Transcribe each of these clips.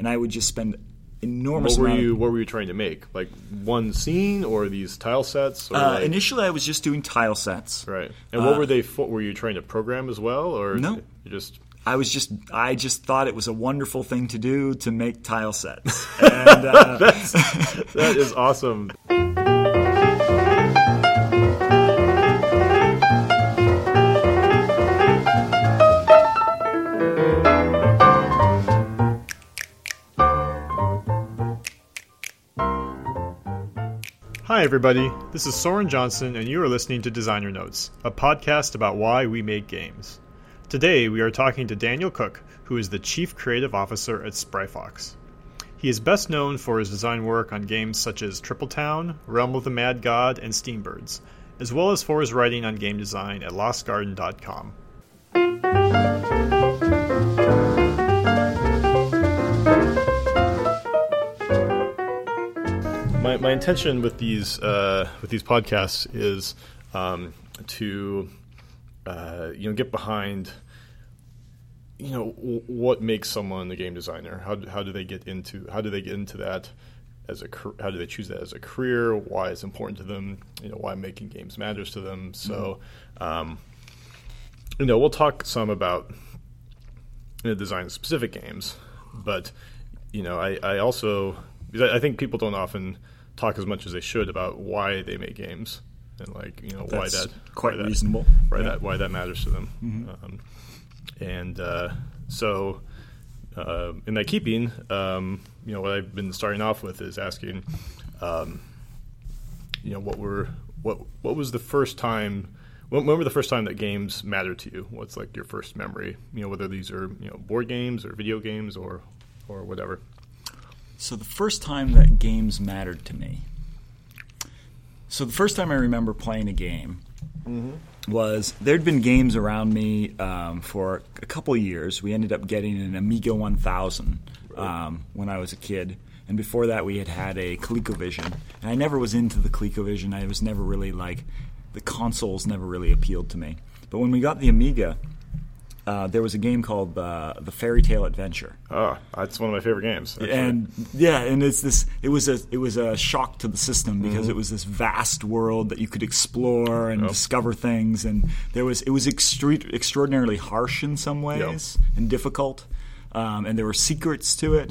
and I would just spend enormous. What were you What were you trying to make? Like one scene or these tile sets? Or uh, like- initially, I was just doing tile sets. right. And what uh, were they? For? Were you trying to program as well, or No. Just I was just I just thought it was a wonderful thing to do to make tile sets. And, uh, that is awesome. Hi, everybody. This is Soren Johnson, and you are listening to Designer Notes, a podcast about why we make games. Today, we are talking to Daniel Cook, who is the Chief Creative Officer at Spry Fox. He is best known for his design work on games such as Triple Town, Realm of the Mad God, and Steambirds, as well as for his writing on game design at LostGarden.com. my, my intention with these uh, with these podcasts is um, to uh, you know get behind you know w- what makes someone a game designer. How do, how do they get into how do they get into that as a how do they choose that as a career? Why it's important to them? You know why making games matters to them. So um, you know we'll talk some about you know, design specific games, but you know I, I also because I I think people don't often talk as much as they should about why they make games and like you know why That's that quite why that, reasonable. why Yeah. that why that matters to them. Um, and uh, so uh, in that keeping um, you know what I've been starting off with is asking um, you know what were what what was the first time when, when were the first time that games mattered to you? What's like your first memory? You know whether these are you know board games or video games or or whatever So the first time that games mattered to me. So the first time I remember playing a game was there'd been games around me um, for a couple years. We ended up getting an Amiga 1000 um, when I was a kid, and before that we had had a ColecoVision. And I never was into the ColecoVision. I was never really like the consoles never really appealed to me. But when we got the Amiga, uh, there was a game called uh, the Faery Tale Adventure. oh that's one of my favorite games actually. and yeah, and it's this. It was a it was a shock to the system because Mm-hmm. it was this vast world that you could explore and Yep. discover things, and there was it was extre- extraordinarily harsh in some ways and difficult, um, and there were secrets to it,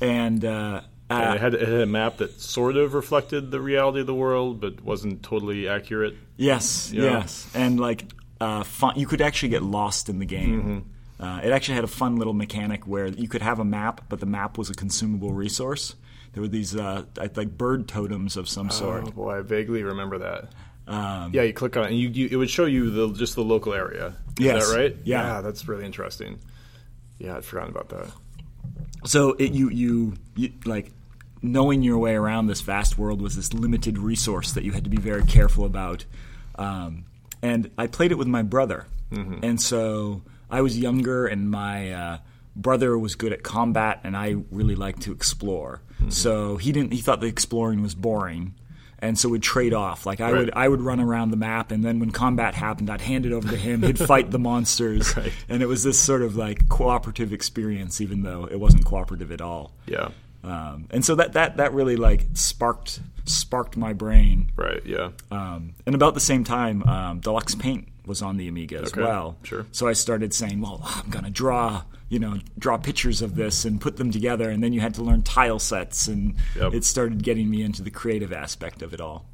and. Uh, And uh, it had, it had a map that sort of reflected the reality of the world, but wasn't totally accurate. Yes, yes, and like uh, fun, you could actually get lost in the game. Mm-hmm. Uh, it actually had a fun little mechanic where you could have a map, but the map was a consumable resource. There were these uh, like bird totems of some sort. Oh boy, I vaguely remember that. Um, Yeah, you click on it, and you, you it would show you the just the local area. Is Yes. that right? Yeah. that's really interesting. Yeah, I'd forgotten about that. so it, you, you you like knowing your way around this vast world was this limited resource that you had to be very careful about. Um, and I played it with my brother, and so I was younger, and my uh, brother was good at combat, and I really liked to explore. So he didn't. He thought the exploring was boring. And so we'd trade off. Like I Right. would, I would run around the map, and then when combat happened, I'd hand it over to him. He'd fight the monsters, Right. and it was this sort of like cooperative experience, even though it wasn't cooperative at all. Yeah, Um, and so that, that that really like sparked sparked my brain. right. Yeah, Um, and about the same time, um, Deluxe Paint was on the Amiga as Okay, well. sure. So I started saying, well, I'm gonna draw, you know, draw pictures of this and put them together. And then you had to learn tile sets, and Yep. it started getting me into the creative aspect of it all.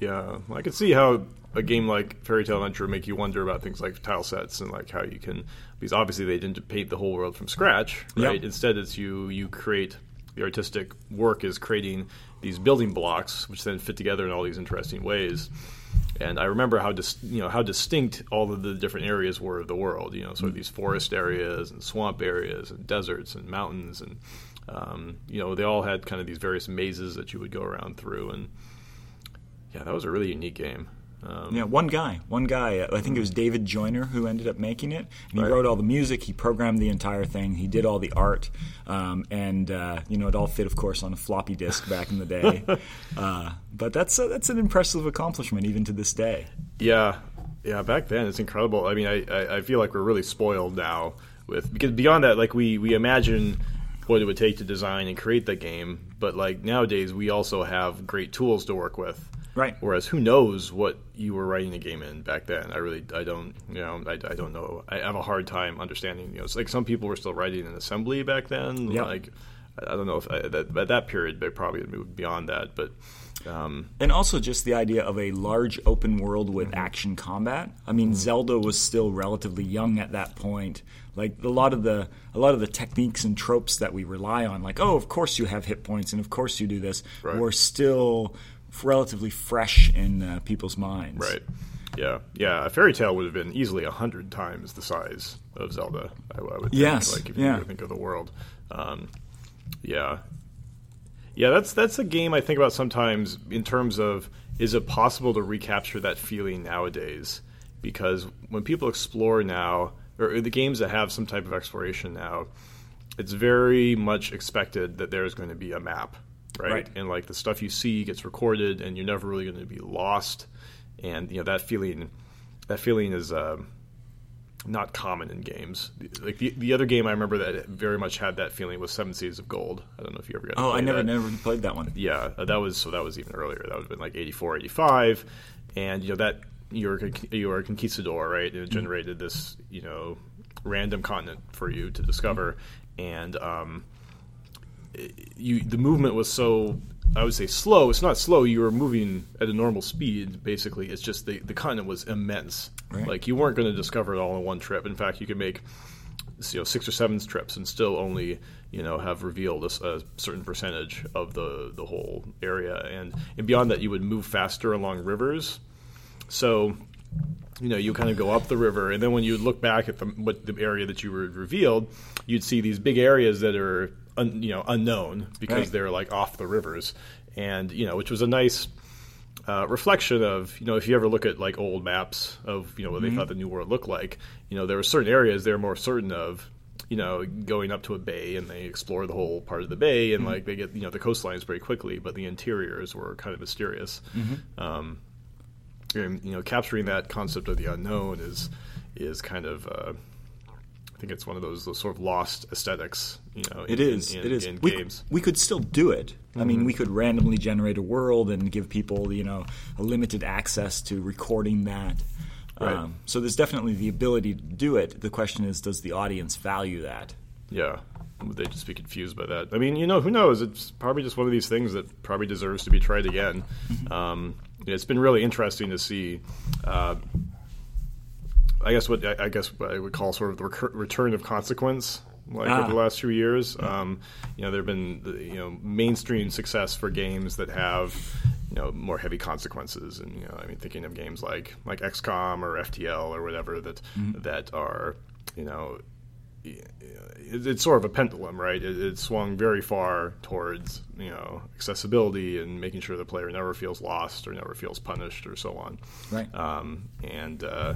yeah. I can see how a game like Faery Tale Adventure would make you wonder about things like tile sets and like how you can because obviously they didn't paint the whole world from scratch, Yep. right? Instead, it's you you create the artistic work is creating these building blocks, which then fit together in all these interesting ways. And I remember how dis- you know how distinct all of the different areas were of the world. You know, sort of these forest areas and swamp areas and deserts and mountains and um, you know they all had kind of these various mazes that you would go around through. And yeah, that was a really unique game. Um, Yeah, one guy, one guy. uh, I think it was David Joiner who ended up making it. And he Right. wrote all the music. He programmed the entire thing. He did all the art, um, and uh, you know it all fit, of course, on a floppy disk back in the day. uh, but that's a, that's an impressive accomplishment even to this day. Yeah, yeah. Back then, it's incredible. I mean, I, I, I feel like we're really spoiled now with because beyond that, like we we imagine what it would take to design and create that game. But like nowadays, we also have great tools to work with. Right. Whereas, who knows what you were writing a game in back then? I really, I don't, you know, I, I don't know. I have a hard time understanding. You know, it's like some people were still writing in assembly back then. Yep. Like, I don't know if I, that, at that period they probably had moved beyond that, but. Um, and also just the idea of a large open world with Mm-hmm. action combat. I mean, Zelda was still relatively young at that point. Like a lot of the a lot of the techniques and tropes that we rely on, like oh, of course you have hit points and of course you do this, Right. were still relatively fresh in uh, people's minds. Right. Yeah. Yeah. A fairy tale would have been easily a hundred times the size of Zelda. I, I would. Yes, Think, like if yeah. think of the world. Um, yeah. Yeah. That's that's a game I think about sometimes in terms of is it possible to recapture that feeling nowadays? Because when people explore now, or the games that have some type of exploration now, it's very much expected that there's going to be a map, right? Right. And like the stuff you see gets recorded, and you're never really going to be lost. And you know that feeling, that feeling is uh, not common in games. Like the, the other game I remember that very much had that feeling was Seven Cities of Gold. I don't know if you ever got. Oh, I never that. never played that one. Yeah, uh, that was so that was even earlier. That would have been like 84, 85. and you know that you're you're a conquistador, right? And it generated this you know random continent for you to discover, and um, you the movement was so I would say slow. It's not slow. You were moving at a normal speed. Basically, it's just the the continent was immense. Right. Like you weren't going to discover it all in one trip. In fact, you could make you know six or seven trips and still only you know have revealed a certain percentage of the the whole area and and beyond that you would move faster along rivers so you know you kind of go up the river and then when you look back at the what the area that you were revealed you'd see these big areas that are un, you know unknown because Right. they're like off the rivers. And you know which was a nice uh, reflection of you know if you ever look at like old maps of you know what they thought the new world looked like you know there were certain areas they're more certain of you know going up to a bay and they explore the whole part of the bay and like they get you know the coastlines very quickly but the interiors were kind of mysterious. Um, and, you know capturing that concept of the unknown is is kind of uh, think it's one of those, those sort of lost aesthetics you know It in, is. in, it is. in we, games we could still do it. I mean, we could randomly generate a world and give people, you know, a limited access to recording that. Right. Um, so there's definitely the ability to do it. The question is, does the audience value that? Yeah. Would they just be confused by that? I mean, you know, who knows? It's probably just one of these things that probably deserves to be tried again. Um, it's been really interesting to see. Uh, I guess what I guess what I would call sort of the recur- return of consequence, like Ah. over the last few years. Um, you know, there have been you know mainstream success for games that have you know more heavy consequences, and you know, I mean, thinking of games like like XCOM or FTL or whatever that that are you know it- it's sort of a pendulum, right? It, it swung very far towards you know accessibility and making sure the player never feels lost or never feels punished or so on. Right. Um, and uh,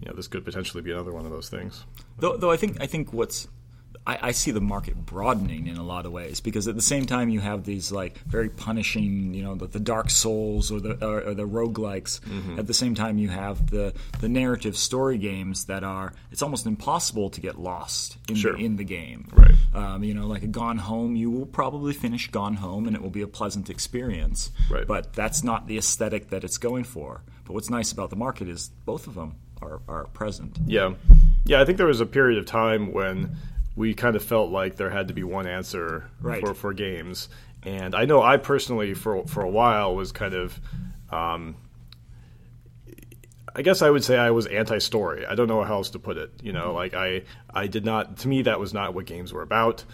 you know this could potentially be another one of those things. Though, though I think I think what's I, I see the market broadening in a lot of ways because at the same time you have these like very punishing, you know, the, the Dark Souls or the or, or the roguelikes. At the same time, you have the the narrative story games that are it's almost impossible to get lost in Sure. the, in the game. Right. Um, you know, like a Gone Home, you will probably finish Gone Home and it will be a pleasant experience. Right. But that's not the aesthetic that it's going for. But what's nice about the market is both of them are, are present. Yeah, yeah. I think there was a period of time when we kind of felt like there had to be one answer Right. for for games, and I know I personally for for a while was kind of. Um, I guess I would say I was anti-story. I don't know how else to put it. You know, like I, I did not. To me, that was not what games were about.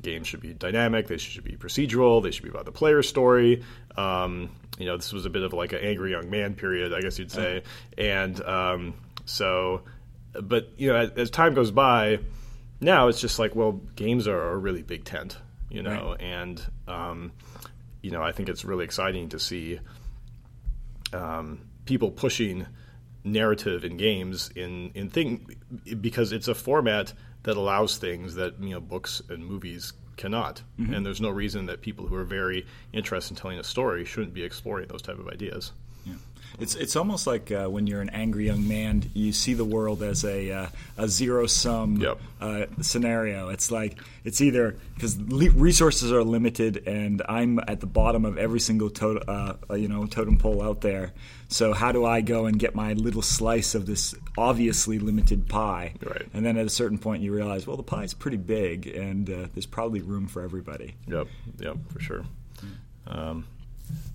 Games should be dynamic. They should be procedural. They should be about the player's story. Um, you know, this was a bit of like an angry young man period, I guess you'd say. And um, so, but you know, as, as time goes by, now it's just like, well, games are a really big tent. You know, and um, you know, I think it's really exciting to see um, people pushing narrative in games in in thing because it's a format that allows things that you know books and movies cannot and there's no reason that people who are very interested in telling a story shouldn't be exploring those type of ideas. It's it's almost like uh, when you're an angry young man, you see the world as a uh, a zero sum Yep. uh, scenario. It's like it's either because le- resources are limited, and I'm at the bottom of every single to- uh, uh, you know totem pole out there. So how do I go and get my little slice of this obviously limited pie? Right. And then at a certain point, you realize, well, the pie's pretty big, and uh, there's probably room for everybody. Yep, yep, for sure. Um,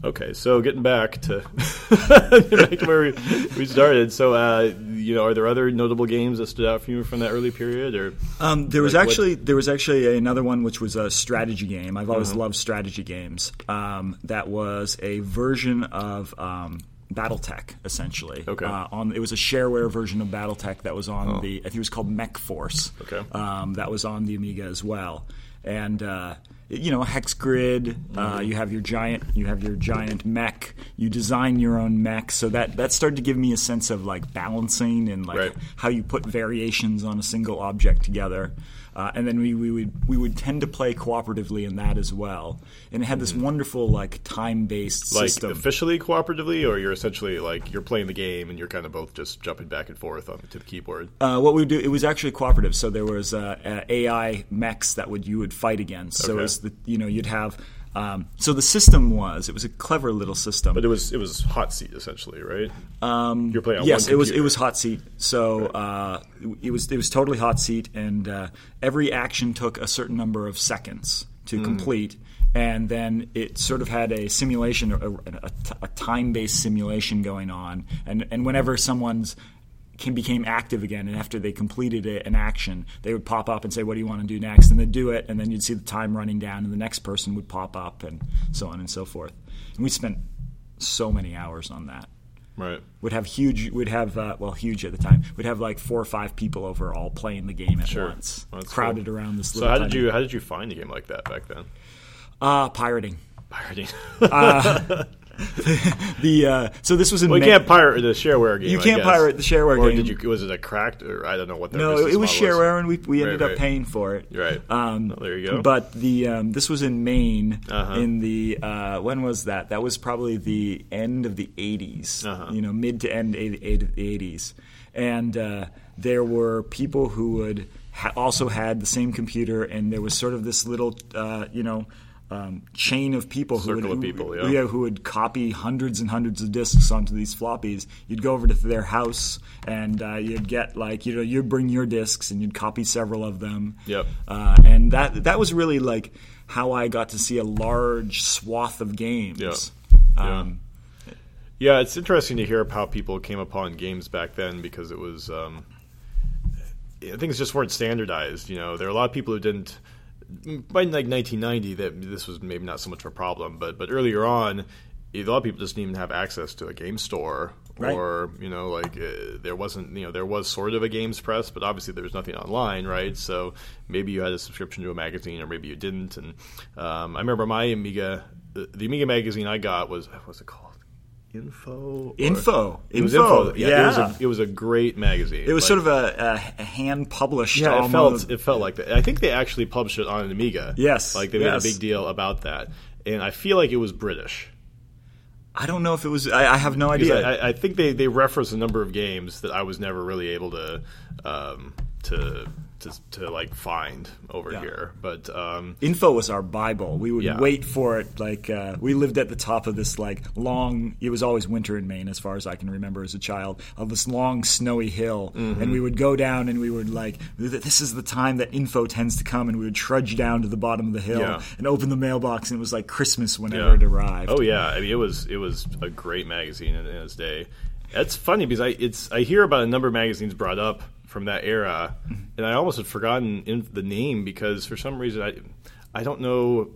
okay, so getting back to back to where we, we started. So, uh, you know, are there other notable games that stood out for you from that early period, or Um, there was Like what- actually there was actually another one which was a strategy game. I've always Uh-huh. loved strategy games. Um, that was a version of um, BattleTech, essentially. Okay. Uh, on it was a shareware version of BattleTech that was on the I think it was called MechForce. Okay. Um, that was on the Amiga as well, and. Uh, you know, hex grid. Uh, you have your giant. You have your giant mech. You design your own mech. So that that started to give me a sense of like balancing and like Right. how you put variations on a single object together. Uh, and then we, we would we would tend to play cooperatively in that as well. And it had this wonderful like time based Mm-hmm. like system. officially cooperatively, or you're essentially like you're playing the game and you're kind of both just jumping back and forth on to the keyboard? Uh, what we would do, it was actually cooperative. So there was uh, AI mechs that would you would fight against. So Okay. it was the you know you'd have. Um, so the system was it was a clever little system. But it was it was hot seat essentially, right? Um, you're playing on yes, it was it was hot seat. So uh, it was it was totally hot seat, and uh, every action took a certain number of seconds to Hmm. complete. And then it sort of had a simulation, a, a, a time-based simulation going on. And and whenever someone's can became active again, and after they completed a, an action, they would pop up and say, "What do you want to do next?" And they'd do it, and then you'd see the time running down, and the next person would pop up, and so on and so forth. And we spent so many hours on that right. would have huge would have uh, well huge at the time would have like four or five people over all playing the game at Sure. once Well, crowded cool. around this So little how did you how did you find a game like that back then? uh pirating Pirating. the uh, so this was in well, you May- can't pirate the shareware game. You can't pirate the shareware or game. did you? Was it a cracked? Or I don't know what. Their no it was shareware and we, we ended Right, up paying for it Right. um, Well, there you go. but the um, this was in Maine Uh-huh. in the uh, when was that that was probably the end of the 80s Uh-huh. you know mid to end eight- eight of the 80s and uh, there were people who would ha- also had the same computer and there was sort of this little uh, you know um, chain of people who Circle would of people, yeah. who would copy hundreds and hundreds of discs onto these floppies. You'd go over to their house and uh, you'd get like you know you'd bring your discs and you'd copy several of them. Yep. Uh, and that that was really like how I got to see a large swath of games. Yeah. Um, Yeah, it's interesting to hear how people came upon games back then because it was. Um, it's just weren't standardized. You know, there are a lot of people who didn't. By like 1990, that this was maybe not so much of a problem, but but earlier on, a lot of people just didn't even have access to a game store, Right. or you know, like uh, there wasn't, you know, there was sort of a games press, but obviously there was nothing online, right? So maybe you had a subscription to a magazine, or maybe you didn't. And um, I remember my Amiga, the, the Amiga magazine I got was what's it called? Info. Info. It was Info, info. Yeah, It was a, it was a great magazine. it was Like- sort of a, a, hand published. yeah. It felt it felt like that. I think they actually published it on an Amiga. Yes, like they made yes. a big deal about that, and I feel like it was British. I don't know if it was. I, I have no idea. I, I think they, they reference a number of games that I was never really able to um, to, to to like find over Yeah. here. But um, Info was our Bible. We would Yeah. wait for it. Like uh, we lived at the top of this like long. It was always winter in Maine, as far as I can remember as a child, of this long snowy hill, Mm-hmm. and we would go down and we would like this is the time that info tends to come, and we would trudge down to the bottom of the hill Yeah. and open the mailbox, and it was like Christmas whenever it arrived. Oh yeah, I mean it was it was a great magazine in, in its day. That's funny because I it's I hear about a number of magazines brought up from that era, mm-hmm. and I almost had forgotten in the name because for some reason I I don't know.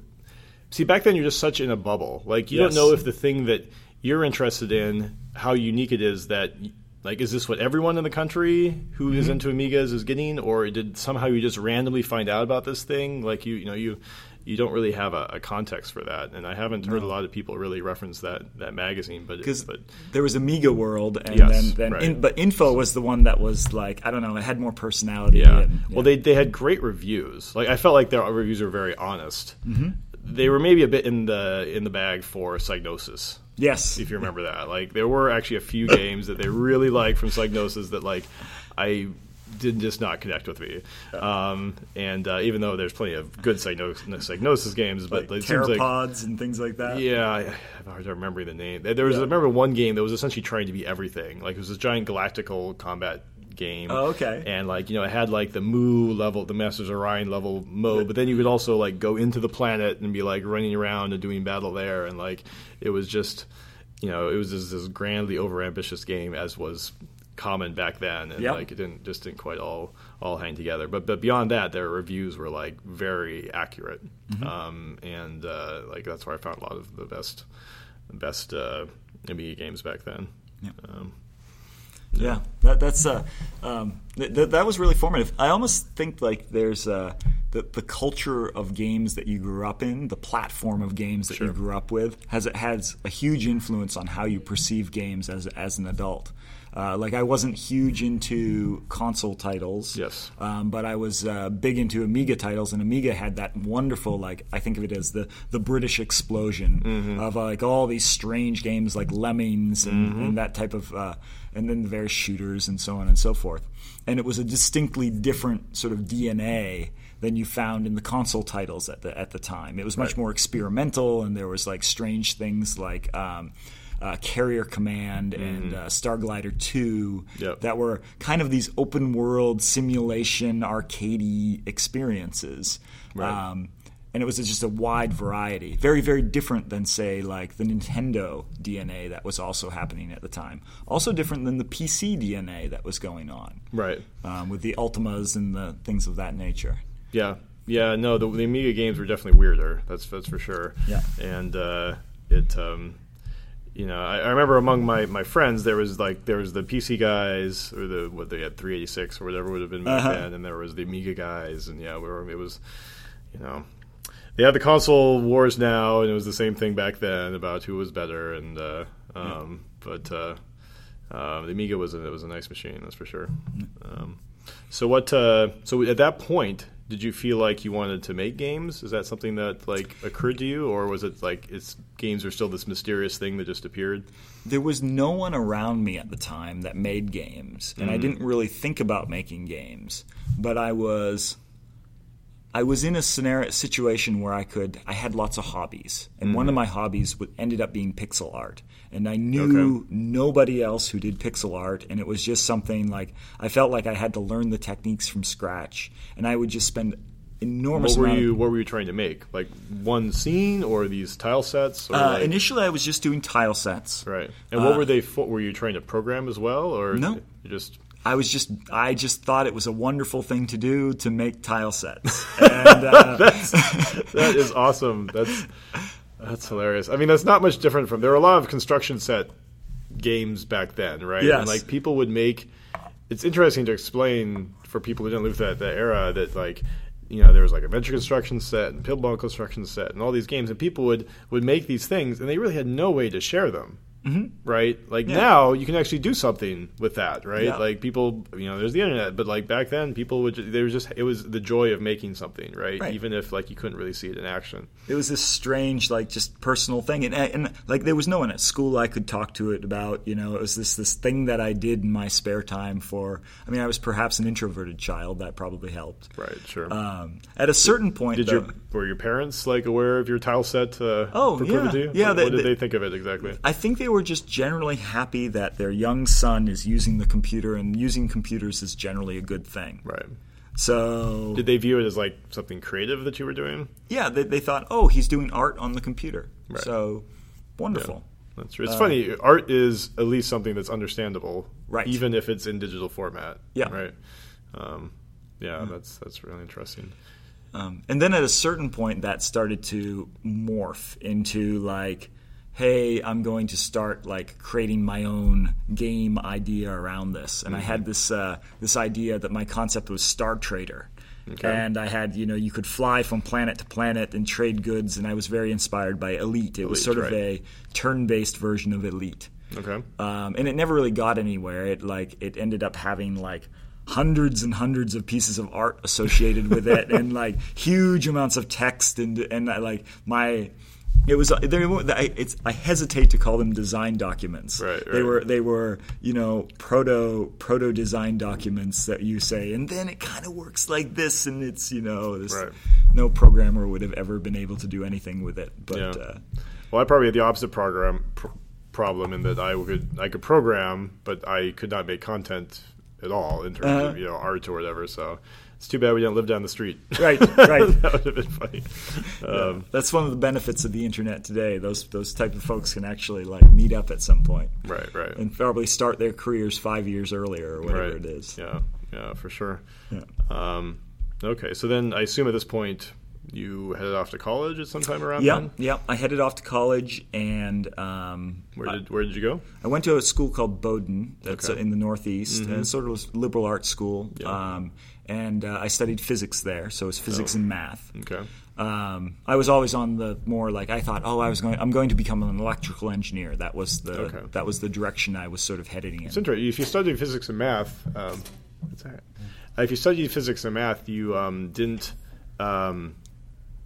See, back then you're just such in a bubble. Like you Yes. don't know if the thing that you're interested in, how unique it is that. Like, is this what everyone in the country who is mm-hmm. into Amigas is getting, or did somehow you just randomly find out about this thing? Like, you, you know, you, you don't really have a, a context for that, and I haven't heard a lot of people really reference that that magazine. But, because there was Amiga World, and Yes, then, then right. in, but Info was the one that was like I don't know, it had more personality. Yeah. and- Well, they they had great reviews. Like I felt like their reviews were very honest. Mm-hmm. They were maybe a bit in the in the bag for Psygnosis. Yes. if you remember that. Like there were actually a few games that they really liked from Psygnosis that like I did just not connect with me. Um, and uh, even though there's plenty of good Psygnosis games, but like it seems like and things like that. yeah, I have a hard time remembering the name. There was I remember one game that was essentially trying to be everything. Like it was this giant galactical combat game. Oh, okay. And like you know, it had like the Mu level, the Masters of Orion level mode, but then you could also like go into the planet and be like running around and doing battle there, and like it was just you know it was this, this grandly overambitious game as was common back then and Yep. like it didn't just didn't quite all all hang together but but beyond that their reviews were like very accurate Mm-hmm. um, and uh, like that's where I found a lot of the best best uh, Amiga games back then Yep. um, Yeah, that, that's uh, um, th- th- that was really formative. I almost think like there's uh, the the culture of games that you grew up in, the platform of games that you grew up with, has it has a huge influence on how you perceive games as as an adult. Uh, like I wasn't huge into console titles, Yes. um, but I was uh, big into Amiga titles, and Amiga had that wonderful, like I think of it as the the British explosion of uh, like all these strange games like Lemmings and, and that type of, uh, and then the various shooters and so on and so forth. And it was a distinctly different sort of DNA than you found in the console titles at the at the time. It was much Right. more experimental, and there was like strange things like. Um, uh, Carrier Command and uh, Starglider 2 Yep. that were kind of these open world simulation arcadey experiences. Right. Um, and it was just a wide variety. Very, very different than, say, like the Nintendo DNA that was also happening at the time. Also different than the PC DNA that was going on right um, with the Ultimas and the things of that nature. Yeah, yeah. No, the, the Amiga games were definitely weirder. That's that's for sure. Yeah. and uh, it. Um, you know, I, I remember among my, my friends there was like there was the PC guys or the what they had 386 or whatever would have been back Uh-huh. then, and there was the Amiga guys, and yeah, we were, it was, you know, they had the console wars now, and it was the same thing back then about who was better, and uh, um, but uh, uh, the Amiga was a, it was a nice machine, that's for sure. Um, so what? Uh, so at that point, did you feel like you wanted to make games? Is that something that like occurred to you, or was it like it's games are still this mysterious thing that just appeared? there was no one around me at the time that made games, and I mm. didn't really think about making games. But I was, I was in a scenario situation where I could, I had lots of hobbies, and one of my hobbies ended up being pixel art, and I knew Okay. nobody else who did pixel art, and it was just something like I felt like I had to learn the techniques from scratch, and I would just spend enormous What were amount of you What were you trying to make? Like one scene or these tile sets? Or Uh, like- initially, I was just doing tile sets. right. And what were they? For? Were you trying to program as well, or No. You just I was just I just thought it was a wonderful thing to do to make tile sets. And uh, that is awesome. That's that's hilarious. I mean, that's not much different from. There were a lot of construction set games back then, right? Yes. And like people would make. It's interesting to explain for people who didn't live that that era that like. You know, there was like Adventure construction set and pinball construction set and all these games, and people would would make these things, and they really had no way to share them. Mm-hmm. Right, like Yeah. now you can actually do something with that, right? Yeah. Like people, you know, there's the internet, but like back then, people would they were just it was the joy of making something, right? Right. Even if like you couldn't really see it in action. it was this strange, like just personal thing, and, and like there was no one at school I could talk to it about. You know, it was this this thing that I did in my spare time. For I mean, I was perhaps an introverted child that probably helped. Right, sure. Um, at a certain point, did though, your were your parents like aware of your tile set? Uh, Oh, yeah. Yeah, What, they- what did they- they think of it exactly? I think they were just generally happy that their young son is using the computer, and using computers is generally a good thing. Right. So Did they view it as like something creative that you were doing? yeah, they, they thought, oh, he's doing art on the computer. Right. So wonderful. That's true. It's funny. Art is at least something that's understandable, Right. Even if it's in digital format. Yeah. Right. Um, yeah, that's that's really interesting. Um, and then at a certain point, that started to morph into like, hey, I'm going to start like creating my own game idea around this. And I had this uh, this idea that my concept was Star Trader. And I had, you know, you could fly from planet to planet and trade goods, and I was very inspired by Elite. It was Elite, sort of right. a turn-based version of Elite. Okay. um, and it never really got anywhere. It like it ended up having like hundreds and hundreds of pieces of art associated with it, and like huge amounts of text, and and like my it was uh, they were- I, it's, I hesitate to call them design documents. Right, They were they were you know proto proto design documents that you say, and then it kind of works like this, and it's you know this, Right. no programmer would have ever been able to do anything with it. But Yeah. uh, Well, I probably had the opposite program pr- problem in that I could I could program, but I could not make content at all in terms Uh-huh. of you know art or whatever. So it's too bad we don't live down the street. Right, right. that would have been funny. Um, that's one of the benefits of the internet today. Those those type of folks can actually like meet up at some point right, right, and probably start their careers five years earlier or whatever right. it is. Yeah, yeah, for sure. Yeah. Um, okay, so then I assume at this point you headed off to college at some time around Yeah, then. yeah. I headed off to college, and um, Where did where did you go? I went to a school called Bowdoin, that's Okay. in the Northeast, and it's sort of a liberal arts school. Um, and uh, I studied physics there, so it was physics and math. Okay. Um, I was always on the more like I thought. Oh, I was going. I'm going to become an electrical engineer. That was the Okay. that was the direction I was sort of heading in. It's interesting. If you studied physics and math, um? Uh, if you studied physics and math, you um, didn't um,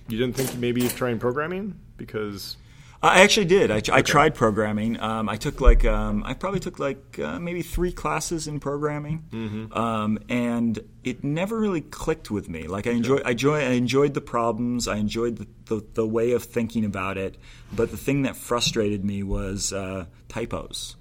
you didn't think maybe of trying programming because I actually did. I, I tried programming. Um, I took like um, I probably took like uh, maybe three classes in programming, um, and it never really clicked with me. Like I enjoy, I enjoy, I enjoyed the problems. I enjoyed the, the, the way of thinking about it. But the thing that frustrated me was uh, typos.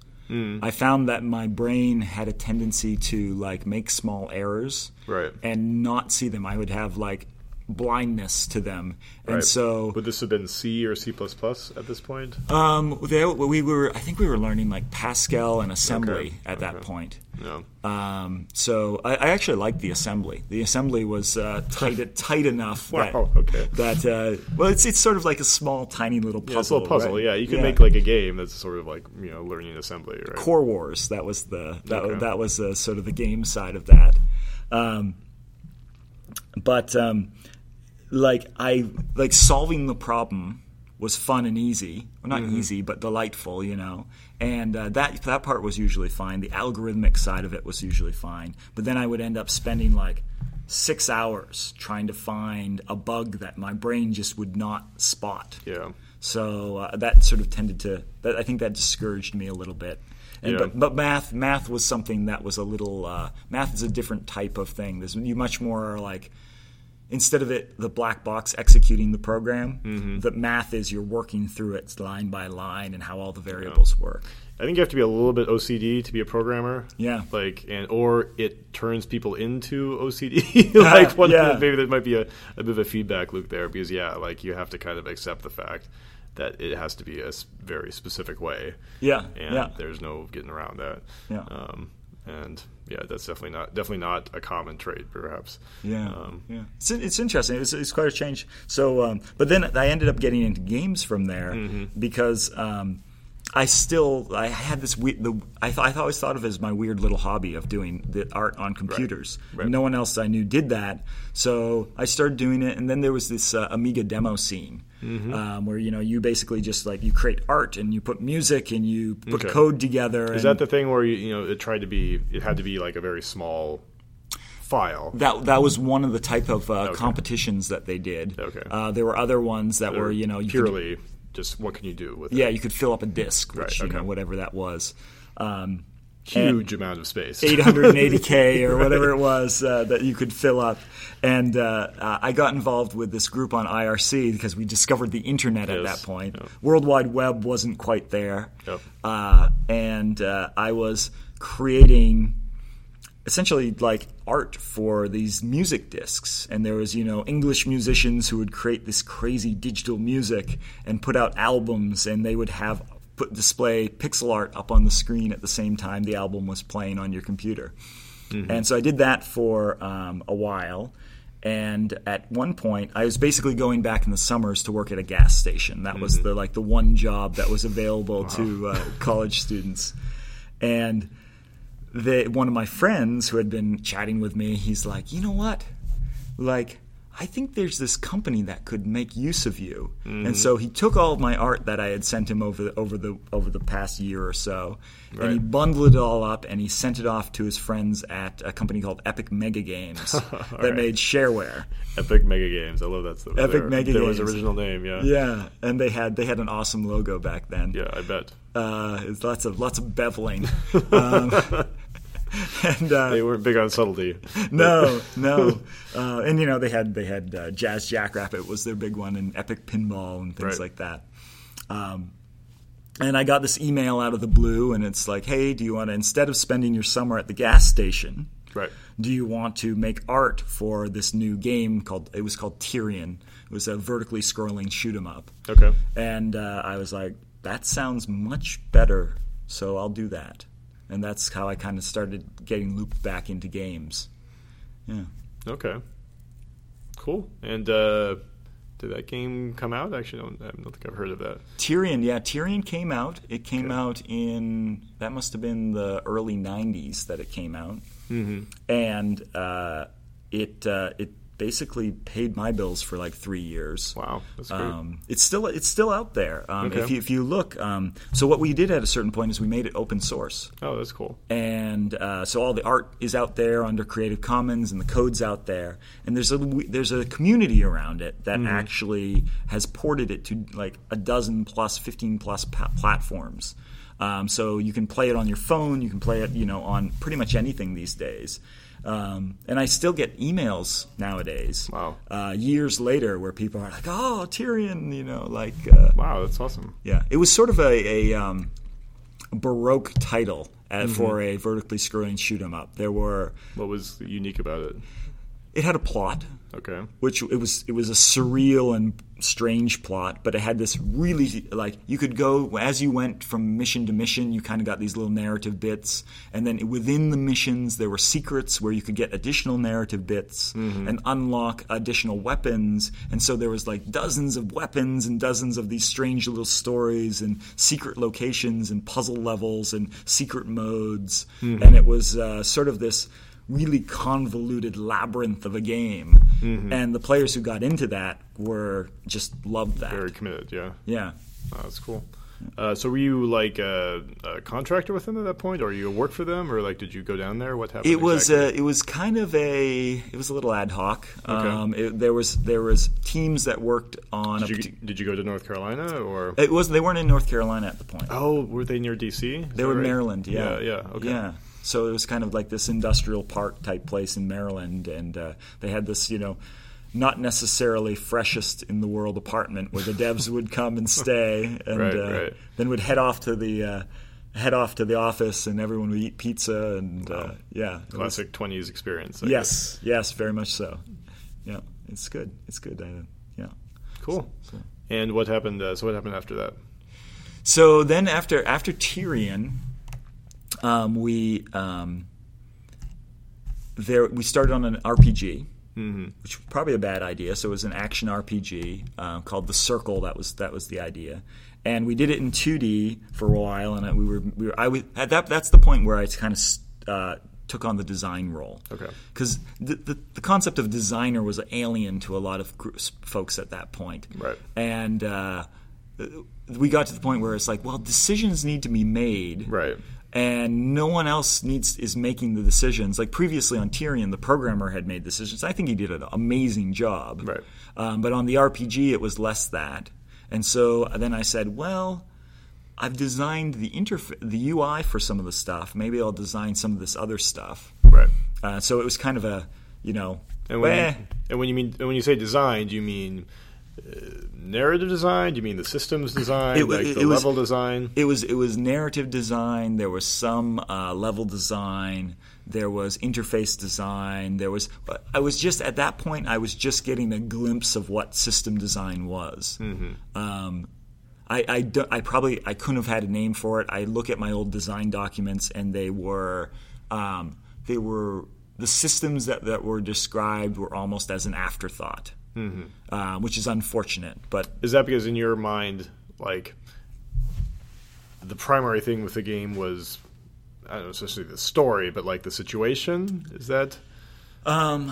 I found that my brain had a tendency to like make small errors Right. and not see them. I would have like blindness to them, and Right. so would this have been C or C plus plus at this point? um, they, we were. I think we were learning like Pascal and assembly Okay, at that point. No. Um, so I, I actually liked the assembly. The assembly was uh, tight, tight enough that okay. that uh, well, it's it's sort of like a small, tiny little puzzle. Yeah, it's a little puzzle. right? Yeah, you can make like a game that's sort of like you know learning assembly, right? Core Wars. That was the that, Okay. that was uh, sort of the game side of that. Um, but um, like I like solving the problem was fun and easy. Well, not Mm-hmm. easy, but delightful, you know. And uh, that that part was usually fine. The algorithmic side of it was usually fine. But then I would end up spending like six hours trying to find a bug that my brain just would not spot. Yeah. So uh, that sort of tended to. That, I think that discouraged me a little bit. And, Yeah. but, but math, math was something that was a little. Uh, math is a different type of thing. There's you much more like instead of it the black box executing the program. Mm-hmm. The math is you're working through it line by line and how all the variables work. I think you have to be a little bit OCD to be a programmer. Yeah. Like, and or it turns people into OCD. like, one Yeah. maybe there might be a, a bit of a feedback loop there because yeah, like you have to kind of accept the fact that it has to be a very specific way. Yeah, and yeah. there's no getting around that. Yeah. Um, and yeah, that's definitely not definitely not a common trait, perhaps. Yeah, Um, yeah. It's, it's interesting. It's, it's quite a change. So, um, but then I ended up getting into games from there Mm-hmm. because um, I still I had this we- the I, th- I always thought of it as my weird little hobby of doing the art on computers. Right. No one else I knew did that, so I started doing it. And then there was this uh, Amiga demo scene. Mm-hmm. Um, where you know you basically just like you create art and you put music and you put Okay. code together. Is that the thing where you, you know it tried to be? It had to be like a very small file. That that was one of the type of uh, competitions that they did. Okay. Uh, there were other ones that were you know you could, purely just what can you do with yeah it? you could fill up a disk, which Right, you know whatever that was. Um, Huge amount of space. 880k or whatever it was uh, that you could fill up. And uh, uh, I got involved with this group on IRC because we discovered the internet at that point. World Wide Web wasn't quite there. Yep. Uh, and uh, I was creating essentially like art for these music discs and there was you know english musicians who would create this crazy digital music and put out albums and they would have put display pixel art up on the screen at the same time the album was playing on your computer and so i did that for um, a while and at one point i was basically going back in the summers to work at a gas station. That was the like the one job that was available to uh, college students. And the, one of my friends who had been chatting with me, he's like, you know what? Like, I think there's this company that could make use of you. Mm-hmm. And so he took all of my art that I had sent him over the, over the over the past year or so, and he bundled it all up and he sent it off to his friends at a company called Epic Mega Games that right. made shareware. Epic Mega Games. I love that stuff. Epic their, Mega Games. original name. Yeah. Yeah, and they had they had an awesome logo back then. Yeah, I bet. Uh, it's lots of lots of beveling. Um, and uh, They weren't big on subtlety. no, no, uh, and you know they had they had uh, Jazz Jackrabbit was their big one, and Epic Pinball and things Right. like that. Um, and I got this email out of the blue, and it's like, hey, do you want to instead of spending your summer at the gas station, Right. do you want to make art for this new game called it was called Tyrian? It was a vertically scrolling shoot 'em up. Okay. And uh, I was like, that sounds much better, so I'll do that. And that's how I kind of started getting looped back into games. Yeah. Okay. Cool. And uh, did that game come out? Actually, I don't, I don't think I've heard of that. Tyrian, yeah, Tyrian came out. It came out in, that must have been the early 90s that it came out. Mm-hmm. And uh, it, uh, it basically paid my bills for like three years. Wow, that's great. Um, it's still it's still out there. Um, Okay. If you if you look, um, so what we did at a certain point is we made it open source. oh, that's cool. and uh, so all the art is out there under Creative Commons, and the code's out there, and there's a there's a community around it that actually has ported it to like a dozen plus, fifteen plus pa- platforms. Um, so you can play it on your phone, you can play it, you know, on pretty much anything these days. Um, and I still get emails nowadays, Wow. uh, years later, where people are like, "Oh, Tyrian," you know, like. Uh, Wow, that's awesome. yeah, it was sort of a, a um, baroque title uh, Mm-hmm. for a vertically scrolling shoot 'em up. There were What was unique about it? it had a plot, Okay. which it was it was a surreal and strange plot, but it had this really like you could go as you went from mission to mission, you kind of got these little narrative bits, and then within the missions there were secrets where you could get additional narrative bits and unlock additional weapons, and so there was like dozens of weapons and dozens of these strange little stories and secret locations and puzzle levels and secret modes, and it was uh, sort of this really convoluted labyrinth of a game. And the players who got into that were just loved that. Very committed. Yeah. yeah. Oh, that's cool. Uh, so were you like a, a contractor with them at that point, or you work for them, or like did you go down there? What happened? It was exactly? uh, it was kind of a it was a little ad hoc. Um, it, there was there was teams that worked on a did, you, did you go to North Carolina, or it was they weren't in North Carolina at the point. oh, were they near DC? Is they were right? Maryland. Yeah. yeah, yeah. Okay. Yeah. So it was kind of like this industrial park type place in Maryland, and uh, they had this, you know, not necessarily freshest in the world apartment where the devs would come and stay, and Right, uh, right. then would head off to the uh, head off to the office, and everyone would eat pizza, and uh, yeah, it was- Classic twenties experience. I guess. yes, yes, very much so. Yeah, it's good. It's good. Uh, yeah. Cool. And what happened? Uh, so what happened after that? So then after after Tyrian, um, we um, there we started on an RPG, which was probably a bad idea. So it was an action RPG uh, called The Circle. That was that was the idea, and we did it in 2D for a while. And we were we were I was, at that that's the point where I kind of uh, took on the design role. Okay. Because the, the the concept of designer was alien to a lot of gr- folks at that point. Right. And uh, we got to the point where it's like, well, decisions need to be made, Right. And no one else needs is making the decisions. Like previously on Tyrian, the programmer had made decisions. I think he did an amazing job. Right. Um, but on the RPG, it was less that. And so then I said, well, I've designed the interfa- the UI for some of the stuff. Maybe I'll design some of this other stuff. Right. Uh, so it was kind of a, you know, And when eh, you, and when you mean and when you say design, do you mean uh, narrative design? Do you mean the systems design, It like it the was- level design? it was it was narrative design. There was some uh, level design. There was interface design. There was. I was just at that point. I was just getting a glimpse of what system design was. Um, I, I, do- I probably I couldn't have had a name for it. I look at my old design documents, and they were um, they were the systems that, that were described were almost as an afterthought, uh, which is unfortunate. But Is that because in your mind, like the primary thing with the game was I don't know, especially the story, but like the situation? Is that Um,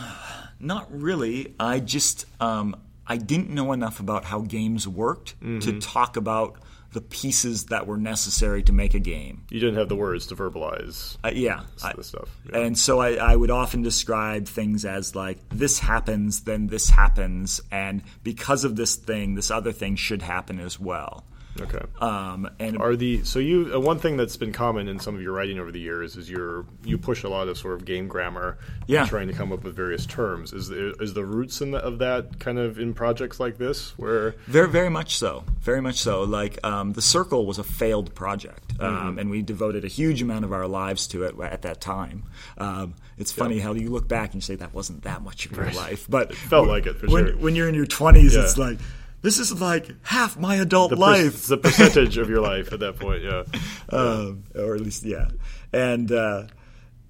Not really. I just um, I didn't know enough about how games worked Mm-hmm. to talk about the pieces that were necessary to make a game. You didn't have the words to verbalize Uh, yeah, this stuff. Yeah. and so I, I would often describe things as like this happens, then this happens, and because of this thing, this other thing should happen as well. Okay. Um, and Are the so you uh, one thing that's been common in some of your writing over the years is your you push a lot of sort of game grammar, Yeah. trying to come up with various terms. Is the, is the roots in the, of that kind of in projects like this where Very, very much so. Very much so. Like um, the Circle was a failed project, um, and we devoted a huge amount of our lives to it at that time. Um, it's funny how you look back and you say that wasn't that much of your life, but it felt like it, for when, sure. when you're in your 20s, Yeah. it's like this is like half my adult the, per- life. the percentage of your life at that point? Yeah, um, or at least yeah. And uh,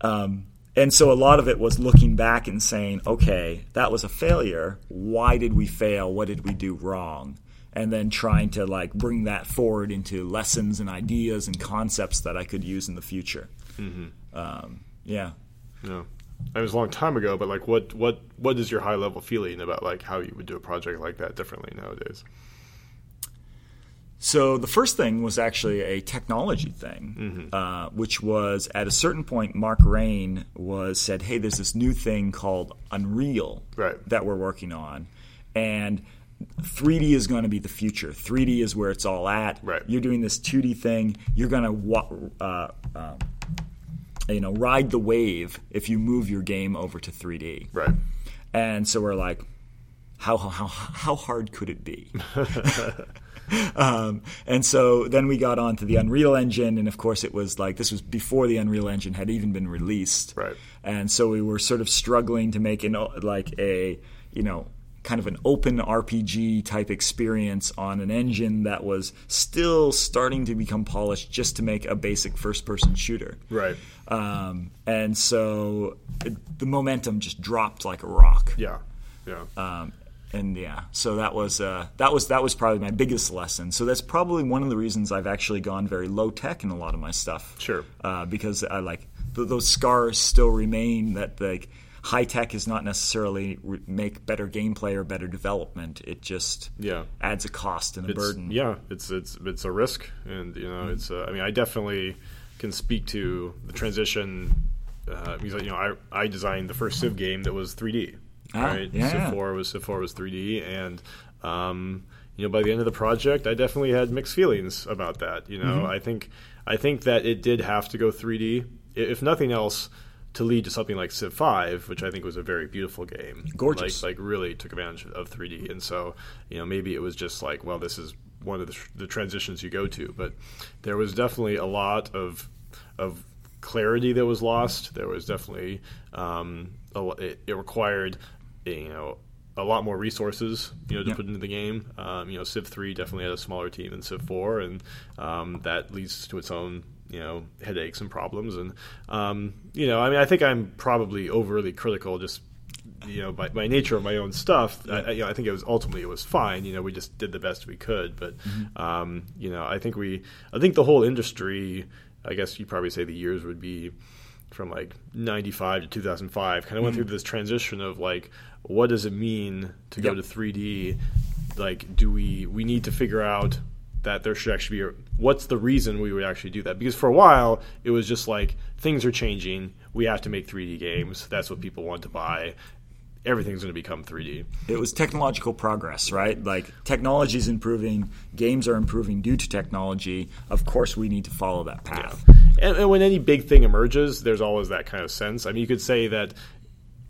um, and so a lot of it was looking back and saying, okay, that was a failure. Why did we fail? What did we do wrong? And then trying to like bring that forward into lessons and ideas and concepts that I could use in the future. Um, yeah. It was a long time ago, but like, what what what is your high level feeling about like how you would do a project like that differently nowadays? So the first thing was actually a technology thing, uh, which was at a certain point, Mark Rein was said, "Hey, there's this new thing called Unreal Right. that we're working on, and 3D is going to be the future. 3D is where it's all at. Right. You're doing this 2D thing. You're going to wa- uh, um, you know ride the wave if you move your game over to 3D. Right. And so we're like, how how how hard could it be? um, and so then we got onto the Unreal Engine, and of course it was like this was before the Unreal Engine had even been released. Right. And so we were sort of struggling to make an like a you know kind of an open RPG type experience on an engine that was still starting to become polished just to make a basic first person shooter. Right. Um, and so it, the momentum just dropped like a rock. Yeah. Yeah. Um, and yeah, so that was uh, that was that was probably my biggest lesson. So that's probably one of the reasons I've actually gone very low tech in a lot of my stuff. Sure. uh, because I like th- those scars still remain. That like high tech is not necessarily re- make better gameplay or better development. It just Yeah. adds a cost and a It's- burden. Yeah, it's it's it's a risk, and you know, it's. Uh, I mean, I definitely can speak to the transition uh, because you know, I I designed the first Civ game that was 3D. Ah, right, yeah. Civ 4 was Civ 4 was 3D, and um, you know, by the end of the project, I definitely had mixed feelings about that. You know, Mm-hmm. I think I think that it did have to go 3D, if nothing else. To lead to something like Civ 5, which I think was a very beautiful game, Gorgeous. like like really took advantage of 3D. And so, you know, maybe it was just like, well, this is one of the, the transitions you go to. But there was definitely a lot of of clarity that was lost. There was definitely um, a, it, it required you know a lot more resources you know to put into the game. Um, you know, Civ three definitely had a smaller team than Civ four, and um, that leads to its own you know headaches and problems. And um, you know, I mean, I think I'm probably overly critical just you know by, by nature of my own stuff I, I, you know, I think it was ultimately it was fine. You know we just did the best we could. But um, you know I think we I think the whole industry I guess you'd probably say the years would be from like 95 to 2005 kind of went through this transition of like what does it mean to go to 3D like do we we need to figure out that there should actually be a, what's the reason we would actually do that? Because for a while it was just like things are changing. We have to make 3D games. That's what people want to buy everything's going to become 3D it was technological progress, right? Like technology is improving, games are improving due to technology. Of course, we need to follow that path. and, and when any big thing emerges there's always that kind of sense I mean you could say that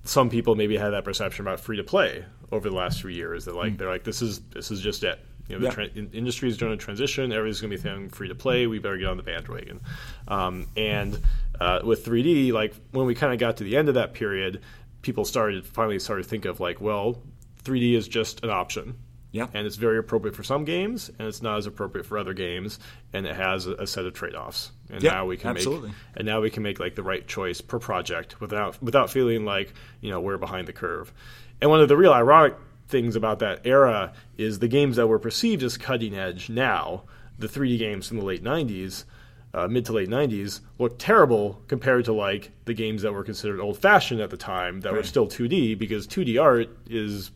some people maybe had that perception about free to play over the last few years that like they're like this is this is just it you know, the Yeah. tra- in- industry is doing a transition. Everything's going to be thing free to play. We better get on the bandwagon. Um, and uh, with 3D, like when we kind of got to the end of that period, people started finally started to think of like, well, 3D is just an option. Yeah. And it's very appropriate for some games, and it's not as appropriate for other games, and it has a, a set of trade offs. And Yeah, now we can absolutely. make and now we can make like the right choice per project without without feeling like you know we're behind the curve. And one of the real ironic things about that era is the games that were perceived as cutting edge now, the 3D games from the late 90s, uh, mid to late '90s looked terrible compared to like the games that were considered old-fashioned at the time that were still 2D because 2D art is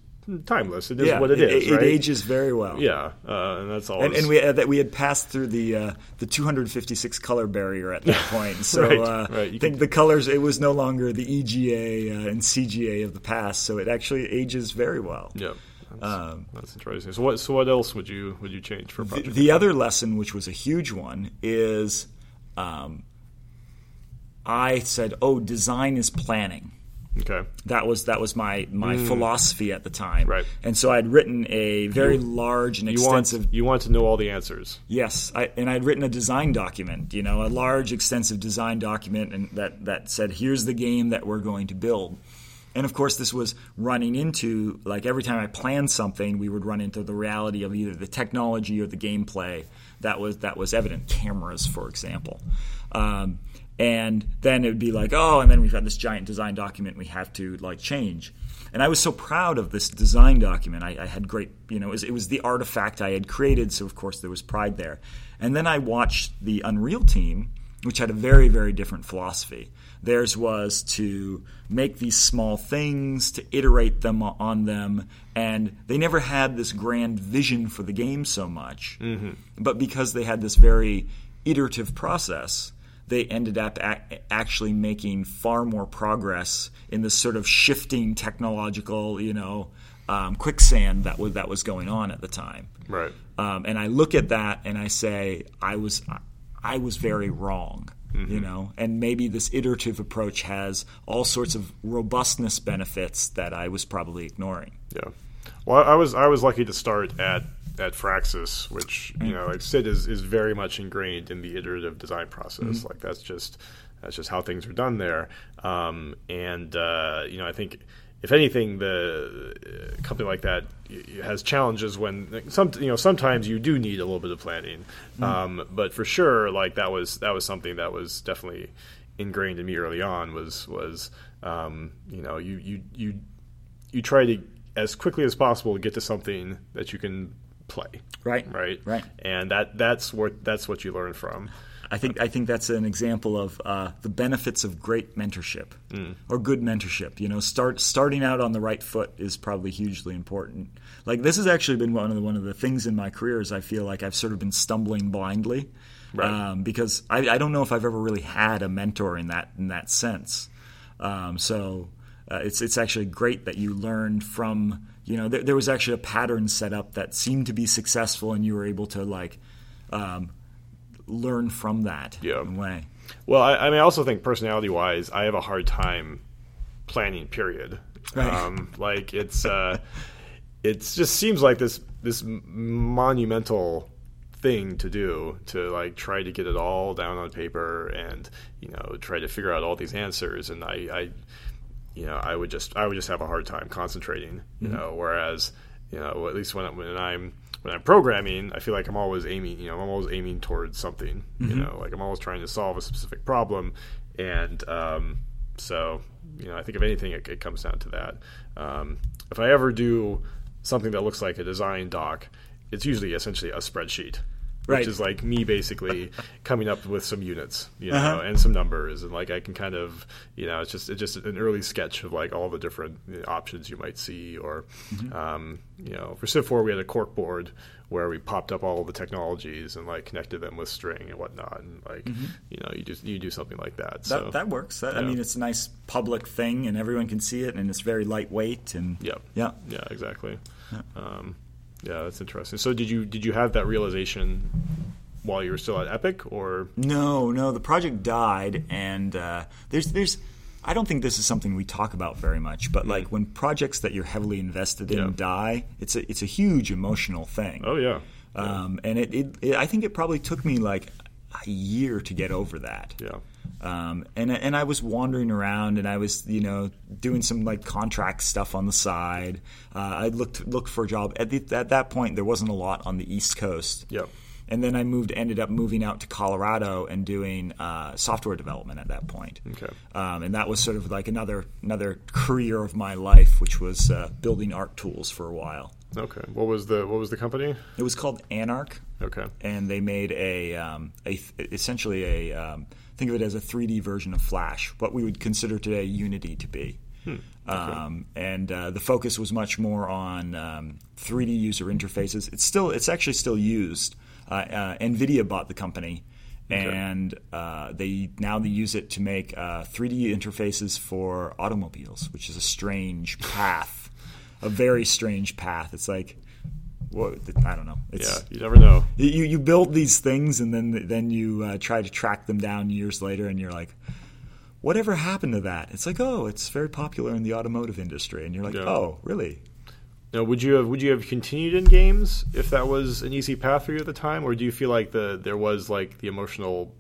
timeless. It is yeah, what it is. It, right? ages very well. Yeah, uh, and that's all. And, and we had, that we had passed through the uh, the 256 color barrier at that point. So Right, uh, right. I think can- the colors it was no longer the EGA uh, and CGA of the past. So it actually ages very well. yeah, that's, Um, that's interesting. So what? So what else would you would you change for a The, the other lesson, which was a huge one, is um, I said, "Oh, design is planning." okay, That was that was my my philosophy at the time. Mm. Right. And so I had written a very large and you want extensive you want to know all the answers. Yes, I, and I had written a design document, you know, a large, extensive design document, and that that said, "Here's the game that we're going to build." And of course, this was running into like every time I planned something, we would run into the reality of either the technology or the gameplay that was that was evident. Cameras, for example. Um, and then it would be like, oh, and then we've got this giant design document we have to like change. And I was so proud of this design document. I, I had great, you know, it was, it was the artifact I had created, so of course there was pride there. And then I watched the Unreal team, which had a very, very different philosophy. Theirs was to make these small things, to iterate them on them, and they never had this grand vision for the game so much. But because they had this very iterative process, they ended up ac- actually making far more progress in this sort of shifting technological, you know, um, quicksand that was that was going on at the time. Right. Um, and I look at that and I say, I was I was very wrong. You know, and maybe this iterative approach has all sorts of robustness benefits that I was probably ignoring. Yeah. Well, I was I was lucky to start at at Firaxis, which you know, like Sid is is very much ingrained in the iterative design process. Like that's just that's just how things are done there. Um, and uh, you know, I think if anything, the uh, company like that has challenges when like, some you know sometimes you do need a little bit of planning. Um, but for sure, like that was that was something that was definitely ingrained in me early on. Was was um, you know you you you you try to as quickly as possible get to something that you can play Right. right Right. and that that's what that's what you learn from I think I think that's an example of uh, the benefits of great mentorship or good mentorship. You know, start starting out on the right foot is probably hugely important. Like this has actually been one of the, one of the things in my career is I feel like I've sort of been stumbling blindly Right. um, because I, I don't know if I've ever really had a mentor in that in that sense. Um, so uh, it's it's actually great that you learned from you know there, there was actually a pattern set up that seemed to be successful and you were able to like um, learn from that Yeah. in a way. well I, I mean i also think personality wise i have a hard time planning period Right. um, like it's uh it just seems like this this monumental thing to do to like try to get it all down on paper and you know try to figure out all these answers and i i you know i would just i would just have a hard time concentrating you know whereas you know at least when, when i'm when i'm programming i feel like i'm always aiming you know i'm always aiming towards something you know like i'm always trying to solve a specific problem. And um, so you know i think if anything it, it comes down to that. Um, if i ever do something that looks like a design doc it's usually essentially a spreadsheet Right. which is like me basically coming up with some units, you know, Uh-huh. and some numbers, and like I can kind of, you know, it's just it's just an early sketch of like all the different options you might see, or, Mm-hmm. um, you know, for Civ 4 we had a cork board where we popped up all the technologies and like connected them with string and whatnot, and like, you know, you just you do something like that. Mm-hmm. That, so that works. That, I mean, it's a nice public thing, and everyone can see it, and it's very lightweight. And yeah, yeah, yeah, exactly. Um, yeah, that's interesting. So did you did you have that realization while you were still at Epic, or No, no, the project died, and uh, there's there's. I don't think this is something we talk about very much, but like when projects that you're heavily invested in Yeah. die, it's a it's a huge emotional thing. oh yeah, Um, and it, it, it, I think it probably took me like a year to get over that. yeah. Um, and and I was wandering around, and I was you know doing some like contract stuff on the side. Uh, I looked looked for a job at the, at that point. There wasn't a lot on the East Coast. Yep. And then I moved, ended up moving out to Colorado and doing uh, software development at that point. Okay. Um, and that was sort of like another another career of my life, which was uh, building art tools for a while. Okay. What was the what was the company? It was called Anark. Okay. And they made a, um, a essentially a um, think of it as a 3D version of Flash, what we would consider today Unity to be. Hmm. Okay. Um, and uh, the focus was much more on 3D um, user interfaces. It's still it's actually still used. Uh, uh, Nvidia bought the company Okay. and uh, they now they use it to make uh, 3D interfaces for automobiles, which is a strange path, a very strange path. It's like, well, I don't know. It's, yeah, you never know. You you build these things and then then you uh, try to track them down years later, and you're like, whatever happened to that? It's like, oh, it's very popular in the automotive industry, and you're like, yeah. oh, really? Now, would you have would you have continued in games if that was an easy path for you at the time, or do you feel like the there was like the emotional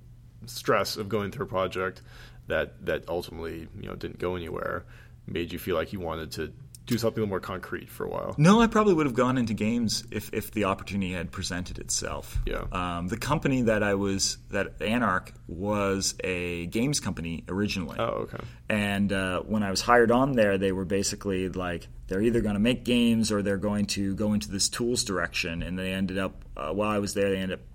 stress of going through a project that that ultimately you know didn't go anywhere, made you feel like you wanted to do something more concrete for a while? No, I probably would have gone into games if, if the opportunity had presented itself. Yeah. Um, the company that I was that Anark was a games company originally. Oh, okay. And uh, when I was hired on there, they were basically like they're either going to make games or they're going to go into this tools direction. And they ended up uh, while I was there, they ended up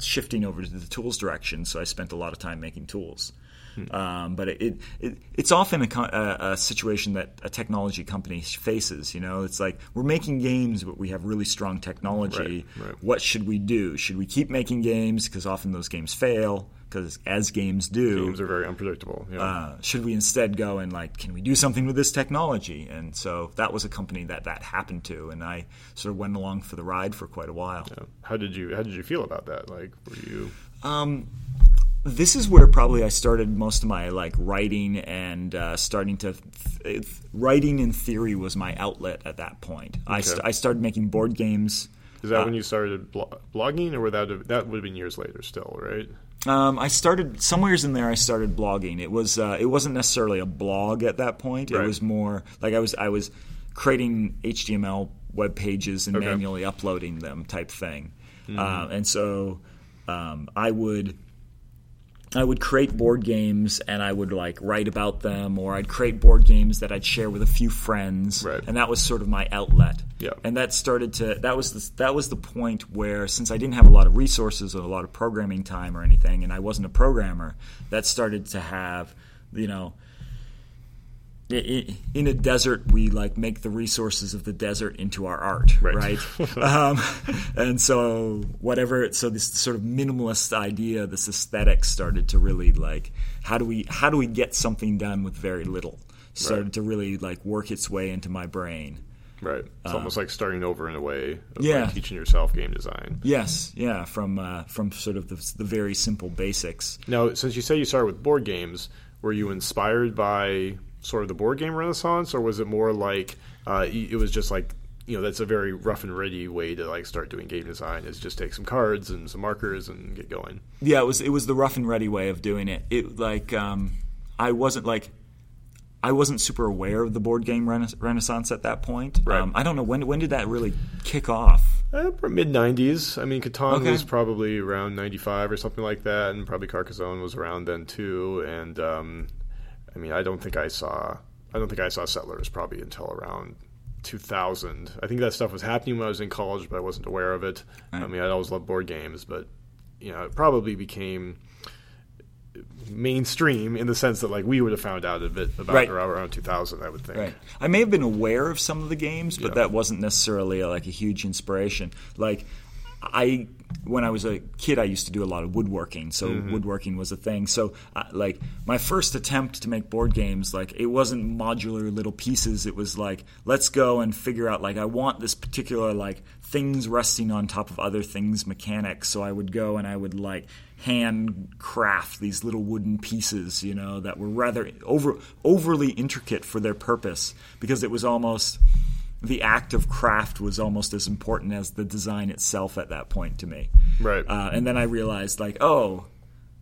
shifting over to the tools direction. So I spent a lot of time making tools. Hmm. Um, but it, it, it's often a, a, a, situation that a technology company faces. You know, it's like we're making games, but we have really strong technology. Right, right. What should we do? Should we keep making games because often those games fail? Because as games do, games are very unpredictable. Yeah. Uh, should we instead go and like, can we do something with this technology? And so that was a company that that happened to, and I sort of went along for the ride for quite a while. Yeah. How did you How did you feel about that? Like, were you? Um, this is where probably I started most of my like writing and uh, starting to th- writing in theory was my outlet at that point. Okay. I, st- I started making board games. Is that uh, when you started blo- blogging, or that have, that would have been years later? Still, right? Um, I started somewheres in there. I started blogging. It was uh, it wasn't necessarily a blog at that point. It was more like I was I was creating HTML web pages and okay. manually uploading them type thing. Mm-hmm. And so um, I would I would create board games and I would like write about them, or I'd create board games that I'd share with a few friends, right. and that was sort of my outlet. Yeah. And that started to that was the, that was the point where since I didn't have a lot of resources or a lot of programming time or anything, and I wasn't a programmer, that started to have you know in a desert we like make the resources of the desert into our art right, right? um, and so whatever so this sort of minimalist idea this aesthetic started to really like how do we how do we get something done with very little? Started right. to really like work its way into my brain. Right. It's um, almost like starting over in a way yeah like teaching yourself game design. Yes. Yeah. From uh, from sort of the, the very simple basics. Now since you say you started with board games were you inspired by sort of the board game renaissance, or was it more like uh, it was just like you know that's a very rough and ready way to like start doing game design is just take some cards and some markers and get going. Yeah, it was it was the rough and ready way of doing it. It like um, I wasn't like I wasn't super aware of the board game rena- renaissance at that point. Right. Um, I don't know when when did that really kick off. Uh, mid '90s. I mean, Catan okay. was probably around '95 or something like that, and probably Carcassonne was around then too. And um, I mean, I don't think I saw I don't think I saw Settlers probably until around 2000. I think that stuff was happening when I was in college, but I wasn't aware of it. Right. I mean, I always loved board games, but you know, it probably became mainstream in the sense that like we would have found out of it about right. around 2000 i would think right i may have been aware of some of the games but yeah. that wasn't necessarily like a huge inspiration like I when I was a kid, I used to do a lot of woodworking, so mm-hmm. woodworking was a thing. So, uh, like my first attempt to make board games, like it wasn't modular little pieces. It was like let's go and figure out like I want this particular like things resting on top of other things mechanics. So I would go and I would like hand craft these little wooden pieces, you know, that were rather over overly intricate for their purpose because it was almost the act of craft was almost as important as the design itself at that point to me. Right. Uh, and then I realized, like, oh,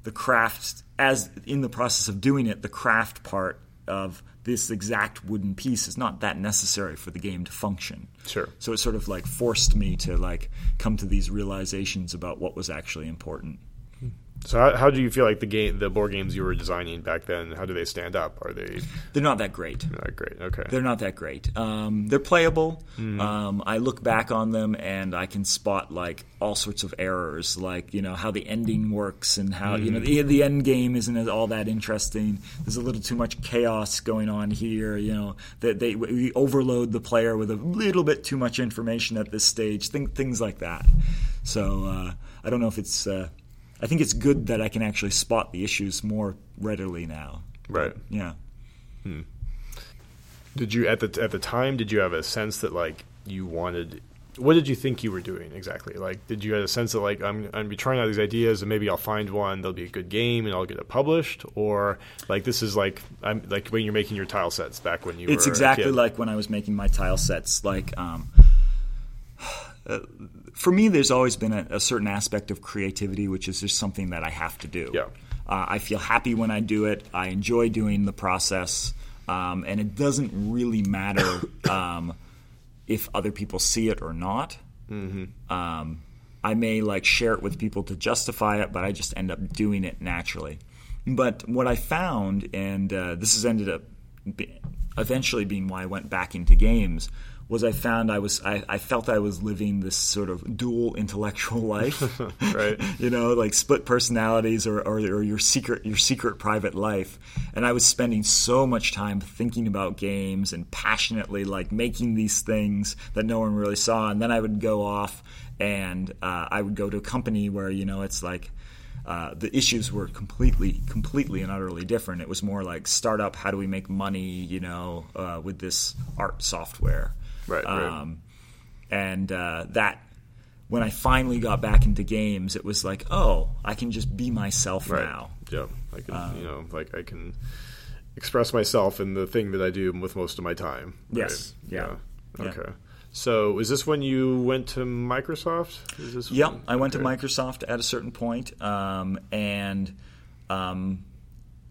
the craft, as in the process of doing it, the craft part of this exact wooden piece is not that necessary for the game to function. Sure. So it sort of like forced me to like come to these realizations about what was actually important. So how, how do you feel like the game, the board games you were designing back then? How do they stand up? Are they They're not that great. not great? Okay. They're not that great. Um, they're playable. Um, I look back on them and I can spot like all sorts of errors, like you know how the ending works and how you know the, the end game isn't all that interesting. There's a little too much chaos going on here. You know that they we overload the player with a little bit too much information at this stage. Think, things like that. So uh, I don't know if it's. Uh, I think it's good that I can actually spot the issues more readily now. right. Yeah. Did you at the at the time? Did you have a sense that like you wanted? What did you think you were doing exactly? Like, did you have a sense that like I'm I'm gonna be trying out these ideas and maybe I'll find one that'll be a good game and I'll get it published, or like this is like I'm like when you're making your tile sets back when you It's exactly like when I was making my tile sets. Like, um, uh, for me, there's always been a, a certain aspect of creativity, which is just something that I have to do. Yeah. Uh, I feel happy when I do it. I enjoy doing the process, um, and it doesn't really matter um, if other people see it or not. Mm-hmm. Um, I may like share it with people to justify it, but I just end up doing it naturally. But what I found, and uh, this has ended up be- eventually being why I went back into games, was I found I was I, I felt I was living this sort of dual intellectual life, Right. you know, like split personalities or, or, or your secret your secret private life. And I was spending so much time thinking about games and passionately like making these things that no one really saw. And then I would go off and uh, I would go to a company where you know it's like. Uh, the issues were completely, completely and utterly different. It was more like startup. How do we make money? You know, uh, with this art software. Right, right. Um, and uh, that when I finally got back into games, it was like, oh, I can just be myself right. now. Yeah, I can Um, you know like I can express myself in the thing that I do with most of my time. right? Yes. Yeah. Yeah. Okay. So, is this when you went to Microsoft? Is this Yep, I went to. Microsoft at a certain point, um, and um,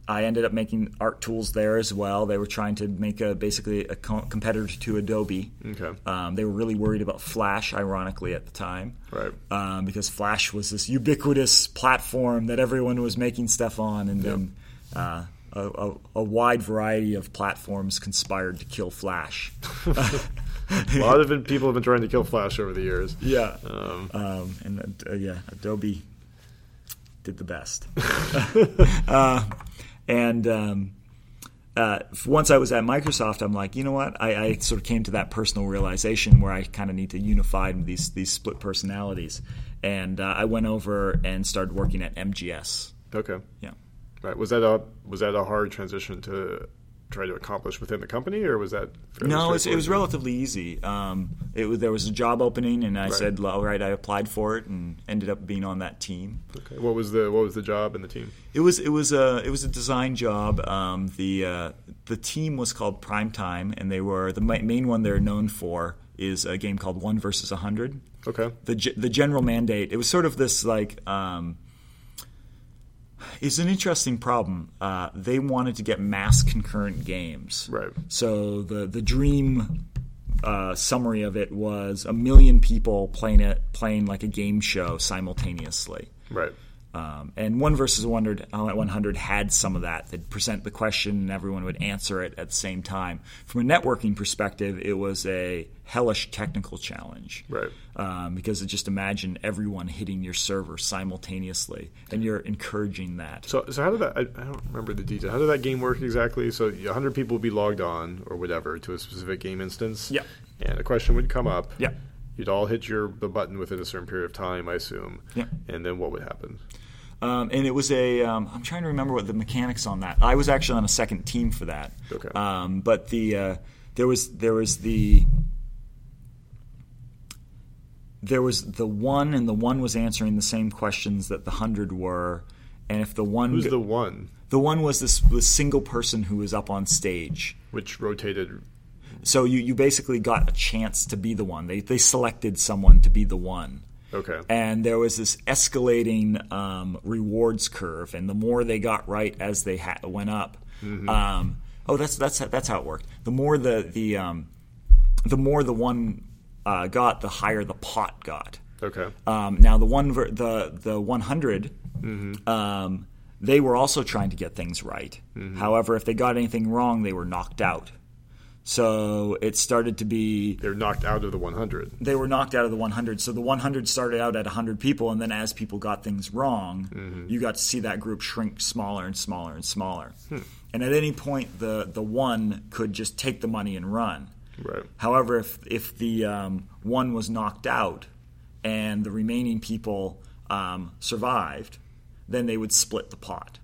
I ended up making art tools there as well. They were trying to make a basically a co- competitor to Adobe. Okay. Um, they were really worried about Flash, ironically, at the time. Right. Um, because Flash was this ubiquitous platform that everyone was making stuff on, and then uh, a, a, a wide variety of platforms conspired to kill Flash. A lot of people have been trying to kill Flash over the years. Yeah. Um, Um, and uh, yeah, Adobe did the best. uh, and um, uh, once I was at Microsoft, I'm like, you know what? I, I sort of came to that personal realization where I kind of need to unify these these split personalities, and uh, I went over and started working at MGS. okay. Yeah. Right. Was that a was that a hard transition to try to accomplish within the company, or was that No, it was, it was relatively easy. Um, it was, there was a job opening, and I Right. said, all right, I applied for it, and ended up being on that team. Okay. What was the what was the job and the team? It was it was a it was a design job. Um, the uh, the team was called Primetime, and they were the main one they're known for is a game called One versus a Hundred. Okay. The the general mandate. It was sort of this like. Um, it's an interesting problem. Uh, they wanted to get mass concurrent games. Right. So the the dream uh, summary of it was a million people playing it playing like a game show simultaneously. Right. Um, and one versus 100, uh, 100 had some of that. They'd present the question and everyone would answer it at the same time. From a networking perspective, it was a hellish technical challenge. Right. Um, because just imagine everyone hitting your server simultaneously, and you're encouraging that. So, so how did that? I, I don't remember the detail. How did that game work exactly? So, 100 people would be logged on or whatever to a specific game instance. Yeah. And a question would come up. Yeah. You'd all hit your the button within a certain period of time, I assume. Yeah. And then what would happen? Um, and it was a. Um, I'm trying to remember what the mechanics on that. I was actually on a second team for that. Okay. Um, but the uh, there was there was the there was the one, and the one was answering the same questions that the hundred were. And if the one Who's the one the one was this, this single person who was up on stage. which rotated? So you, you basically got a chance to be the one. They they selected someone to be the one. Okay. and there was this escalating um, rewards curve, and the more they got right as they ha- went up, um, oh, that's that's that's how it worked. The more the the um, the more the one uh, got, the higher the pot got. Okay. Um, now the one ver- the the 100 um, they were also trying to get things right. However, if they got anything wrong, they were knocked out. So it started to be They're knocked out of the 100. they were knocked out of the 100. So the 100 started out at 100 people, and then as people got things wrong, you got to see that group shrink smaller and smaller and smaller. And at any point, the the one could just take the money and run. Right. However, if if the um, one was knocked out and the remaining people um, survived, then they would split the pot.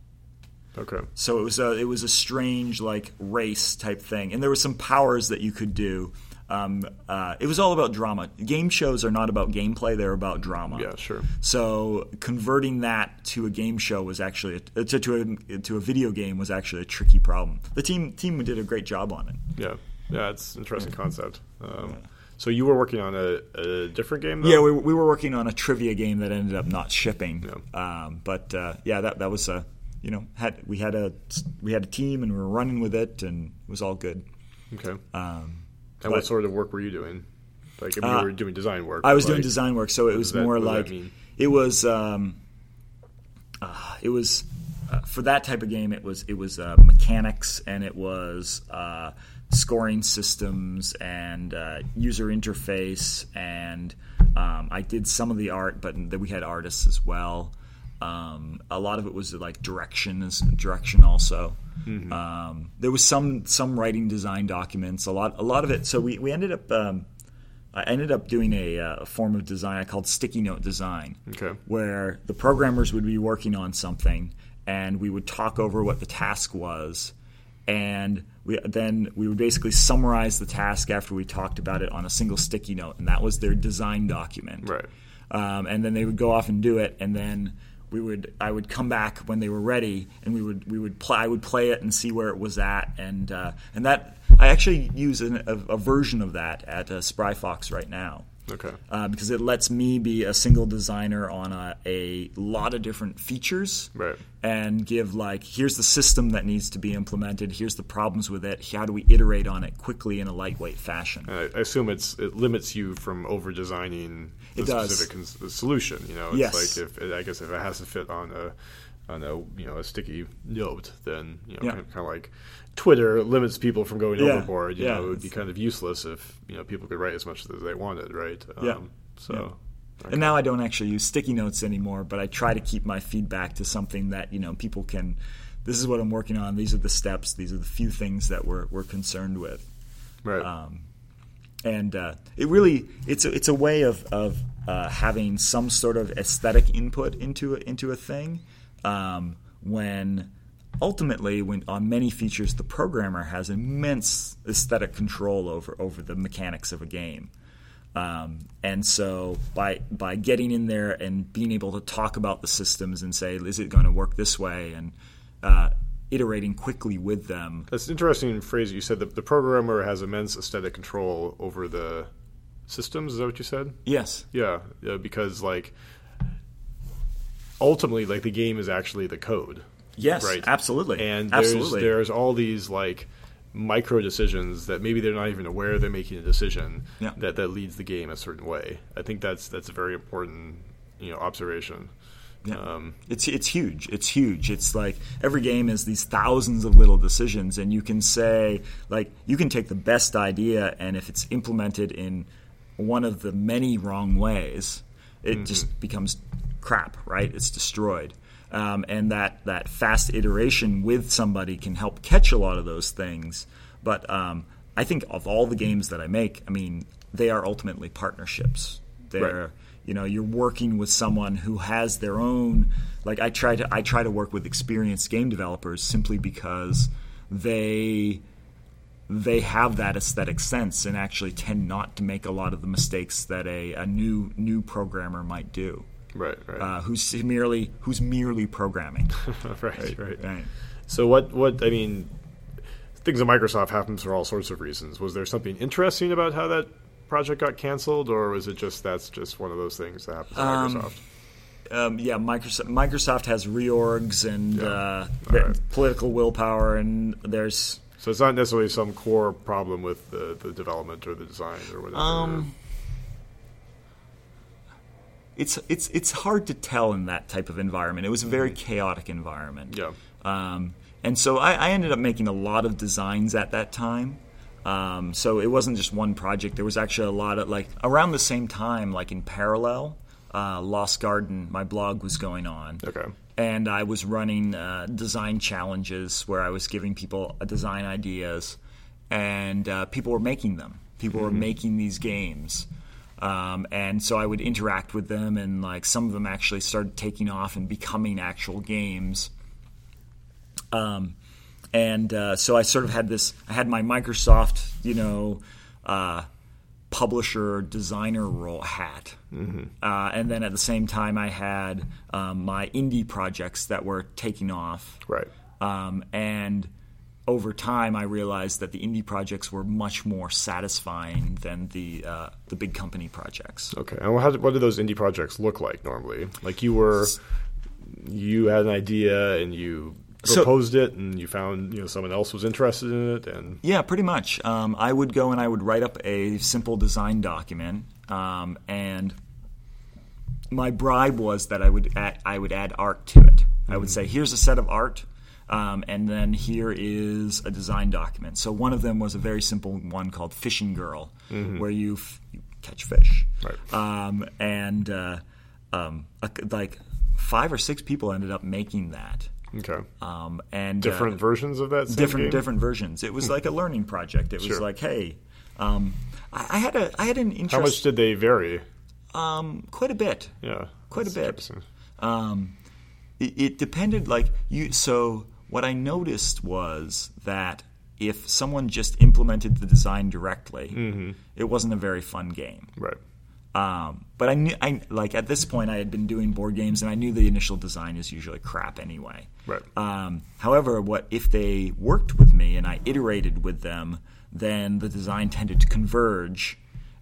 Okay. So it was a it was a strange like race type thing, and there were some powers that you could do. Um, uh, it was all about drama. Game shows are not about gameplay; they're about drama. Yeah, sure. So converting that to a game show was actually a, to to a, to a video game was actually a tricky problem. The team team did a great job on it. Yeah. Yeah, it's an interesting concept. Um, So you were working on a, a different game, though? Yeah, we, we were working on a trivia game that ended up not shipping. Yeah. Um, but uh, yeah, that that was a you know had we had a we had a team and we were running with it and it was all good. Okay. Um, and what sort of work were you doing? Like, I mean, Uh, you were doing design work. I was but, doing design work, so it was that- more what does that like it was. Um, uh, it was uh, for that type of game. It was it was uh, mechanics and it was uh, scoring systems and uh, user interface and um, I did some of the art, but we had artists as well. Um, a lot of it was like direction, direction also. Um, there was some some writing design documents. A lot a lot of it. So we, we ended up. Um, I ended up doing a, uh, form of design I called sticky note design, Okay. where the programmers would be working on something, and we would talk over what the task was, and we then we would basically summarize the task after we talked about it on a single sticky note, and that was their design document. Right. Um, and then they would go off and do it, and then we would I would come back when they were ready, and we would we would play I would play it and see where it was at, and uh, and that I actually use an, a, a version of that at uh, Spry Fox right now. Okay. Uh, because it lets me be a single designer on a, a lot of different features Right. and give like here's the system that needs to be implemented here's the problems with it how do we iterate on it quickly in a lightweight fashion And I, assume it's it limits you from over designing the It specific cons- solution. You know, it's Yes. like if I guess if it has to fit on a on a you know a sticky note, then you know Yeah. kind of like Twitter limits people from going Yeah. overboard. You Yeah. know, it would be kind of useless if you know people could write as much as they wanted, right? Yeah. Um, so. And now I don't actually use sticky notes anymore, but I try to keep my feedback to something that you know people can. This is what I'm working on. These are the steps. These are the few things that we're we're concerned with. Right. Um, and uh, it really it's a, it's a way of of uh, having some sort of aesthetic input into a, into a thing um, when ultimately when on many features the programmer has immense aesthetic control over over the mechanics of a game um, and so by by getting in there and being able to talk about the systems and say is it going to work this way and uh, iterating quickly with them That's an interesting phrase. You said that the programmer has immense aesthetic control over the systems. Is that what you said? yes Yeah, yeah because like ultimately, like the game is actually the code, yes right? absolutely And there's absolutely there's all these like micro decisions that maybe they're not even aware they're making a decision Yeah. that that leads the game a certain way. I think that's that's a very important you know observation. Yeah. Um, it's it's huge. It's huge. It's like every game is these thousands of little decisions, and you can say like you can take the best idea, and if it's implemented in one of the many wrong ways, it just becomes crap. Right? It's destroyed. Um, and that that fast iteration with somebody can help catch a lot of those things. But um, I think of all the games that I make, I mean, they are ultimately partnerships. They're Right. you know you're working with someone who has their own like i try to i try to work with experienced game developers simply because they they have that aesthetic sense and actually tend not to make a lot of the mistakes that a, a new new programmer might do right, right, uh, who's merely who's merely programming right, right, right So what what I mean, things at Microsoft happens for all sorts of reasons. Was there something interesting about how that project got canceled, or was it just that's just one of those things that happens at Um, Microsoft? um, yeah, Microsoft Microsoft has reorgs and Yeah. uh, right. political willpower, and there's So it's not necessarily some core problem with the, the development or the design or whatever. Um, it's it's it's hard to tell in that type of environment. It was a very chaotic environment. Yeah. Um, and so I, I ended up making a lot of designs at that time. Um, so it wasn't just one project. There was actually a lot of like around the same time, like in parallel, uh, Lost Garden, my blog was going on. Okay. And I was running uh, design challenges where I was giving people uh, design ideas, and uh, people were making them. People were making these games. Um, and so I would interact with them, and like some of them actually started taking off and becoming actual games. Um, and uh, so I sort of had this. I had my Microsoft, you know, uh, publisher designer role hat, uh, and then at the same time I had um, my indie projects that were taking off. Right. Um, and over time, I realized that the indie projects were much more satisfying than the uh, the big company projects. Okay. And how what do those indie projects look like normally? Like you were, you had an idea and you So- proposed it, and you found you know someone else was interested in it, and Yeah, pretty much. Um, I would go and I would write up a simple design document, um, and my bribe was that I would add, I would add art to it. I would say, "Here's a set of art." Um, and then here is a design document. So one of them was a very simple one called Fishing Girl, where you, f- you catch fish. Right. Um, and uh, um, a- like five or six people ended up making that. okay, Um, and uh, different versions of that. Same different game? different versions. It was like a learning project. It was Sure. like, hey, um, I, I had a I had an interest. How much did they vary? um, quite a bit. Yeah, Quite a bit. Um, it, it depended. Like you. So what I noticed was that if someone just implemented the design directly, Mm-hmm. it wasn't a very fun game. Right. Um, but I knew, I like at this point, I had been doing board games, and I knew the initial design is usually crap anyway. Right. Um, however, what if they worked with me and I iterated with them, then the design tended to converge,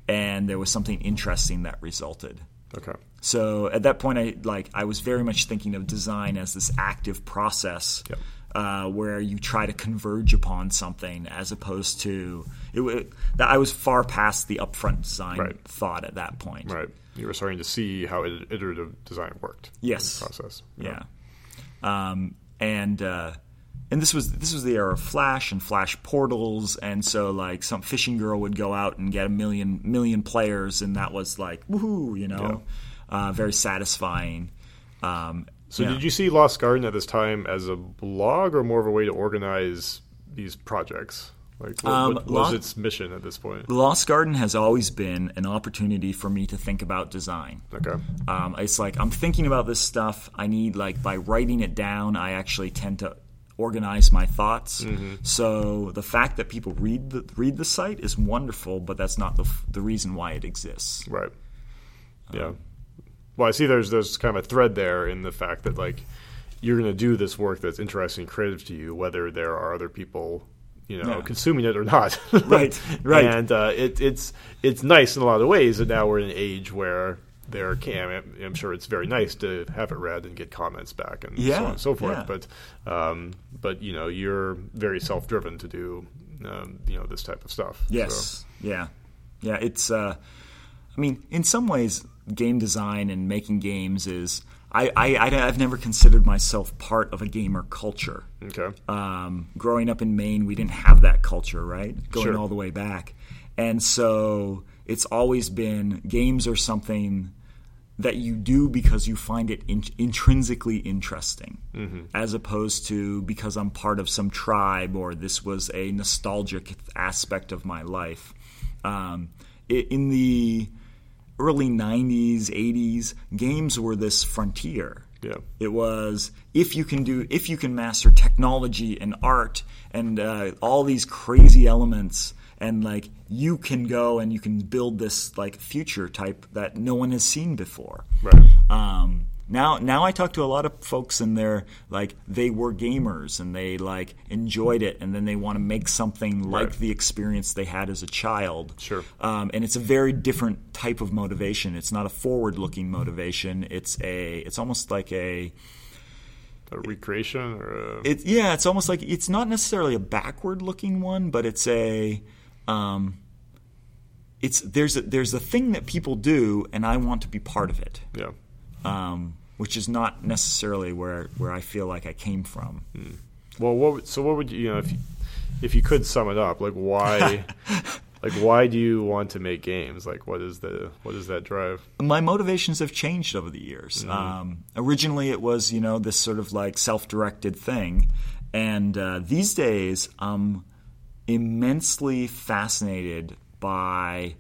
and there was something interesting that resulted. Okay. So at that point, I like I was very much thinking of design as this active process Yep. uh, where you try to converge upon something, as opposed to it. that I was far past the upfront design Right. thought at that point. Right. You were starting to see how iterative design worked. in Yes. the process. Yeah. Um, and uh, and this was this was the era of Flash and Flash portals, and so like some fishing girl would go out and get a million million players, and that was like woohoo, you know, uh, very satisfying. Um, So yeah. did you see Lost Garden at this time as a blog or more of a way to organize these projects? Like what, Um, what was Lo- its mission at this point? Lost Garden has always been an opportunity for me to think about design. Okay. Um, it's like I'm thinking about this stuff. I need like by writing it down, I actually tend to organize my thoughts. Mm-hmm. So the fact that people read the read the site is wonderful, but that's not the the reason why it exists. Right. Yeah. Well, I see there's there's kind of a thread there in the fact that like you're going to do this work that's interesting and creative to you, whether there are other people, you know, Yeah. consuming it or not. Right, right. And uh, it, it's it's nice in a lot of ways that now we're in an age where there can I'm, I'm sure it's very nice to have it read and get comments back and so on and so forth. yeah. But um, but you know you're very self driven to do um, you know this type of stuff. So- Yes. Yeah. Yeah. It's. Uh, I mean, in some ways, game design and making games is. I, I, have never considered myself part of a gamer culture. Okay. um, growing up in Maine, we didn't have that culture, right? Going Sure. all the way back. And so it's always been games are something that you do because you find it in- intrinsically interesting, as opposed to because I'm part of some tribe or this was a nostalgic aspect of my life. Um, in the early 90s, 80s, games were this frontier. Yeah. It was if you can do if you can master technology and art and uh, all these crazy elements and like you can go and you can build this like future type that no one has seen before. Right. Um, now, now I talk to a lot of folks and they're like they were gamers and they like enjoyed it and then they want to make something like Right. the experience they had as a child. Sure. Um, and it's a very different type of motivation. It's not a forward-looking motivation. It's a. It's almost like a. a recreation or a, It's yeah. It's almost like it's not necessarily a backward-looking one, but it's a. Um, it's there's a, there's a thing that people do, and I want to be part of it. Yeah. Um, which is not necessarily where, where I feel like I came from. Well, what so what would you, you know if you, if you could sum it up like why like why do you want to make games like what is the what is that drive? my motivations have changed over the years. Um, originally, it was you know this sort of like self-directed thing, and uh, these days I'm immensely fascinated by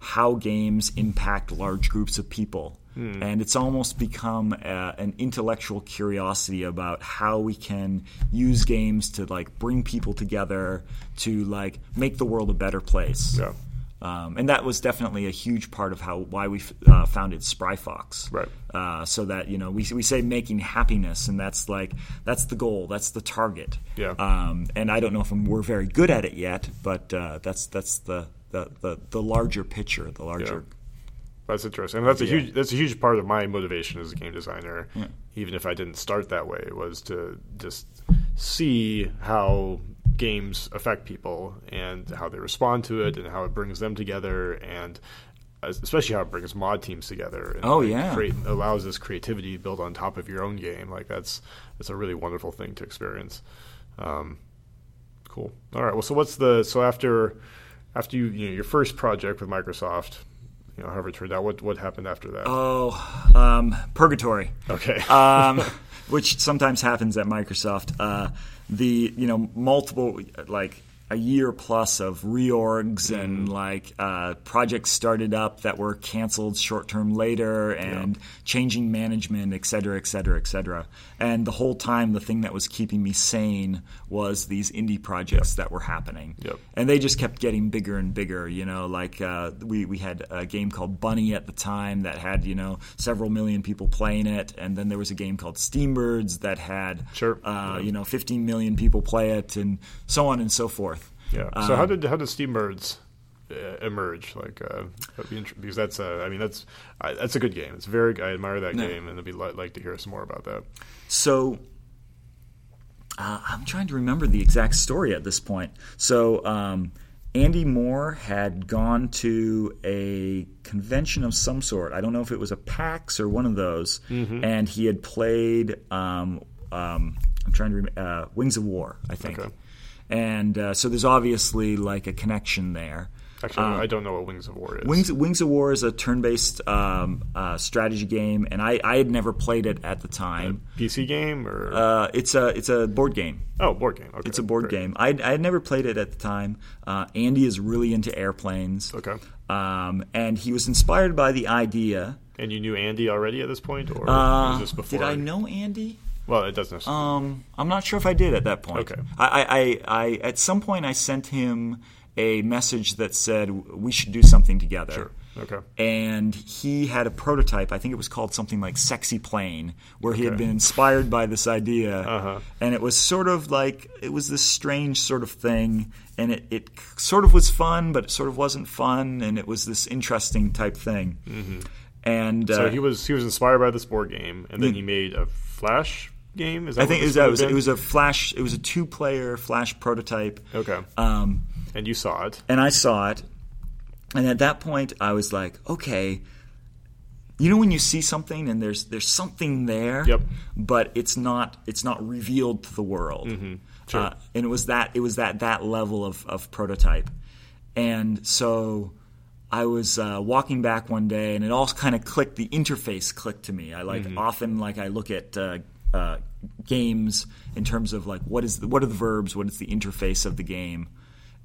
how games impact large groups of people. And it's almost become a, an intellectual curiosity about how we can use games to like bring people together to like make the world a better place. Yeah. Um, and that was definitely a huge part of how why we f- uh, founded Spry Fox. Right. Uh, so that you know we we say making happiness, and that's like that's the goal, that's the target. Yeah. Um, and I don't know if we're very good at it yet, but uh, that's that's the, the the the larger picture, the larger. That's interesting. And that's a Yeah. huge that's a huge part of my motivation as a game designer. Even if I didn't start that way, was to just see how games affect people and how they respond to it and how it brings them together and especially how it brings mod teams together. And Oh, like, yeah. create, allows this creativity built on top of your own game. Like that's that's a really wonderful thing to experience. Um, cool. All right. Well, so what's the so after after you you know your first project with Microsoft, you know, however it turned out, what what happened after that? Oh, um, purgatory. okay. um, which sometimes happens at Microsoft. Uh, the you know multiple like a year plus of reorgs and like uh, projects started up that were canceled short term later and changing management, et cetera, et cetera, et cetera. And the whole time, the thing that was keeping me sane was these indie projects that were happening. Yep. And they just kept getting bigger and bigger. You know, like uh, we we had a game called Bunni at the time that had you know several million people playing it, and then there was a game called Steambirds that had Sure. uh, you know 15 million people play it, and so on and so forth. Yeah. So how um, did how did Steambirds uh, emerge? Like uh, that'd be int- because that's uh, I mean that's I, that's a good game. It's very I admire that Yeah. game, and I'd be li- like to hear some more about that. So uh, I'm trying to remember the exact story at this point. So um, Andy Moore had gone to a convention of some sort. I don't know if it was a PAX or one of those, and he had played. Um, um, I'm trying to remember uh, Wings of War, I think. Okay. And uh, so there's obviously like a connection there. Actually, I don't know what Wings of War is. Um, Wings, Wings of War is a turn-based um, uh, strategy game, and I, I had never played it at the time. PC game or Uh, it's a it's a board game. oh board game. Okay, It's a board great. game. I I had never played it at the time. Uh, Andy is really into airplanes. Okay. Um, and he was inspired by the idea. And you knew Andy already at this point, or Uh, was this before? did I know Andy? Well, it doesn't. Um, I'm not sure if I did at that point. Okay. I, I, I, I at some point I sent him a message that said we should do something together. Sure. Okay. and he had a prototype. I think it was called something like "Sexy Plane," where he had been inspired by this idea, Uh-huh. and it was sort of like it was this strange sort of thing, and it, it sort of was fun, but it sort of wasn't fun, and it was this interesting type thing. And Mm-hmm. So uh, he was he was inspired by this board game, and then he made a Flash game. Is that I think it was, it was it was a flash. It was a two-player flash prototype. okay. Um, and you saw it. and I saw it, and at that point I was like, okay, you know when you see something and there's there's something there, Yep. but it's not it's not revealed to the world, Mm-hmm. Sure. uh, and it was that it was that that level of of prototype, and so. I was uh, walking back one day, and it all kind of clicked. The interface clicked to me. I like Mm-hmm. often like I look at uh, uh, games in terms of like what is the, what are the verbs, what is the interface of the game,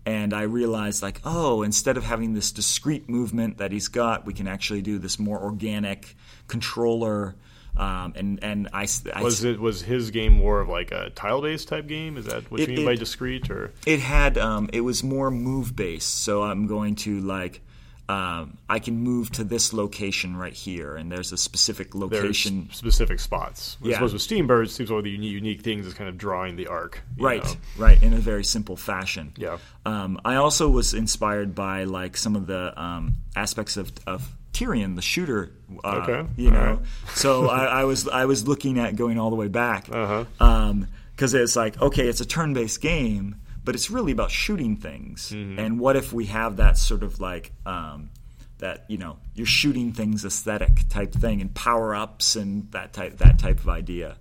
and I realized like oh, instead of having this discrete movement that he's got, we can actually do this more organic controller. Um, and and I Was it was his game more of like a tile based type game? Is that what It- you mean by discrete or it had um, it was more move based. So I'm going to like um, I can move to this location right here, and there's a specific there's location. specific spots? I Yeah. suppose with Steambird, seems one of the unique, unique things is kind of drawing the arc. Right, know? right, in a very simple fashion. Yeah. Um, I also was inspired by like some of the um, aspects of, of Tyrian, the shooter. Uh, Okay, You know, right. so I, I was I was looking at going all the way back Uh-huh. because it's like okay, it's a turn-based game, but it's really about shooting things. And what if we have that sort of like um, that you know you're shooting things aesthetic type thing and power ups and that type that type of idea.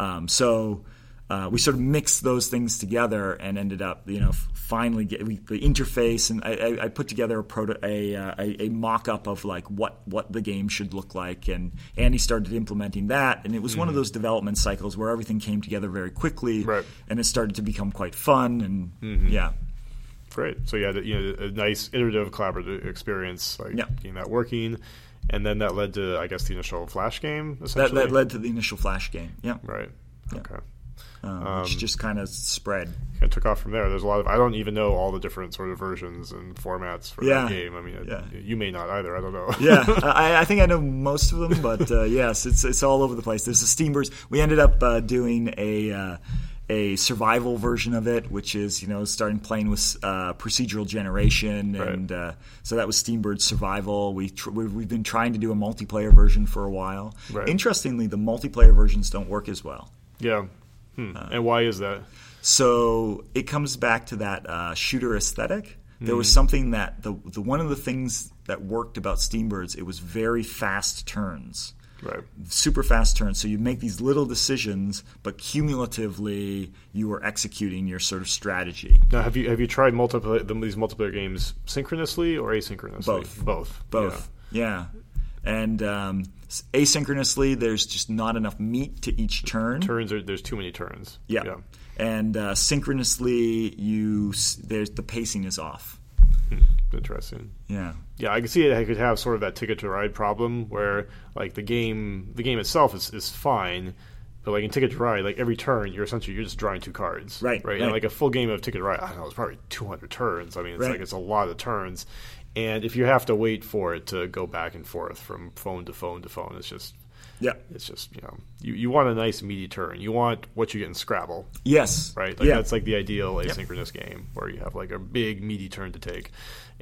Um, so uh, we sort of mixed those things together and ended up you know finally get we, the interface and I, I, I put together a proto a, uh, a, a mock up of like what what the game should look like and Andy started implementing that and it was one of those development cycles where everything came together very quickly Right. and it started to become quite fun and yeah Great. So you had you know, a nice iterative collaborative experience, like Yeah. getting that working, and then that led to, I guess, the initial Flash game. that, Essentially, that led to the initial flash game yeah, right. Okay. Um, which just kind of spread of took off from there. There's a lot of I don't even know all the different sort of versions and formats for Yeah. that game. I mean, I- Yeah. you may not either. I don't know. yeah, I, I think I know most of them, but uh, yes, it's it's all over the place. There's the Steambirds. We ended up uh, doing a uh, a survival version of it, which is you know starting playing with uh, procedural generation, and uh, so that was Steambird Survival. We tr- we've, we've been trying to do a multiplayer version for a while. Right. Interestingly, the multiplayer versions don't work as well. yeah. Hmm. Uh, and why is that? So it comes back to that uh, shooter aesthetic. There Hmm. was something that the, the one of the things that worked about Steambirds. It was very fast turns, Right. super fast turns. So you make these little decisions, but cumulatively you are executing your sort of strategy. Now, have you have you tried multiplayer these multiplayer games synchronously or asynchronously? Both. Both. Both, yeah. And um, asynchronously, there's just not enough meat to each turn. Turns are there's too many turns. Yeah. And uh, synchronously, you there's the pacing is off. Interesting. Yeah. Yeah, I can see it. I could have sort of that ticket to ride problem where like the game, the game itself is, is fine, but like in Ticket to Ride, like every turn you're essentially you're just drawing two cards, Right, Right, and like a full game of Ticket to Ride, I don't know, it's probably 200 turns. I mean, it's Right. like it's a lot of turns, and if you have to wait for it to go back and forth from phone to phone to phone, it's just Yeah. it's just you know you, you want a nice meaty turn. You want what you get in Scrabble, Yes. right? Like yeah. that's like the ideal asynchronous game where you have like a big meaty turn to take,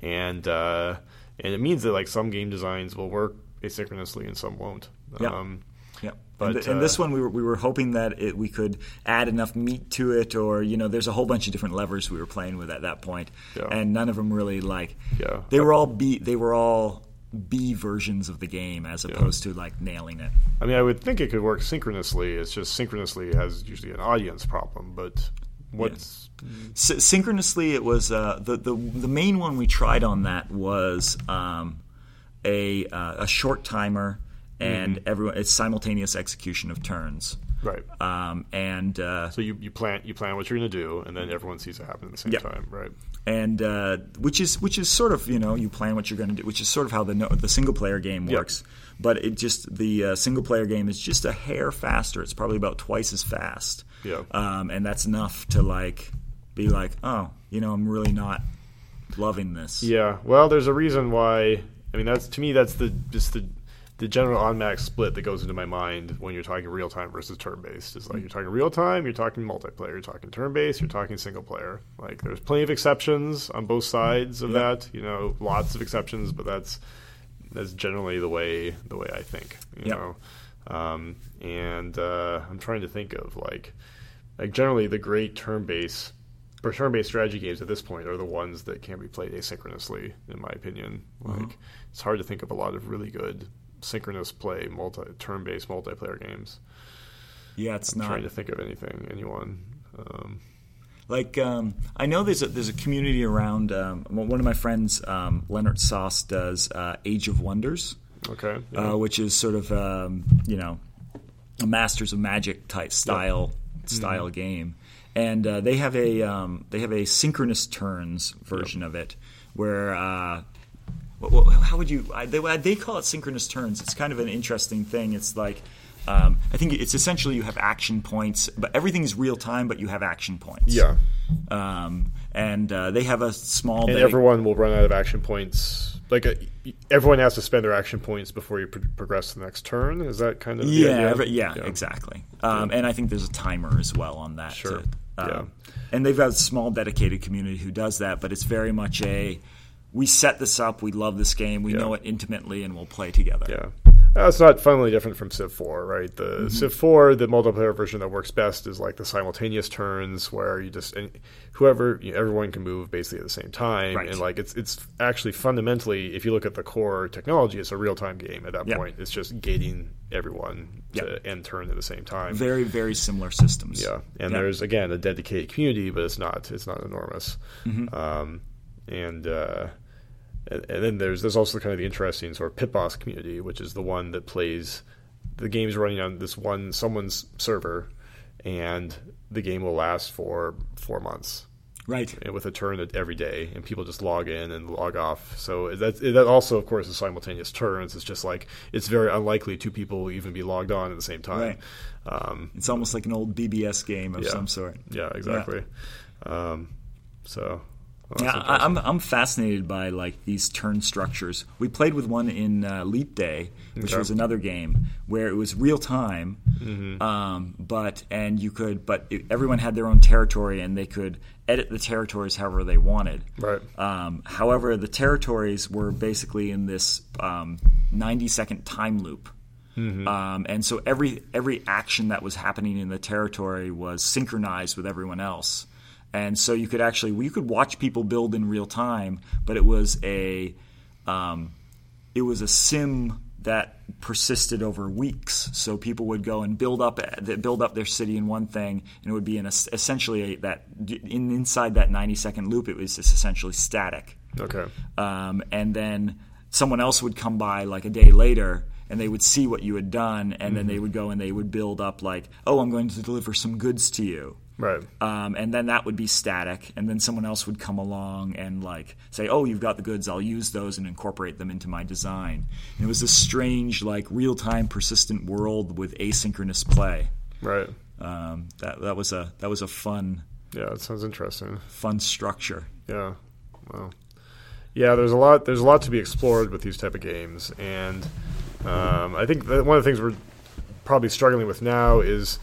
and uh, and it means that like some game designs will work asynchronously and some won't. Yeah. Um, Yeah. But, and, th- and this uh, one, we were, we were hoping that it, we could add enough meat to it, or you know, there's a whole bunch of different levers we were playing with at that point, Yeah. and none of them really like. Yeah. They were all B. They were all B versions of the game, as opposed to like nailing it. I mean, I would think it could work synchronously. It's just synchronously has usually an audience problem. But what's S- synchronously, it was uh, the the the main one we tried on that was um, a uh, a short timer and Mm-hmm. everyone it's simultaneous execution of turns. right? Um, and uh, so you, you plan you plan what you're going to do, and then everyone sees it happen at the same Yeah. time, right? and uh, which is which is sort of you know you plan what you're going to do, which is sort of how the no, the single player game works. But it just the uh, single player game is just a hair faster. It's probably about twice as fast. Yeah. um, and that's enough to like be like, oh, you know, I'm really not loving this. Yeah. Well, there's a reason why. I mean, that's to me that's the just the the general automatic split that goes into my mind when you're talking real time versus turn based. Is like you're talking real time, you're talking multiplayer, you're talking turn based, you're talking single player. Like there's plenty of exceptions on both sides of Yeah. that. You know, lots of exceptions, but that's that's generally the way the way I think. You Yeah. know, um, and uh, I'm trying to think of like like generally the great turn based or turn based strategy games at this point are the ones that can be played asynchronously, in my opinion. Like it's hard to think of a lot of really good synchronous play multi turn based multiplayer games. Yeah, it's I'm not trying to think of anything, anyone. Um, Like um, I know there's a there's a community around. Um, one of my friends, um, Lennart Sas, does uh, Age of Wonders, okay. yeah. uh, which is sort of um, you know a Masters of Magic type style style game, and uh, they have a um, they have a synchronous turns version of it where. Uh, wh- wh- how would you? I, they, they call it synchronous turns. It's kind of an interesting thing. It's like um, I think it's essentially you have action points, but everything is real time, but you have action points. yeah. Um, and uh, they have a small. And everyone will run out of action points. Like a, everyone has to spend their action points before you pro- progress to the next turn. Is that kind of the yeah, idea? every- yeah, exactly. Um, and I think there's a timer as well on that. Sure. to- um, Yeah. And they've got a small dedicated community who does that, but it's very much a we set this up, we love this game, we Yeah. know it intimately, and we'll play together. Yeah, That's not fundamentally different from Civ 4, right? The mm-hmm. Civ 4, the multiplayer version that works best is like the simultaneous turns where you just whoever you know, everyone can move basically at the same time, right. and like it's it's actually fundamentally, if you look at the core technology, it's a real time game at that point. It's just gating everyone yep. to end turn at the same time. Very very similar systems. Yeah, and yep. there's again a dedicated community, but it's not it's not enormous. Mm-hmm. Um, and uh, and, then there's there's also kind of the interesting sort of pit boss community, which is the one that plays the game's running on this one someone's server, and the game will last for four months. Right. And with a turn every day, and people just log in and log off. So that that also, of course, is simultaneous turns. It's just like it's very unlikely two people will even be logged on at the same time. Right. Um, it's almost like an old BBS game of yeah. some sort. Yeah, exactly. Yeah. Um, so yeah, I, am I'm, I'm fascinated by like these turn structures. We played with one in uh, Leap Day, which okay. was another game where it was real time, mm-hmm. um, but and you could, but it, everyone had their own territory and they could edit the territories however they wanted. Right. Um, however, the territories were basically in this um, 90 second time loop. Mm-hmm. Um, and so every every action that was happening in the territory was synchronized with everyone else and so you could actually you could watch people build in real time, but it was a um, it was a sim that persisted over weeks. So people would go and build up build up their city in one thing, and it would be in a, essentially a, that in, inside that ninety second loop, it was just essentially static. Okay, um, and then someone else would come by like a day later and they would see what you had done and mm-hmm. then they would go and they would build up like oh i'm going to deliver some goods to you Right. Um, and then that would be static, and then someone else would come along and like say, "Oh, you've got the goods. I'll use those and incorporate them into my design." And it was this strange, like real-time, persistent world with asynchronous play. Right. Um, that that was a that was a fun. Yeah, that sounds interesting. Fun structure. Yeah. Wow. Yeah, there's a lot. There's a lot to be explored with these type of games, and um, I think one of the things we're probably struggling with now is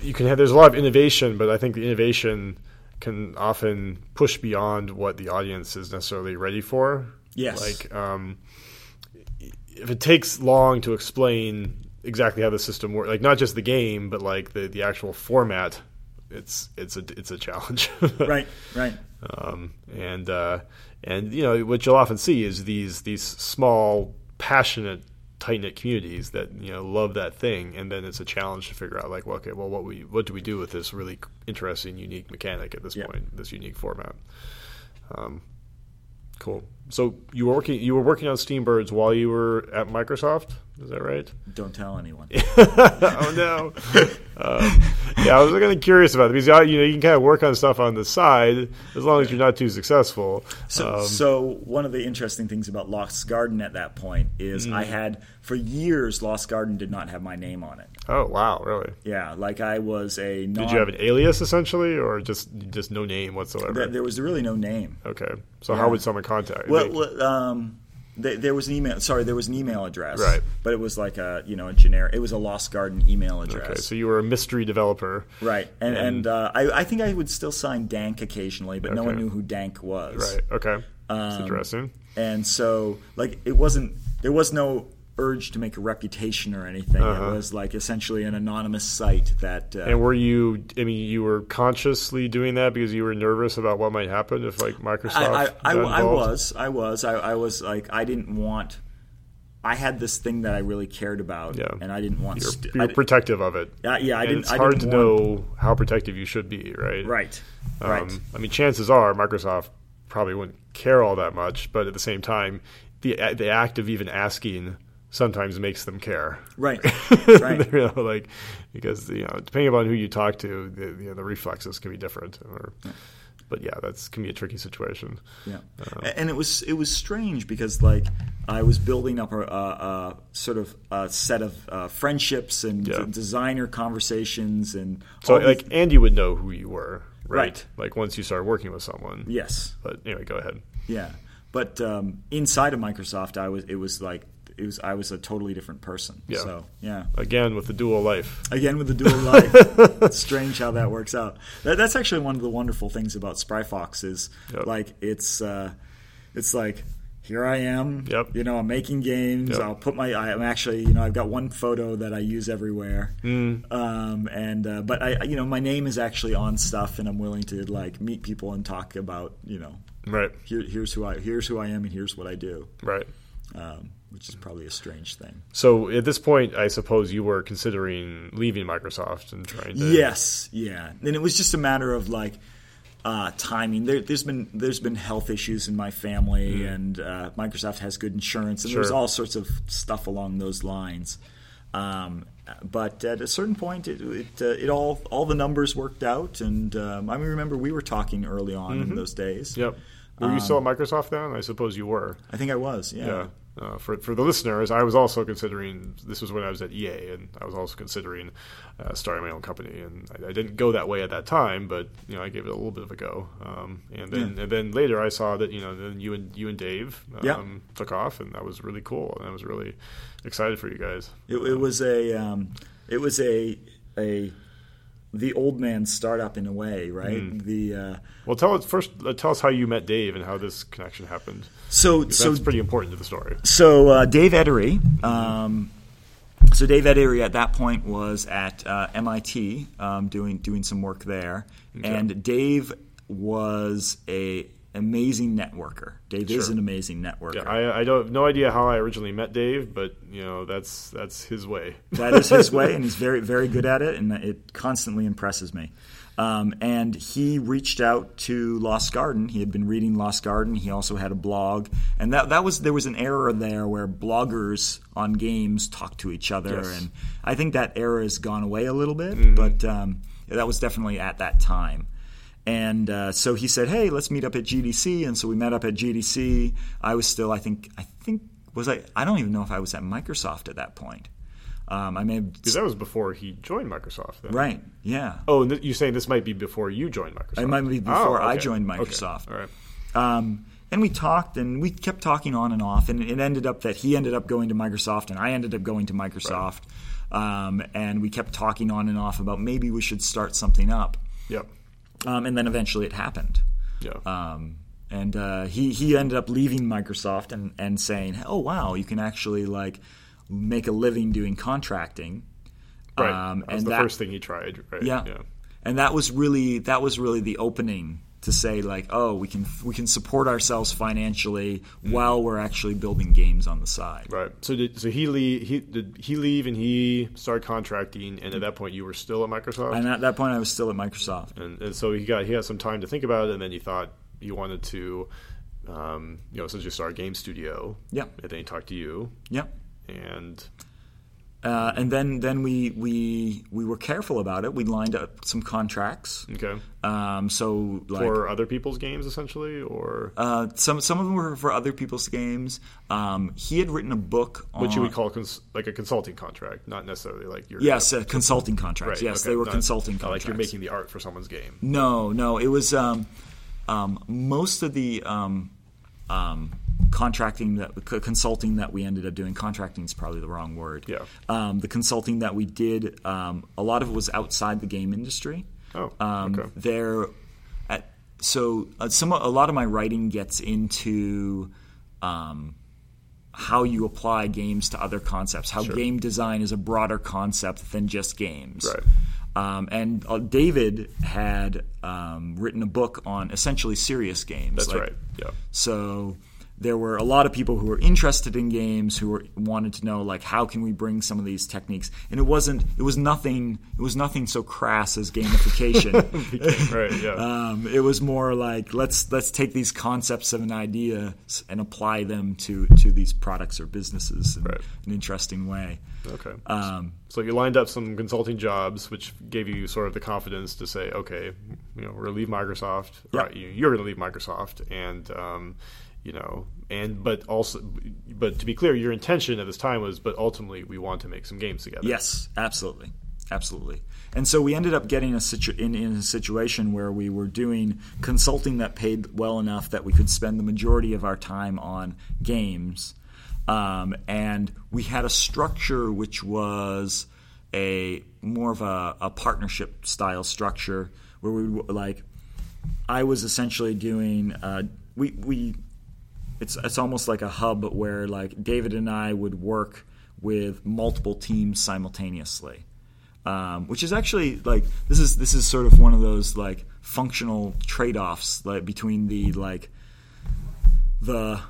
you can have there's a lot of innovation, but I think the innovation can often push beyond what the audience is necessarily ready for. Yes. Like um, if it takes long to explain exactly how the system works, like not just the game, but like the, the actual format, it's it's a it's a challenge. right. Right. Um, and uh, and you know what you'll often see is these these small passionate tight knit communities that you know love that thing, and then it's a challenge to figure out like, well, okay, well, what we what do we do with this really interesting, unique mechanic at this yeah. point, this unique format? Um, cool. So you were working you were working on Steambirds while you were at Microsoft. Is that right? Don't tell anyone. oh no. um, yeah, I was kind of curious about it because you know you can kind of work on stuff on the side as long as you're not too successful. So, um, so one of the interesting things about Lost Garden at that point is mm. I had for years Lost Garden did not have my name on it. Oh wow, really? Yeah, like I was a. Non- did you have an alias essentially, or just just no name whatsoever? There was really no name. Okay, so yeah. how would someone contact? Well, well um, there was an email. Sorry, there was an email address. Right. But it was like a you know a generic. It was a Lost Garden email address. Okay, so you were a mystery developer. Right, and and, and uh, I, I think I would still sign Danc occasionally, but okay. no one knew who Danc was. Right. Okay. That's um, interesting. And so like it wasn't. There was no urge to make a reputation or anything. Uh-huh. It was like essentially an anonymous site that. Uh, and were you? I mean, you were consciously doing that because you were nervous about what might happen if like Microsoft. I, I, I, I was. I was. I, I was like I didn't want. I had this thing that I really cared about, yeah. and I didn't want. You're, st- you're protective of it. Uh, yeah, I and didn't. It's hard didn't to know how protective you should be, right? Right. Um, right. I mean, chances are Microsoft probably wouldn't care all that much, but at the same time, the the act of even asking sometimes makes them care. Right. right. you know, like because you know, depending upon who you talk to, the, you know, the reflexes can be different. Or, yeah. But yeah, that's can be a tricky situation. Yeah, uh, and it was it was strange because like I was building up a, a, a sort of a set of uh, friendships and yeah. designer conversations and so like these... Andy would know who you were, right? right? Like once you started working with someone. Yes. But anyway, go ahead. Yeah, but um, inside of Microsoft, I was it was like it was I was a totally different person. Yeah. So yeah. Again with the dual life. Again with the dual life. it's strange how that works out. That, that's actually one of the wonderful things about Spry Fox is yep. like it's uh, it's like here I am. Yep. You know, I'm making games. Yep. I'll put my. I'm actually, you know, I've got one photo that I use everywhere. Mm. Um, and uh, but I, you know, my name is actually on stuff, and I'm willing to like meet people and talk about, you know, Right. here, here's who I, here's who I am, and here's what I do. Right. Um, which is probably a strange thing. So at this point, I suppose you were considering leaving Microsoft and trying to. Yes, yeah, and it was just a matter of like uh, timing. There, there's been there's been health issues in my family, and uh, Microsoft has good insurance, and there's all sorts of stuff along those lines. Um, but at a certain point, it it, uh, it all all the numbers worked out, and um, I remember we were talking early on in those days. Yep. Were you still at Microsoft then? I suppose you were. I think I was. Yeah. Yeah. Uh, for for the listeners, I was also considering. This was when I was at EA, and I was also considering uh, starting my own company. And I, I didn't go that way at that time, but you know, I gave it a little bit of a go. Um, and then Yeah. and then later, I saw that you know, then you and you and Dave um, Yeah. took off, and that was really cool. And I was really excited for you guys. It, it was a um, it was a a the old man startup in a way, right? The uh, Well, tell us first. Uh, tell us how you met Dave and how this connection happened. so so That's pretty important to the story. So uh, Dave Edery, um, so Dave Edery at that point was at uh, MIT um, doing doing some work there, and Dave was a amazing networker. Dave is an amazing networker. Yeah, I, I don't have no idea how I originally met Dave, but you know that's that's his way. that is his way, and he's very very good at it, and it constantly impresses me. Um, and he reached out to Lost Garden. He had been reading Lost Garden. He also had a blog, and that that was there was an era there where bloggers on games talk to each other, Yes. and I think that era has gone away a little bit, but um, that was definitely at that time. And uh, so he said, "Hey, let's meet up at GDC." And so we met up at GDC. I was still, I think, I think was I? I don't even know if I was at Microsoft at that point. Um, I may have Because that was before he joined Microsoft. Then. Right. Yeah. Oh, and th- you're saying this might be before you joined Microsoft? It might be Oh, before I okay. joined Okay. Microsoft. All right. Um, and we talked, and we kept talking on and off, and it ended up that he ended up going to Microsoft, and I ended up going to Microsoft, um, and we kept talking on and off about maybe we should start something up, Yep. Um, and then eventually it happened. Yeah. Um, and uh, he he ended up leaving Microsoft and, and saying, "Oh wow, you can actually like make a living doing contracting." right. Um, that was and the that- first thing he tried. Right. Yeah. Yeah. And that was really that was really the opening to say like, oh, we can we can support ourselves financially while we're actually building games on the side. Right. So did so he leave? He did he leave and he started contracting, and at that point you were still at Microsoft. And at that point, I was still at Microsoft. and, and so he got he had some time to think about it, and then he thought he wanted to, um, you know, essentially start a game studio. Yeah. And then he talked to you, Yeah. and Uh, and then then we we we were careful about it. We lined up some contracts. okay, Um, so like for other people's games essentially, or uh, some some of them were for other people's games. Um, he had written a book on what you would call cons- like a consulting contract, not necessarily like you're yes, uh, consulting contracts. Right, yes, okay, they were not- consulting not contracts. Like you're making the art for someone's game. No, no. It was um, um, most of the um, um, contracting that consulting that we ended up doing. Contracting is probably the wrong word. Yeah. Um, the consulting that we did, um, a lot of it was outside the game industry. Oh, Um, okay. There, at, so uh, some a lot of my writing gets into. Um, how you apply games to other concepts, how Sure. game design is a broader concept than just games. Right. Um, and uh, David had um, written a book on essentially serious games. That's Like, right. Yeah. So there were a lot of people who were interested in games who were, wanted to know like how can we bring some of these techniques. And it wasn't. It was nothing. It was nothing so crass as gamification. right. Yeah. Um, it was more like let's let's take these concepts of an idea and apply them to to these products or businesses in Right. an interesting way. okay. Um, So you lined up some consulting jobs, which gave you sort of the confidence to say, okay, you know, we're going to leave Microsoft. Yeah. Right, you- you're going to leave Microsoft, and um, you know, and but also, but to be clear, your intention at this time was, but ultimately, we want to make some games together. Yes, absolutely, absolutely. And so we ended up getting a situ- in, in a situation where we were doing consulting that paid well enough that we could spend the majority of our time on games, um, and we had a structure which was a more of a, a partnership style structure where we like I was essentially doing uh, we we it's it's almost like a hub where like David and I would work with multiple teams simultaneously, um, which is actually like this is this is sort of one of those like functional trade offs like between the like the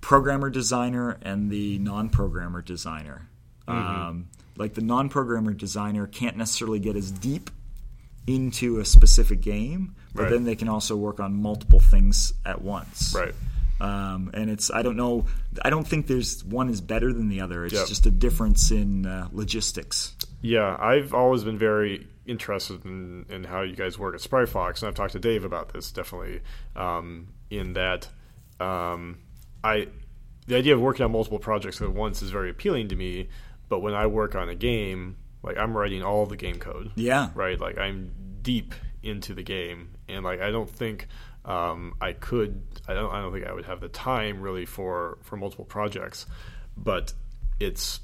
programmer designer and the non-programmer designer. Um, like the non-programmer designer can't necessarily get as deep into a specific game, but Right. then they can also work on multiple things at once. Right. Um, and it's I don't know I don't think there's one is better than the other. It's Yep. just a difference in uh, logistics. Yeah, I've always been very interested in, in how you guys work at Spry Fox, and I've talked to Dave about this definitely. Um, in that, um, I the idea of working on multiple projects at once is very appealing to me. But when I work on a game, like I'm writing all the game code, Yeah. right? Like I'm deep into the game, and like I don't think um, I could. I don't. I don't think I would have the time really for for multiple projects. But it's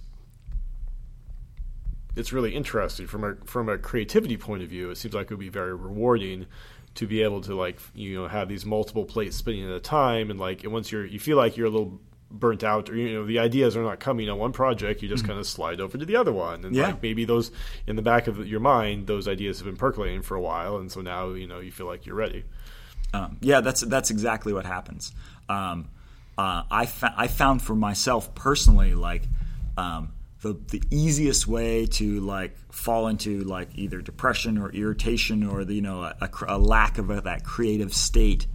it's really interesting from a from a creativity point of view. It seems like it would be very rewarding to be able to like you know have these multiple plates spinning at a time, and like and once you're you feel like you're a little burnt out or you know the ideas are not coming on one project you just kind of slide over to the other one and Yeah. like maybe those in the back of your mind those ideas have been percolating for a while and so now you know you feel like you're ready Um, yeah, that's that's exactly what happens. Um, uh, I fa- I found for myself personally, like um, the the easiest way to like fall into like either depression or irritation or the you know a, a cr- a lack of a, that creative state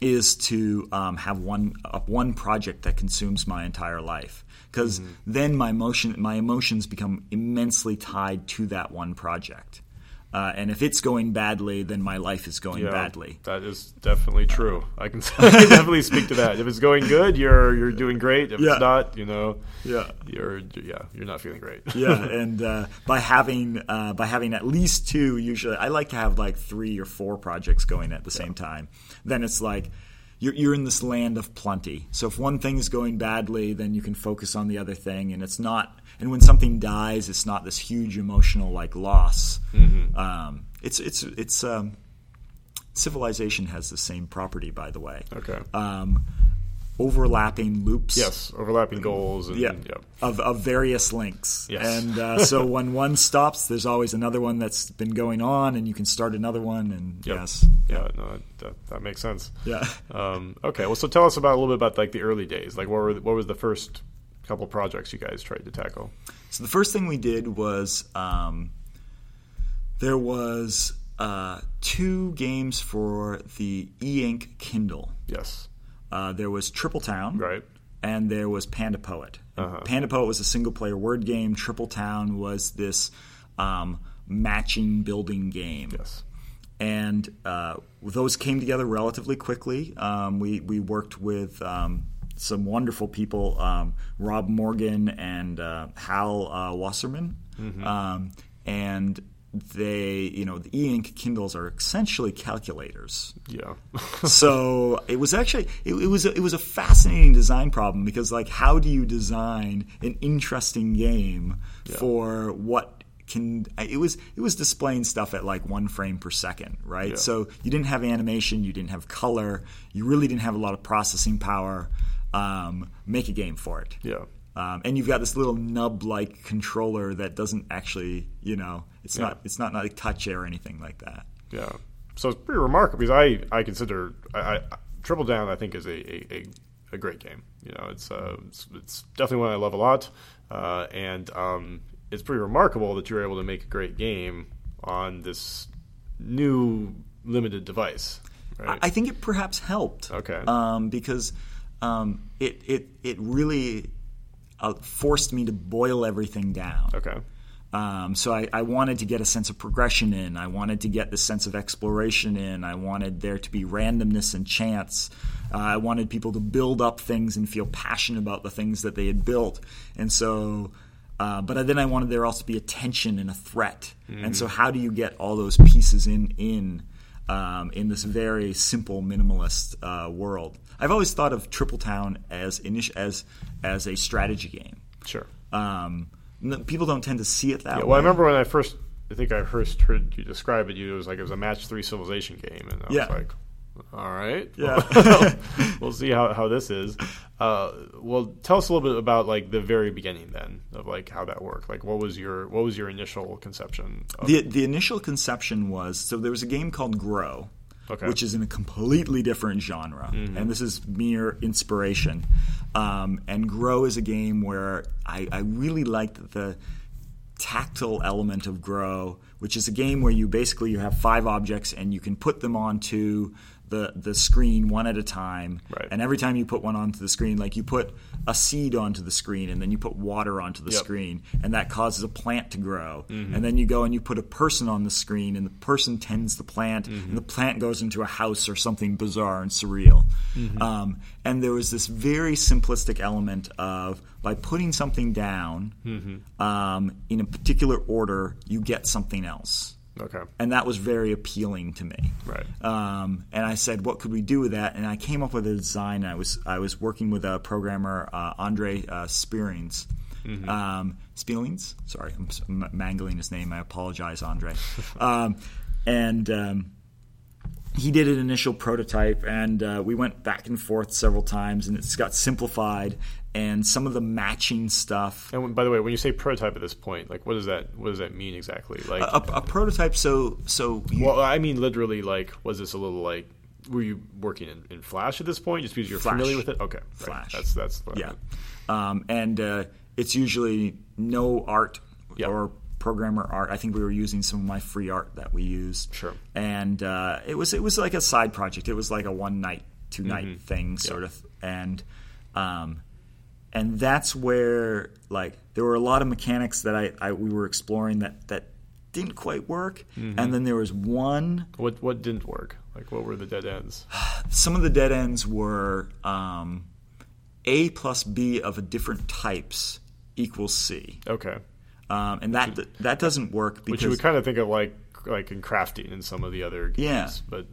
is to um, have one uh, one project that consumes my entire life because then my emotion my emotions become immensely tied to that one project. Uh, and if it's going badly, then my life is going Yeah, badly. that is definitely true i can, I can definitely speak to that if it's going good you're you're doing great if Yeah. it's not you know Yeah. you're yeah you're not feeling great yeah, and uh, by having uh, by having at least two, usually I like to have like three or four projects going at the same time. Then it's like you're you're in this land of plenty. So if one thing is going badly, then you can focus on the other thing, and it's not. And when something dies, it's not this huge emotional like loss. Um, it's it's it's um, civilization has the same property, by the way. okay Um, overlapping loops. yes overlapping goals and Yeah, yeah. of, of various links. Yes. And uh, so when one stops, there's always another one that's been going on, and you can start another one. And Yep. yes, yeah no that, that, that makes sense yeah. Um, okay, well, so tell us about a little bit about like the early days. Like, what were what was the first couple projects you guys tried to tackle? So the first thing we did was um, there was uh, two games for the e-ink Kindle. Yes, Uh, there was Triple Town, right. and there was Panda Poet. Uh-huh. Panda Poet was a single player word game. Triple Town was this um, matching building game. Yes, and uh, those came together relatively quickly. Um, we we worked with um, some wonderful people, um, Rob Morgan and uh, Hal uh, Wasserman, um, and they, you know, the e-ink Kindles are essentially calculators. yeah, so it was actually it, it was a, it was a fascinating design problem because like how do you design an interesting game for what can it was it was displaying stuff at like one frame per second right? Yeah. so you didn't have animation you didn't have color you really didn't have a lot of processing power um, make a game for it yeah, um, and you've got this little nub-like controller that doesn't actually you know it's Yeah. not it's not like touch or anything like that yeah. So it's pretty remarkable because I I consider I, I Triple Town I think is a, a, a, a great game. You know, it's, uh, it's it's definitely one I love a lot, uh, and um, it's pretty remarkable that you're able to make a great game on this new limited device. Right? I think it perhaps helped. Okay. Um, because um, it it it really uh, forced me to boil everything down. okay. Um, so I, I wanted to get a sense of progression in. I wanted to get the sense of exploration in. I wanted there to be randomness and chance. Uh, I wanted people to build up things and feel passionate about the things that they had built. And so, uh, but then I wanted there also to be a tension and a threat. And so, how do you get all those pieces in in um, in this very simple minimalist uh, world? I've always thought of Triple Town as as as a strategy game. Sure. Um, people don't tend to see it that Yeah, way. well, I remember when I first, I think I first heard you describe it. You it was like it was a match three civilization game, and I Yeah. was like, All right. Yeah. we'll see how, how this is. Uh, well, tell us a little bit about like the very beginning then of like how that worked. Like, what was your what was your initial conception? Of The the initial conception was so there was a game called Grow, Okay. which is in a completely different genre, and this is mere inspiration. Um, and Grow is a game where I, I really liked the tactile element of Grow, which is a game where you basically you have five objects and you can put them onto the the screen one at a time. Right. And every time you put one onto the screen, like you put a seed onto the screen and then you put water onto the Yep. screen, and that causes a plant to grow. Mm-hmm. And then you go and you put a person on the screen, and the person tends the plant, Mm-hmm. and the plant goes into a house or something bizarre and surreal. Mm-hmm. Um, and there was this very simplistic element of by putting something down Mm-hmm. um, in a particular order, you get something else. Okay. And that was very appealing to me. Right. Um, and I said, "What could we do with that?" And I came up with a design. I was I was working with a programmer, uh, Andre uh, Spearings. Um, Spielings? Sorry, I'm, I'm mangling his name. I apologize, Andre. um, and um, he did an initial prototype, and uh, we went back and forth several times, and it's got simplified. And some of the matching stuff. And by the way, when you say prototype at this point, like what does that what does that mean exactly? Like, A, a prototype. So so you, well, I mean literally. Like, was this a little like? Were you working in, in Flash at this point, just because you're Flash. familiar with it? Okay, right. Flash. That's that's what Yeah, um, and uh, it's usually no art or programmer art. I think we were using some of my free art that we used. Sure. And uh, it was it was like a side project. It was like a one night, two night Mm-hmm. thing, sort of. And um, and that's where like there were a lot of mechanics that I, I we were exploring that that didn't quite work. Mm-hmm. And then there was one What what didn't work? Like, what were the dead ends? some of the dead ends were um, A plus B of a different types equals C, Okay, um, and that that doesn't work which because you would kind of think of like like in crafting and some of the other games. Yeah. But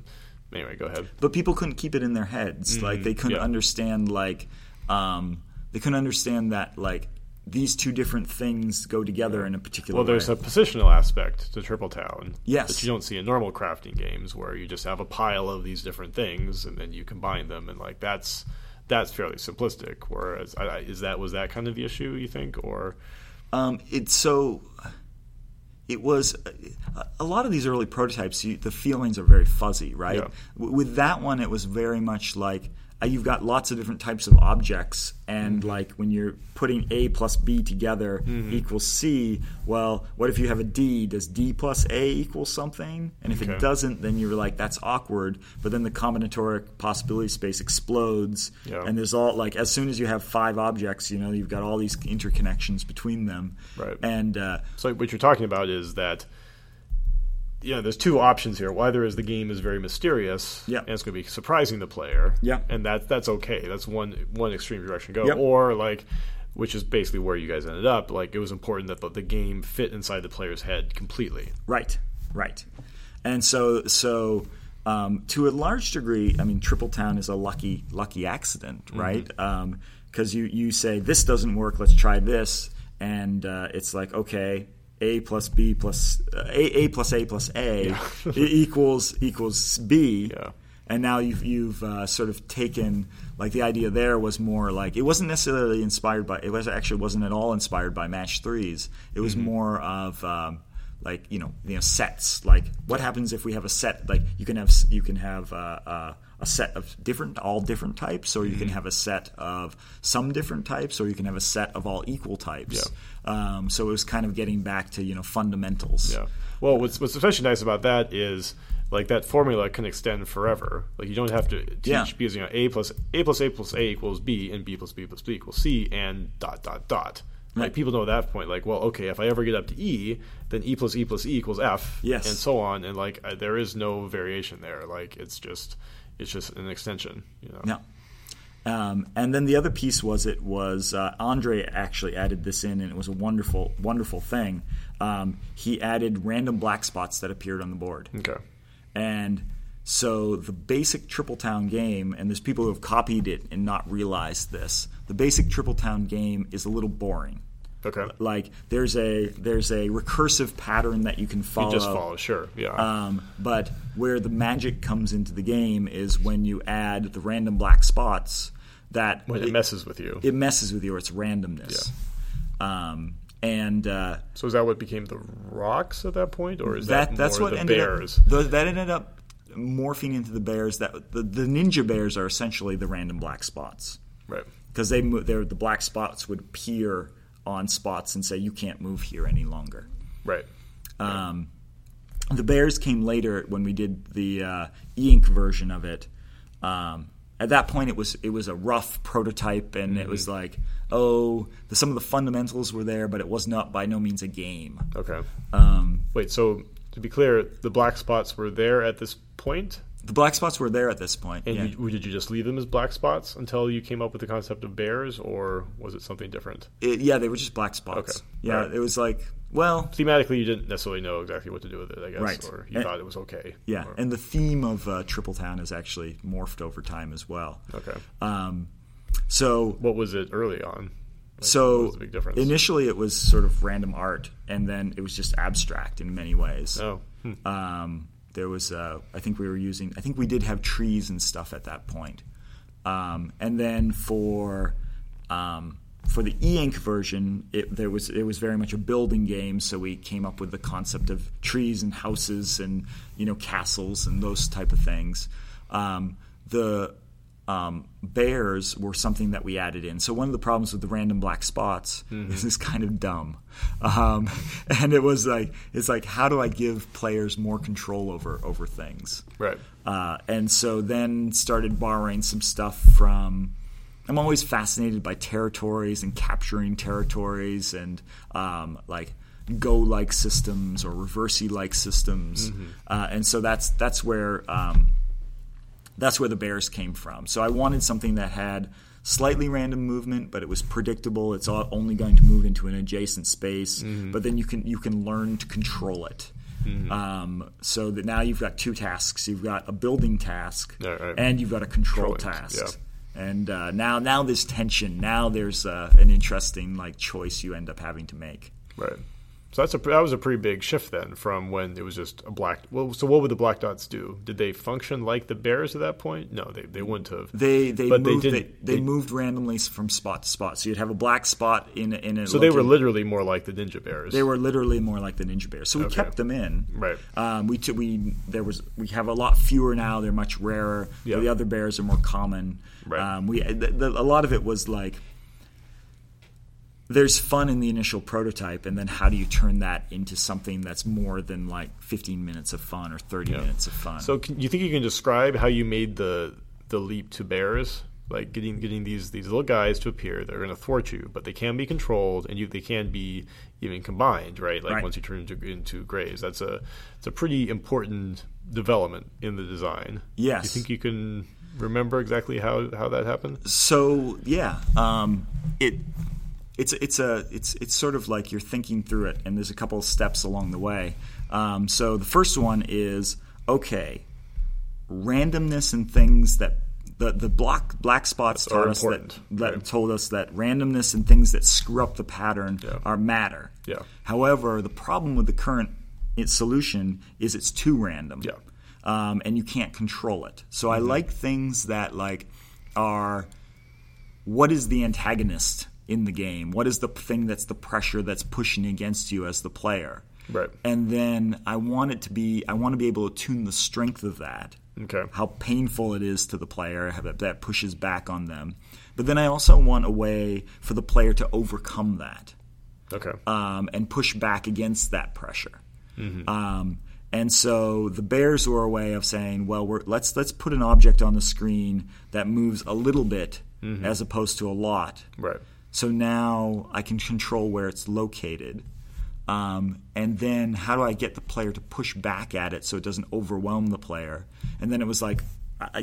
anyway, go ahead. but people couldn't keep it in their heads. Like they couldn't Mm-hmm. yeah. understand like um, they couldn't understand that like these two different things go together in a particular way. Well, way. there's a positional aspect to Triple Town Yes. that you don't see in normal crafting games, where you just have a pile of these different things and then you combine them, and like that's that's fairly simplistic. Whereas, is that was that kind of the issue you think, or Um, it's so. It was a, lot of these early prototypes. You, the feelings are very fuzzy, right? Yeah. With that one, it was very much like Uh, you've got lots of different types of objects, and mm-hmm. like when you're putting A plus B together mm-hmm. equals C. Well, what if you have a D? Does D plus A equal something? And if Okay. it doesn't, then you're like that's awkward. But then the combinatoric possibility space explodes, Yeah. and there's all like as soon as you have five objects, you know you've got all these interconnections between them, Right. And uh, so? What you're talking about is that. Yeah, there's two options here. Either is the game is very mysterious, Yeah. and it's going to be surprising the player, Yeah. and that that's okay. That's one one extreme direction to go. Yep. Or like, which is basically where you guys ended up. Like, it was important that the, the game fit inside the player's head completely. Right, right. And so, so um, to a large degree, I mean, Triple Town is a lucky, lucky accident, Mm-hmm. right? Because you you say this doesn't work, let's try this, and uh, it's like okay. A plus B plus uh, A, A plus A plus A e- equals equals B, Yeah. and now you've you've uh, sort of taken like the idea there was more like it wasn't necessarily inspired by it was actually wasn't at all inspired by match threes. It was more of um, like you know you know sets like what happens if we have a set like you can have you can have uh, uh, a set of different all different types or you can have a set of some different types or you can have a set of all equal types. Um, so it was kind of getting back to you know fundamentals. Yeah. Well, what's what's especially nice about that is like that formula can extend forever. Like you don't have to teach Yeah. because you know a plus a plus a plus a equals b and b plus b plus b equals c and dot dot dot. Like Right. people know at that point, like, well, okay, if I ever get up to e, then e plus e plus e equals f, Yes. and so on, and like uh, there is no variation there. Like it's just it's just an extension, you know. Yeah. Um, and then the other piece was it was uh, Andre actually added this in, and it was a wonderful, wonderful thing. Um, he added random black spots that appeared on the board, Okay. and so the basic Triple Town game, and there's people who have copied it and not realized this. The basic Triple Town game is a little boring. Okay. Like there's a there's a recursive pattern that you can follow. You just follow, sure, yeah. Um, but where the magic comes into the game is when you add the random black spots that when it, messes with you. It messes with you, or it's randomness. Um, and uh, so is that what became the rocks at that point, or is that, that that's what the ended bears? Up, the, that ended up morphing into the bears. That the, the ninja bears are essentially the random black spots, right? Because they they're the black spots would appear on spots and say you can't move here any longer. Right. Um, the bears came later when we did the uh, e-ink version of it. Um, at that point, it was it was a rough prototype, and mm-hmm. it was mm-hmm. like, oh, the, some of the fundamentals were there, but it was not by no means a game. Okay. Um, Wait, so to be clear, the black spots were there at this point. The black spots were there at this point. And yeah. you, did you just leave them as black spots until you came up with the concept of bears, or was it something different? It, yeah, they were just black spots. Okay. Yeah, right. it was like well, thematically, you didn't necessarily know exactly what to do with it, I guess, right. or you and, thought it was okay. Yeah, or, and the theme of uh, Triple Town has actually morphed over time as well. Okay. Um, so, what was it early on? Like, so, initially, it was sort of random art, and then it was just abstract in many ways. Oh. Hmm. Um, there was, uh, I think we were using, I think we did have trees and stuff at that point. Um, and then for um, for the e-ink version, it, there was it was very much a building game. So we came up with the concept of trees and houses and you know castles and those type of things. Um, the um, bears were something that we added in. So one of the problems with the random black spots mm-hmm. is it's kind of dumb, um, and it was like it's like how do I give players more control over over things? Right. Uh, and so then started borrowing some stuff from I'm always fascinated by territories and capturing territories and um, like go like systems or Reversi like systems, mm-hmm. uh, and so that's that's where um, that's where the bears came from. So I wanted something that had slightly random movement, but it was predictable. It's only going to move into an adjacent space, mm-hmm. but then you can you can learn to control it. Mm-hmm. Um, so that now you've got two tasks. You've got a building task, right. and you've got a control task. Yeah and uh, now now there's tension. Now there's uh, an interesting like choice you end up having to make. Right. So that's a that was a pretty big shift then from when it was just a black. Well, so what would the black dots do? Did they function like the bears at that point? No, they, they wouldn't have. They they but moved, they, they, they, they, moved randomly from spot to spot. So you'd have a black spot in in a. So they were literally more like the ninja bears. They were literally more like the ninja bears. So we okay. kept them in. Right. Um, we t- we there was we have a lot fewer now. They're much rarer. Yep. The other bears are more common. Right. Um, we the, the, a lot of it was like there's fun in the initial prototype, and then how do you turn that into something that's more than like 15 minutes of fun or 30 yeah. minutes of fun? So, can, you think you can describe how you made the the leap to bears? Like getting getting these these little guys to appear, they're going to thwart you, but they can be controlled, and you they can be even combined, right? Like right. once you turn into into grays, that's a it's a pretty important development in the design. Yes. Do you think you can remember exactly how how that happened? So yeah, um, it it's it's a it's it's sort of like you're thinking through it, and there's a couple of steps along the way. Um, so the first one is okay, randomness and things that the the black black spots taught us that, that right. told us that randomness and things that screw up the pattern yeah. are matter. Yeah. However, the problem with the current solution is it's too random. Yeah. Um, and you can't control it. So mm-hmm. I like things that like are what is the antagonist in the game? What is the thing that's the pressure that's pushing against you as the player? Right. And then I want it to be I want to be able to tune the strength of that. Okay. How painful it is to the player that that pushes back on them. But then I also want a way for the player to overcome that. Okay. Um, and push back against that pressure. Mm-hmm. Um, and so the bears were a way of saying, well, let's let's put an object on the screen that moves a little bit mm-hmm. as opposed to a lot. Right. So now I can control where it's located. Um, and then how do I get the player to push back at it so it doesn't overwhelm the player? And then it was like,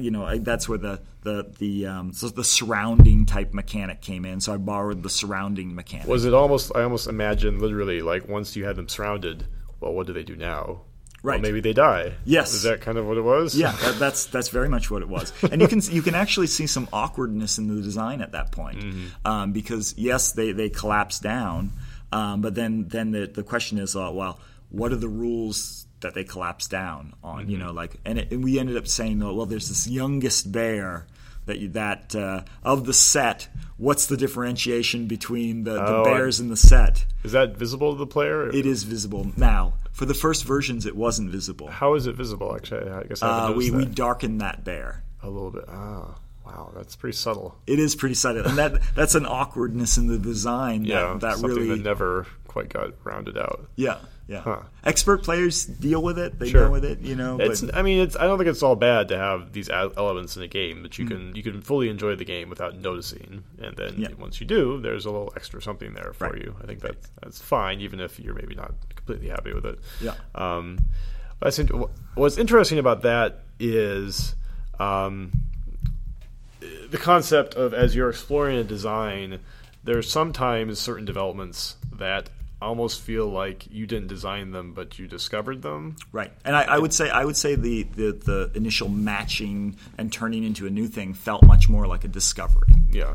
you know, I, that's where the the the um, so the surrounding type mechanic came in. So I borrowed the surrounding mechanic. Was it almost? I almost imagine literally like once you had them surrounded. Well, what do they do now? Right. Well, maybe they die. Yes. Is that kind of what it was? Yeah, that, that's that's very much what it was. And you can you can actually see some awkwardness in the design at that point, mm-hmm. um, because yes, they they collapse down, Um, but then then the the question is, uh, well, what are the rules that they collapse down on? Mm-hmm. You know, like, and, it, and we ended up saying, oh, well, there's this youngest bear. That, you, that uh, of the set, what's the differentiation between the, the Oh, I- bears in the set? Is that visible to the player? It is visible now. For the first versions, it wasn't visible. How is it visible? Actually, I guess I Uh, we, noticed we that. darkened that bear. a little bit. Ah, wow, that's pretty subtle. It is pretty subtle, and that that's an awkwardness in the design. That, Yeah, that something really, that never quite got rounded out. yeah, yeah. Huh. Expert players deal with it; they Sure. deal with it, you know. It's. but I mean, it's. I don't think it's all bad to have these elements in a game that you Hmm. can you can fully enjoy the game without noticing, and then Yeah. once you do, there's a little extra something there for Right. you. I think that's that's fine, even if you're maybe not completely happy with it. Yeah. Um, I think what's interesting about that is. Um, the concept of as you're exploring a design, there's sometimes certain developments that almost feel like you didn't design them, but you discovered them. right, and I, I would say I would say the, the the initial matching and turning into a new thing felt much more like a discovery. Yeah.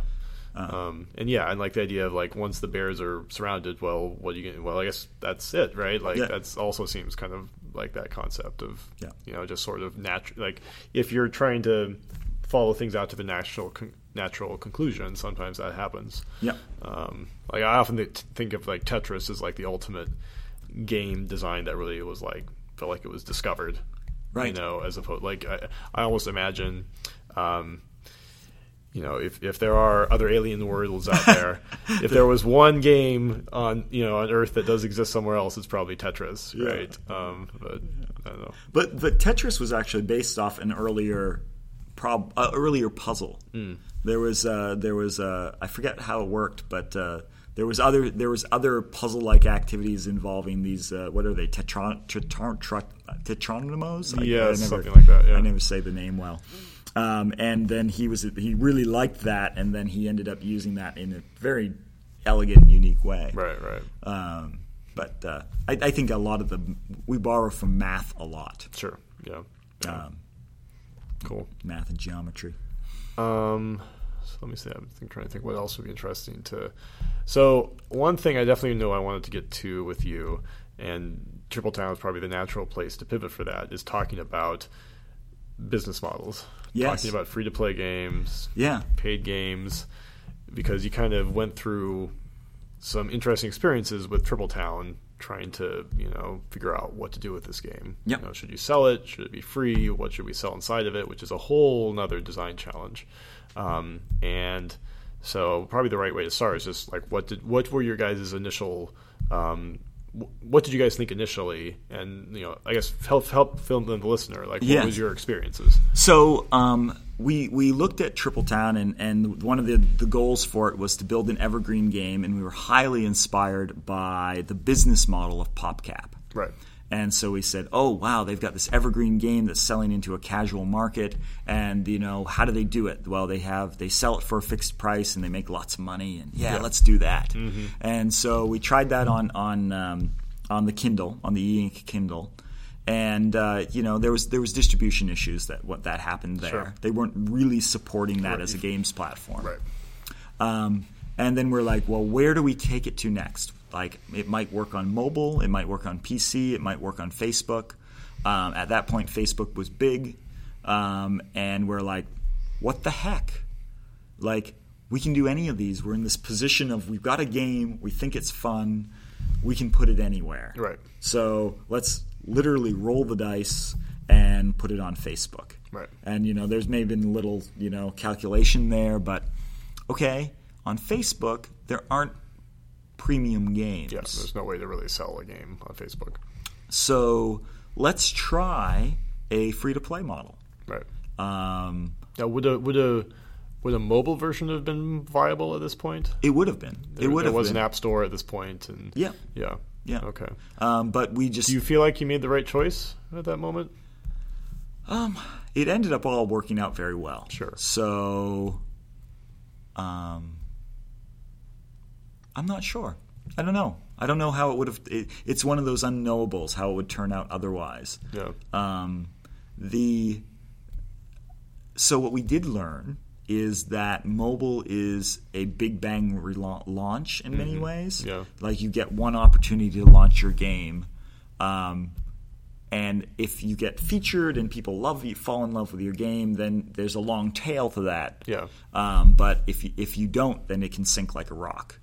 Uh-huh. Um, and yeah, and like the idea of like once the bears are surrounded, well, what do you get? Well, I guess that's it, right? Like Yeah. that's also seems kind of like that concept of Yeah. you know just sort of natural. Like if you're trying to follow things out to the natural con- natural conclusion, sometimes that happens. Yeah, Um, like I often think of like Tetris as like the ultimate game design that really was like felt like it was discovered, Right. You know, as opposed like I, I almost imagine, um, you know, if if there are other alien worlds out there, if there was one game on you know on Earth that does exist somewhere else, it's probably Tetris, Yeah. right? Um, but I don't know. but but Tetris was actually based off an earlier prob uh, earlier puzzle. Hmm. There was uh, there was uh, I forget how it worked, but uh, there was other there was other puzzle like activities involving these uh, what are they tetron tetron tr- tetronymos? I- I never- something like that, yeah. I never say the name well. Um, and then he was he really liked that, and then he ended up using that in a very elegant, and unique way. Right, right, Um, but uh, I, I think a lot of the we borrow from math a lot, sure, yeah, yeah. um, cool. math and geometry. Um, so let me see. I'm think, trying to think what else would be interesting to. So one thing I definitely know I wanted to get to with you, and Triple Town is probably the natural place to pivot for that. Is talking about business models. Yes. Talking about free to play games, Yeah, paid games, because you kind of went through some interesting experiences with Triple Town trying to, you know, figure out what to do with this game. Yep. You know, should you sell it? Should it be free? What should we sell inside of it? Which is a whole nother design challenge. Um, and so probably the right way to start is just like what did what were your guys' initial um, what did you guys think initially? And you know, I guess help help film the listener. Like, what Yes. was your experiences? So um, we we looked at Triple Town, and, and one of the, the goals for it was to build an evergreen game, and we were highly inspired by the business model of PopCap. Right. And so we said, "Oh wow, they've got this evergreen game that's selling into a casual market, and you know how do they do it? Well, they have they sell it for a fixed price and they make lots of money, and yeah, let's do that." And so we tried that on on um, on the Kindle, on the e-ink Kindle, and uh, you know there was there was distribution issues that what that happened there. Sure. They weren't really supporting that Right. as a games platform. Right. Um, and then we're like, well, where do we take it to next? Like, it might work on mobile, it might work on PC, it might work on Facebook. Um, at that point, Facebook was big, um, and we're like, what the heck? Like, we can do any of these. We're in this position of we've got a game, we think it's fun, we can put it anywhere. Right. So let's literally roll the dice and put it on Facebook. Right. And you know, there's maybe been a little you know calculation there, but okay, on Facebook there aren't premium games. Yeah. There's no way to really sell a game on Facebook. So let's try a free to play model. Right. Um, Now, would a would a would a mobile version have been viable at this point? it would have been. There, it would there have was been. an app store at this point, and Yeah. yeah, Yeah. Okay. Um, but we just Do you feel like you made the right choice at that moment? Um, it ended up all working out very well. Sure. So, um, I'm not sure. I don't know. I don't know how it would have. It, it's one of those unknowables how it would turn out otherwise. Yeah. Um, the so what we did learn is that mobile is a big bang rela- launch in many ways. Yeah. Like you get one opportunity to launch your game. Um, and if you get featured and people love you, fall in love with your game, then there's a long tail to that. Yeah. Um, but if you, if you don't, then it can sink like a rock.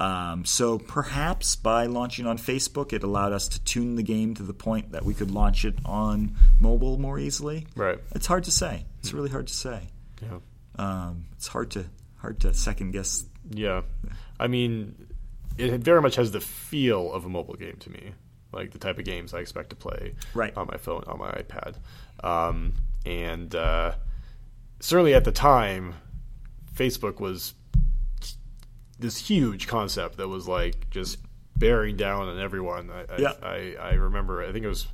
Um, so perhaps by launching on Facebook, it allowed us to tune the game to the point that we could launch it on mobile more easily. Right. It's hard to say. It's really hard to say. Yeah. Um, it's hard to hard to second guess. Yeah, I mean, it very much has the feel of a mobile game to me, like the type of games I expect to play Right. on my phone, on my iPad, um, and uh, certainly at the time, Facebook was this huge concept that was like just bearing down on everyone. I, I, Yeah. I, I remember. I think it was.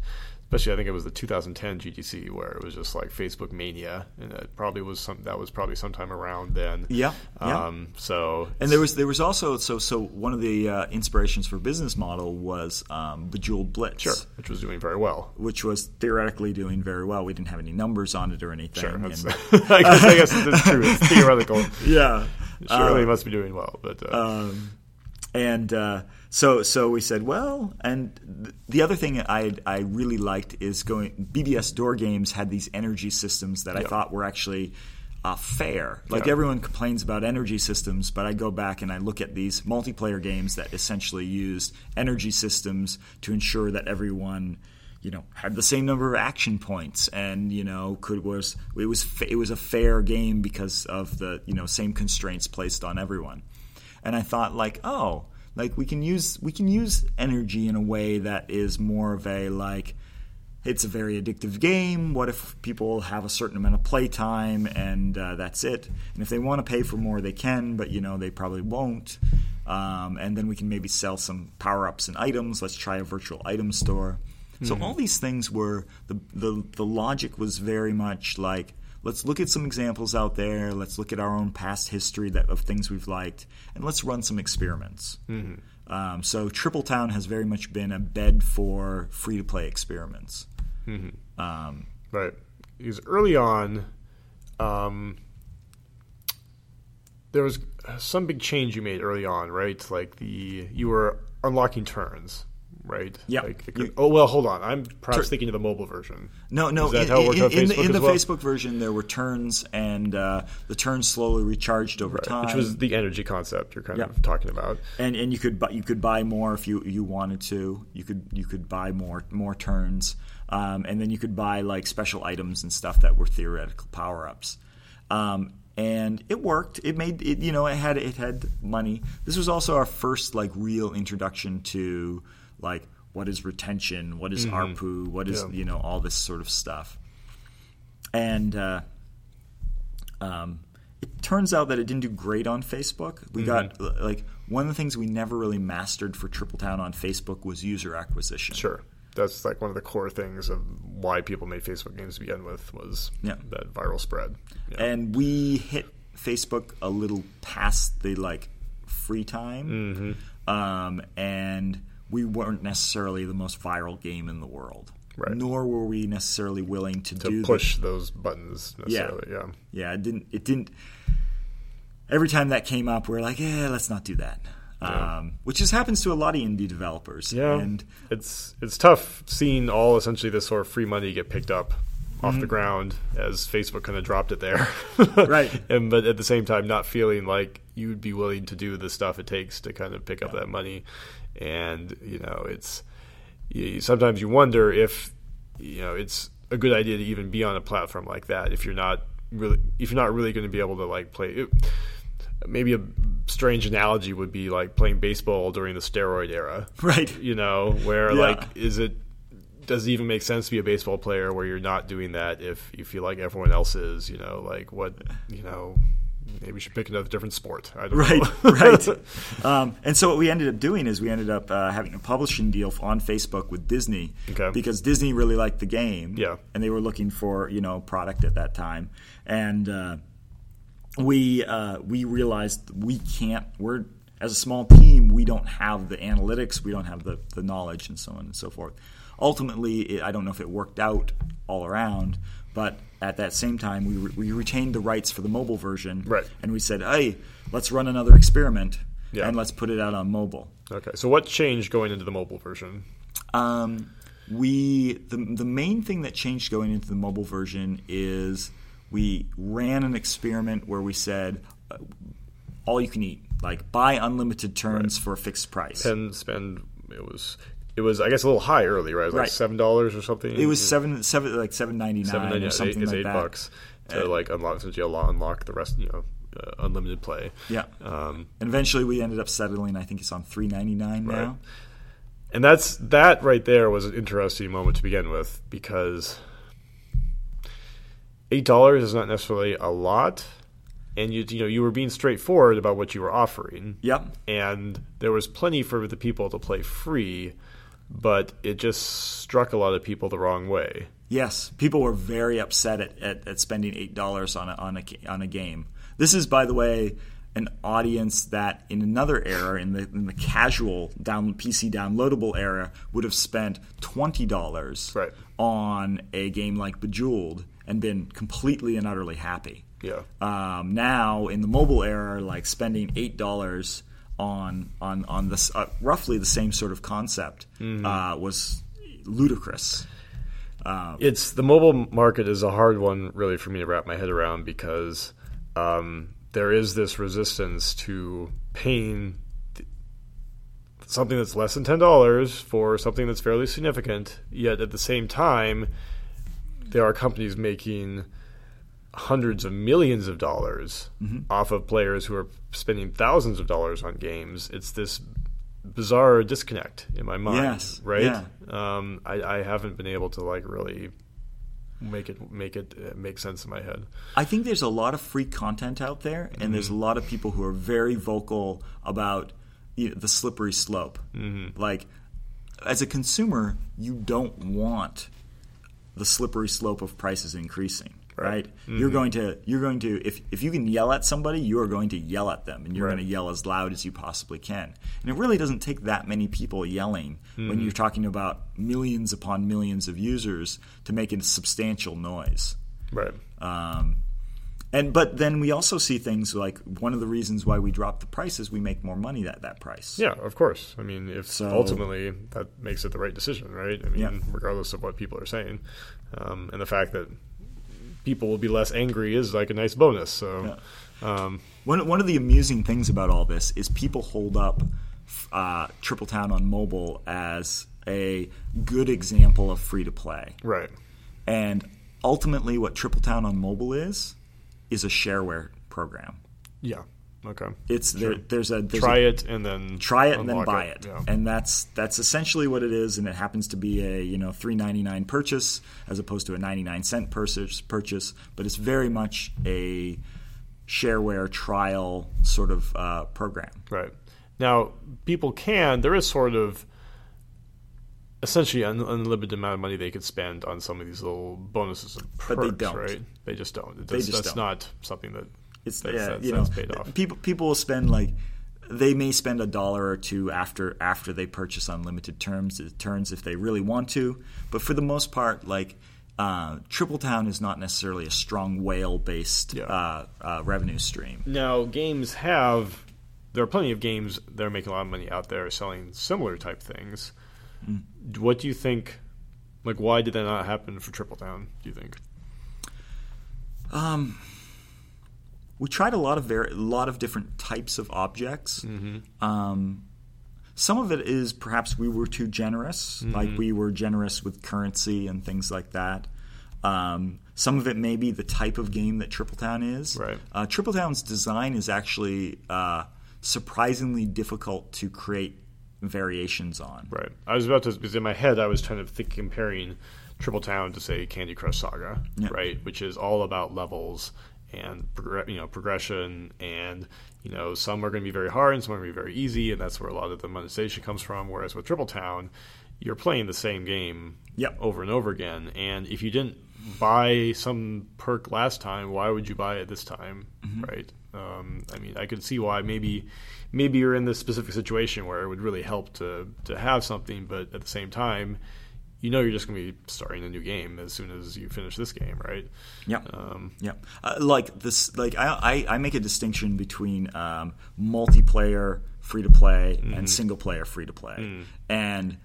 Especially, I think it was the 2010 GDC where it was just like Facebook mania, and that probably was some. That was probably sometime around then. Yeah, yeah. Um, so And there was there was also so so one of the uh, inspirations for business model was um, Bejeweled Blitz, Sure, which was doing very well. which was theoretically doing very well. We didn't have any numbers on it or anything. Sure, and- I, guess, I guess that's true. It's theoretical. yeah. Surely it must be doing well, but uh, um, and uh, so so we said, well, and th- the other thing I I really liked is going. BBS door games had these energy systems that I thought were actually. Uh, fair. Like Yeah. everyone complains about energy systems, but I go back and I look at these multiplayer games that essentially used energy systems to ensure that everyone, you know, had the same number of action points, and you know, could was it was it was a fair game because of the you know same constraints placed on everyone and I thought like, oh, like we can use we can use energy in a way that is more of a like it's a very addictive game. What if people have a certain amount of playtime and uh, that's it? And if they want to pay for more, they can, but you know they probably won't. Um, and then we can maybe sell some power ups and items. Let's try a virtual item store. So all these things were the, the the logic was very much like let's look at some examples out there. Let's look at our own past history that of things we've liked, and let's run some experiments. Um, so Triple Town has very much been a bed for free to play experiments. Um, right. Because early on, um, there was some big change you made early on, right? Like the you were unlocking turns, right? Yeah. Like, it You- could- oh well, hold on. I'm perhaps Tur- thinking of the mobile version. no, no. Is that in, how it worked in- in the, Facebook in the well? Facebook version, there were turns, and uh, the turns slowly recharged over time. Which was the energy concept you're kind Yeah. of talking about. and and you could buy you could buy more if you you wanted to. You could you could buy more more turns, um, and then you could buy like special items and stuff that were theoretical power ups. Um, and it worked. It made it. You know, it had it had money. This was also our first like real introduction to like what is retention, what is ARPU, what is Yeah. you know all this sort of stuff. And uh, um, it turns out that it didn't do great on Facebook. We got like one of the things we never really mastered for Triple Town on Facebook was user acquisition. Sure. That's like one of the core things of why people made Facebook games to begin with was Yeah. that viral spread. Yeah. And we hit Facebook a little past the like free time, um, and we weren't necessarily the most viral game in the world. Right. Nor were we necessarily willing to, to do the- push those buttons necessarily. Yeah. yeah, it didn't. It didn't. Every time that came up, we are like, yeah, let's not do that. Yeah. Um, which just happens to a lot of indie developers. Yeah. and it's it's tough seeing all essentially this sort of free money get picked up off the ground as Facebook kind of dropped it there. Right. And but at the same time not feeling like you'd be willing to do the stuff it takes to kind of pick up that money. And, you know, it's you, sometimes you wonder if you know, it's a good idea to even be on a platform like that if you're not really if you're not really going to be able to like play it, maybe a strange analogy would be like playing baseball during the steroid era right. you know where Yeah. like is it does it even make sense to be a baseball player where you're not doing that if you feel like everyone else is you know like what you know maybe we should pick another different sport i don't Right, know right. Um, and so what we ended up doing is we ended up uh, having a publishing deal on Facebook with Disney Okay. because Disney really liked the game. Yeah. and they were looking for you know product at that time, and uh, we uh, we realized we can't. We're as a small team, we don't have the analytics, we don't have the the knowledge, and so on and so forth. Ultimately, it, I don't know if it worked out all around, but at that same time, we, re- we retained the rights for the mobile version, Right. And we said, hey, let's run another experiment Yeah. and let's put it out on mobile. Okay. So what changed going into the mobile version? Um, we the the main thing that changed going into the mobile version is we ran an experiment where we said uh, all you can eat, like buy unlimited turns for a fixed price. Pen spend it was it was I guess a little high early, right? It was like seven dollars or something. It was seven seven like seven ninety nine or something It's like eight that. bucks to like unlock since you unlock the rest, you know, uh, unlimited play. Yeah. Um, and eventually we ended up settling. I think it's on three ninety nine Right. now. and that's that right there was an interesting moment to begin with because eight dollars is not necessarily a lot, and you you know you were being straightforward about what you were offering. Yep. and there was plenty for the people to play free, but it just struck a lot of people the wrong way. Yes, people were very upset at, at, at spending eight dollars on a, on a on a game. This is, by the way, an audience that in another era, in the in the casual down PC downloadable era, would have spent twenty dollars Right. on a game like Bejeweled and been completely and utterly happy. Yeah. Um, now in the mobile era, like spending eight dollars on on on this uh, roughly the same sort of concept uh, was ludicrous. It's the mobile market is a hard one, really, for me to wrap my head around because um, there is this resistance to paying th- something that's less than ten dollars for something that's fairly significant. Yet at the same time, there are companies making hundreds of millions of dollars off of players who are spending thousands of dollars on games. It's this bizarre disconnect in my mind, Yes, right? yeah. Um, I, I haven't been able to like really make it make it uh, make sense in my head. I think there's a lot of free content out there, and there's a lot of people who are very vocal about you know, the slippery slope. Mm-hmm. Like, as a consumer, you don't want the slippery slope of prices increasing. Right, you're going to you're going to if, if you can yell at somebody, you are going to yell at them, and you're Right. going to yell as loud as you possibly can. And it really doesn't take that many people yelling when you're talking about millions upon millions of users to make a substantial noise. Right. Um, and but then we also see things like one of the reasons why we drop the price is we make more money at that price. Yeah, of course. I mean, if So- ultimately that makes it the right decision, right? I mean, Yeah. regardless of what people are saying, um, and the fact that people will be less angry is like a nice bonus. So, um, One one of the amusing things about all this is people hold up uh, Triple Town on mobile as a good example of free to play, right. and ultimately, what Triple Town on mobile is is a shareware program. Yeah. Okay. It's there, there's a there's Try a, it and then try it and then buy it, Yeah. and that's that's essentially what it is. And it happens to be a you know three ninety nine purchase as opposed to a ninety nine cent purchase. Purchase, but it's very much a shareware trial sort of uh, program. Right. Now, people can, there is sort of essentially an unlimited amount of money they could spend on some of these little bonuses and perks, But they don't. right? They just don't. They That's, just that's don't. not something that It's that's, yeah, that's, you know, paid off. people people will spend like they may spend a dollar or two after after they purchase unlimited terms turns if they really want to, but for the most part, like. Uh, Triple Town is not necessarily a strong whale based Yeah. uh, uh, revenue stream. Now, games have. There are plenty of games that are making a lot of money out there selling similar type things. Mm. What do you think? Like, why did that not happen for Triple Town? Do you think? Um, we tried a lot of very, a lot of different types of objects. Um, some of it is perhaps we were too generous, like we were generous with currency and things like that. Um, some of it may be the type of game that Triple Town is. Right. Uh, Triple Town's design is actually uh, surprisingly difficult to create variations on. Right. I was about to because in my head I was trying to think comparing Triple Town to say Candy Crush Saga, Yeah. right, which is all about levels and you know progression and you know some are going to be very hard and some are going to be very easy and that's where a lot of the monetization comes from. Whereas with Triple Town, you're playing the same game Yep. over and over again, and if you didn't buy some perk last time, why would you buy it this time, right? Um, I mean, I could see why maybe maybe you're in this specific situation where it would really help to to have something, but at the same time, you know you're just going to be starting a new game as soon as you finish this game, right? Yeah. Um, yep. Uh, like this, like I, I, I, make a distinction between um, multiplayer free to play mm-hmm. and single player free to play, mm. and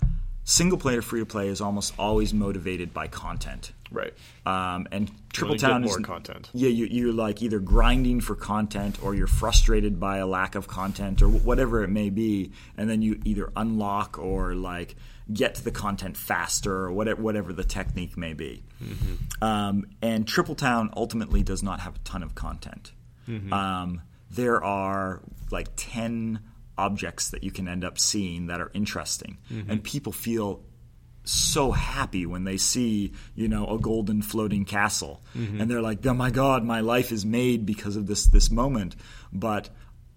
single player free to play is almost always motivated by content. Right. Um, and Triple Town is content. Yeah, you, you're like either grinding for content or you're frustrated by a lack of content or whatever it may be, and then you either unlock or like get to the content faster or whatever, whatever the technique may be. Mm-hmm. Um, and Triple Town ultimately does not have a ton of content. Mm-hmm. Um, there are like ten objects that you can end up seeing that are interesting, mm-hmm. and people feel so happy when they see you know a golden floating castle. Mm-hmm. and they're like oh my god my life is made because of this this moment. But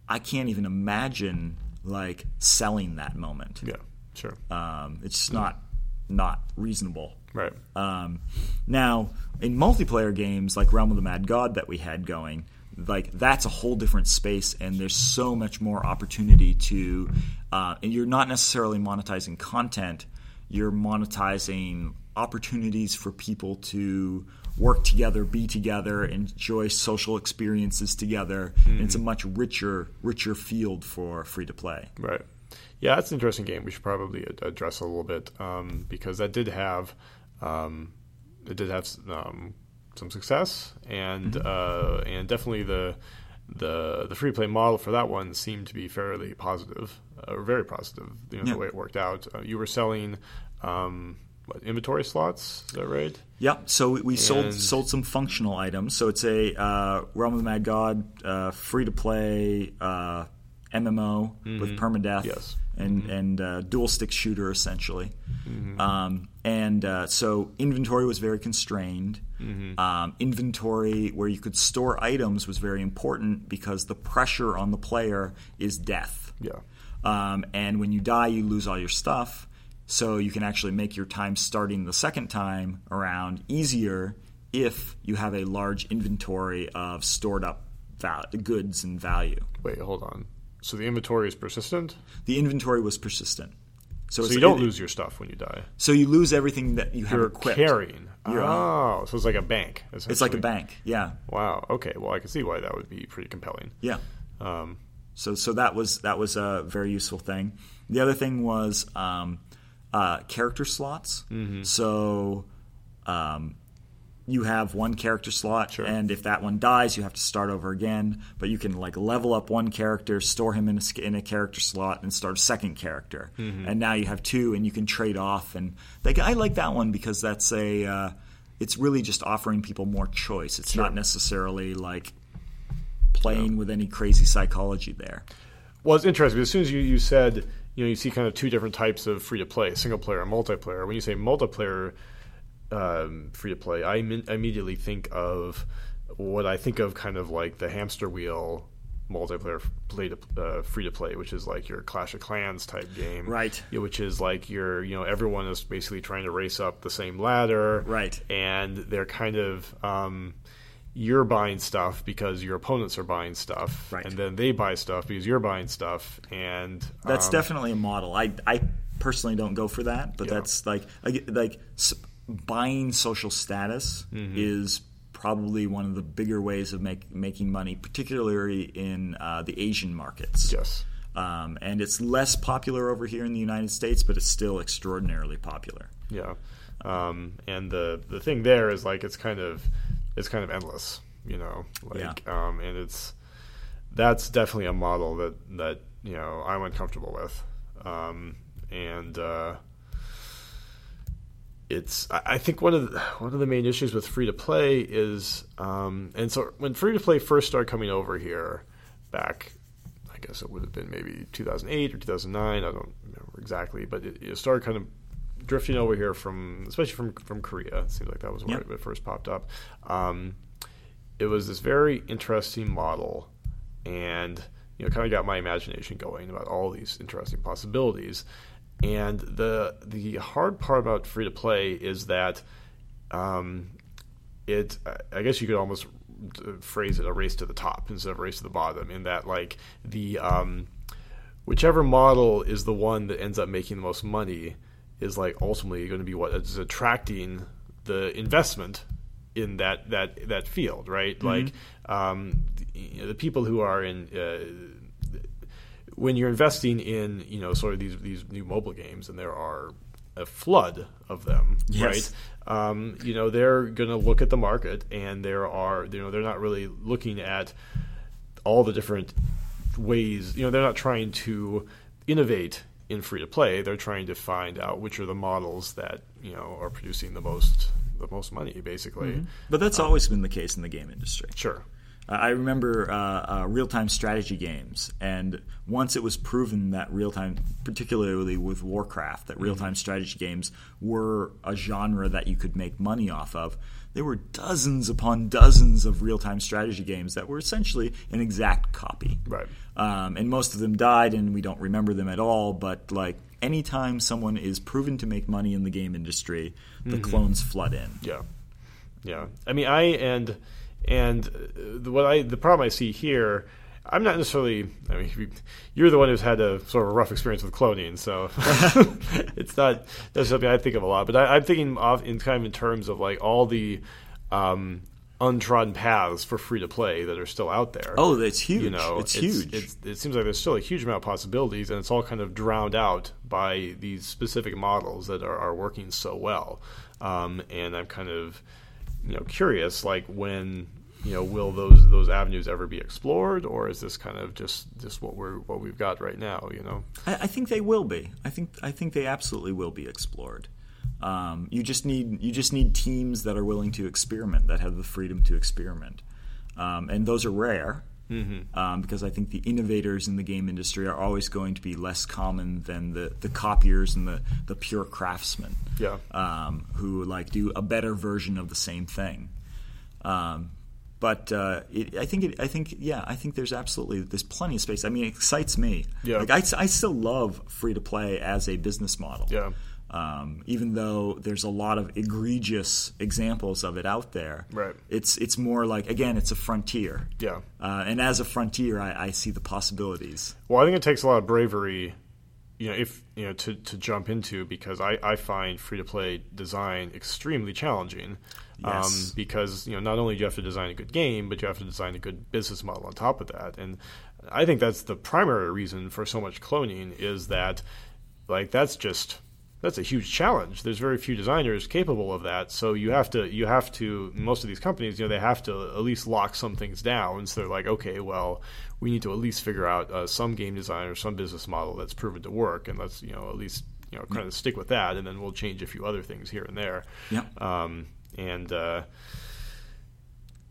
i can't even imagine like selling that moment. Yeah sure. Um, it's just not not reasonable. Right. Um, now in multiplayer games like realm of the mad god that we had going like that's a whole different space and there's so much more opportunity to uh, and you're not necessarily monetizing content you're monetizing opportunities for people to work together, be together, enjoy social experiences together. Mm-hmm. it's a much richer, richer field for free to play. Right. Yeah, that's an interesting game. We should probably address a little bit um, because that did have um, it did have um, some success, and mm-hmm. uh, and definitely the the the free play model for that one seemed to be fairly positive, uh, very positive. You know, yeah. the way it worked out. Uh, you were selling um, what, inventory slots. Is that right? Yeah. So we, we sold sold some functional items. So it's a uh, Realm of the Mad God uh, free to play uh, MMO mm-hmm. with permadeath. Yes. And, mm-hmm. and uh, dual stick shooter essentially, mm-hmm. um, and uh, so inventory was very constrained. Mm-hmm. Um, inventory where you could store items was very important because the pressure on the player is death. Yeah. Um, and when you die, you lose all your stuff. So you can actually make your time starting the second time around easier if you have a large inventory of stored up val- goods and value. Wait, hold on. So the inventory is persistent? The inventory was persistent. So, so you don't it, lose your stuff when you die. So you lose everything that you have You're equipped. carrying. You're, oh, so it's like a bank. It's like a bank. Yeah. Wow. Okay. Well, I can see why that would be pretty compelling. Yeah. Um, so so that was that was a very useful thing. The other thing was um, uh, character slots. Mm-hmm. So um, you have one character slot, sure. and if that one dies, you have to start over again. But you can like level up one character, store him in a, in a character slot, and start a second character. Mm-hmm. And now you have two, and you can trade off. And like I like that one because that's a uh, it's really just offering people more choice. It's sure. not necessarily like playing yeah. with any crazy psychology there. Well, it's interesting. As soon as you, you said you know you see kind of two different types of free to play, single player and multiplayer. When you say multiplayer um, free to play, I, Im- immediately think of what I think of kind of like the hamster wheel multiplayer play to uh, free to play, which is like your Clash of Clans type game, right? Which is like your you know everyone is basically trying to race up the same ladder, right? And they're kind of um, you're buying stuff because your opponents are buying stuff, right. and then they buy stuff because you're buying stuff, and that's um, definitely a model. I I personally don't go for that, but yeah. that's like like buying social status mm-hmm. is probably one of the bigger ways of make, making money, particularly in uh, the Asian markets. Yes. Um, and it's less popular over here in the United States, but it's still extraordinarily popular. Yeah. Um, and the the thing there is like it's kind of it's kind of endless, you know. Like, yeah. um, and it's that's definitely a model that that you know I'm uncomfortable with, um, and uh, it's I think one of the, one of the main issues with free to play is, um, and so when free to play first started coming over here back. I guess it would have been maybe 2008 or 2009. I don't remember exactly, but it, it started kind of drifting over here from, especially from from Korea. It seems like that was where yep. it first popped up. Um, it was this very interesting model, and you know, kind of got my imagination going about all these interesting possibilities. And the the hard part about free to play is that um, it. I guess you could almost phrase it a race to the top instead of a race to the bottom. In that, like the um, whichever model is the one that ends up making the most money is like ultimately going to be what is attracting the investment in that that that field, right? Like um, the, the people who are in. Uh, when you're investing in you know sort of these these new mobile games, and there are a flood of them, Yes. right? Um, you know they're going to look at the market, and there are you know they're not really looking at all the different ways. You know they're not trying to innovate in free to play. They're trying to find out which are the models that you know are producing the most the most money, basically. But that's always been the case in the game industry. Sure. Uh, I remember uh, uh, real-time strategy games, and once it was proven that real-time, particularly with Warcraft, that real-time strategy games were a genre that you could make money off of. There were dozens upon dozens of real-time strategy games that were essentially an exact copy. Right. Um, and most of them died, and we don't remember them at all. But like anytime someone is proven to make money in the game industry, the clones flood in. Yeah, yeah. I mean, I and and uh, what I the problem I see here. I'm not necessarily. I mean, you- you're the one who's had a sort of a rough experience with cloning, so it's not that's something I think of a lot. But I, I'm thinking of in kind of in terms of like all the um, untrodden paths for free to play that are still out there. Oh, that's huge! You know, it's, huge. It's, it seems like there's still a huge amount of possibilities, and it's all kind of drowned out by these specific models that are, are working so well. Um, and I'm kind of, you know, curious, like when, you know, will those those avenues ever be explored, or is this kind of just just what we're what we've got right now? You know, I, I think they will be. I think I think they absolutely will be explored. Um, you just need you just need teams that are willing to experiment, that have the freedom to experiment, um, and those are rare. Um, because I think the innovators in the game industry are always going to be less common than the, the copiers and the, the pure craftsmen. Yeah. Um, who like do a better version of the same thing. Um, but uh, it, I think it, I think yeah I think there's absolutely there's plenty of space. I mean, it excites me. Yeah. Like I, I still love free to play as a business model. Yeah. Um, even though there's a lot of egregious examples of it out there, Right. It's it's more like again, it's a frontier. Yeah. Uh, and as a frontier, I, I see the possibilities. Well, I think it takes a lot of bravery, you know, if you know, to, to jump into because I, I find free to play design extremely challenging. Yes. Um, because you know, not only do you have to design a good game, but you have to design a good business model on top of that. And I think that's the primary reason for so much cloning is that, like, that's just that's a huge challenge. There's very few designers capable of that. So you have to you have to most of these companies, you know, they have to at least lock some things down. So they're like, okay, well, we need to at least figure out uh, some game design or some business model that's proven to work, and let's you know at least you know kind of stick with that, and then we'll change a few other things here and there. Yeah. Um, and uh,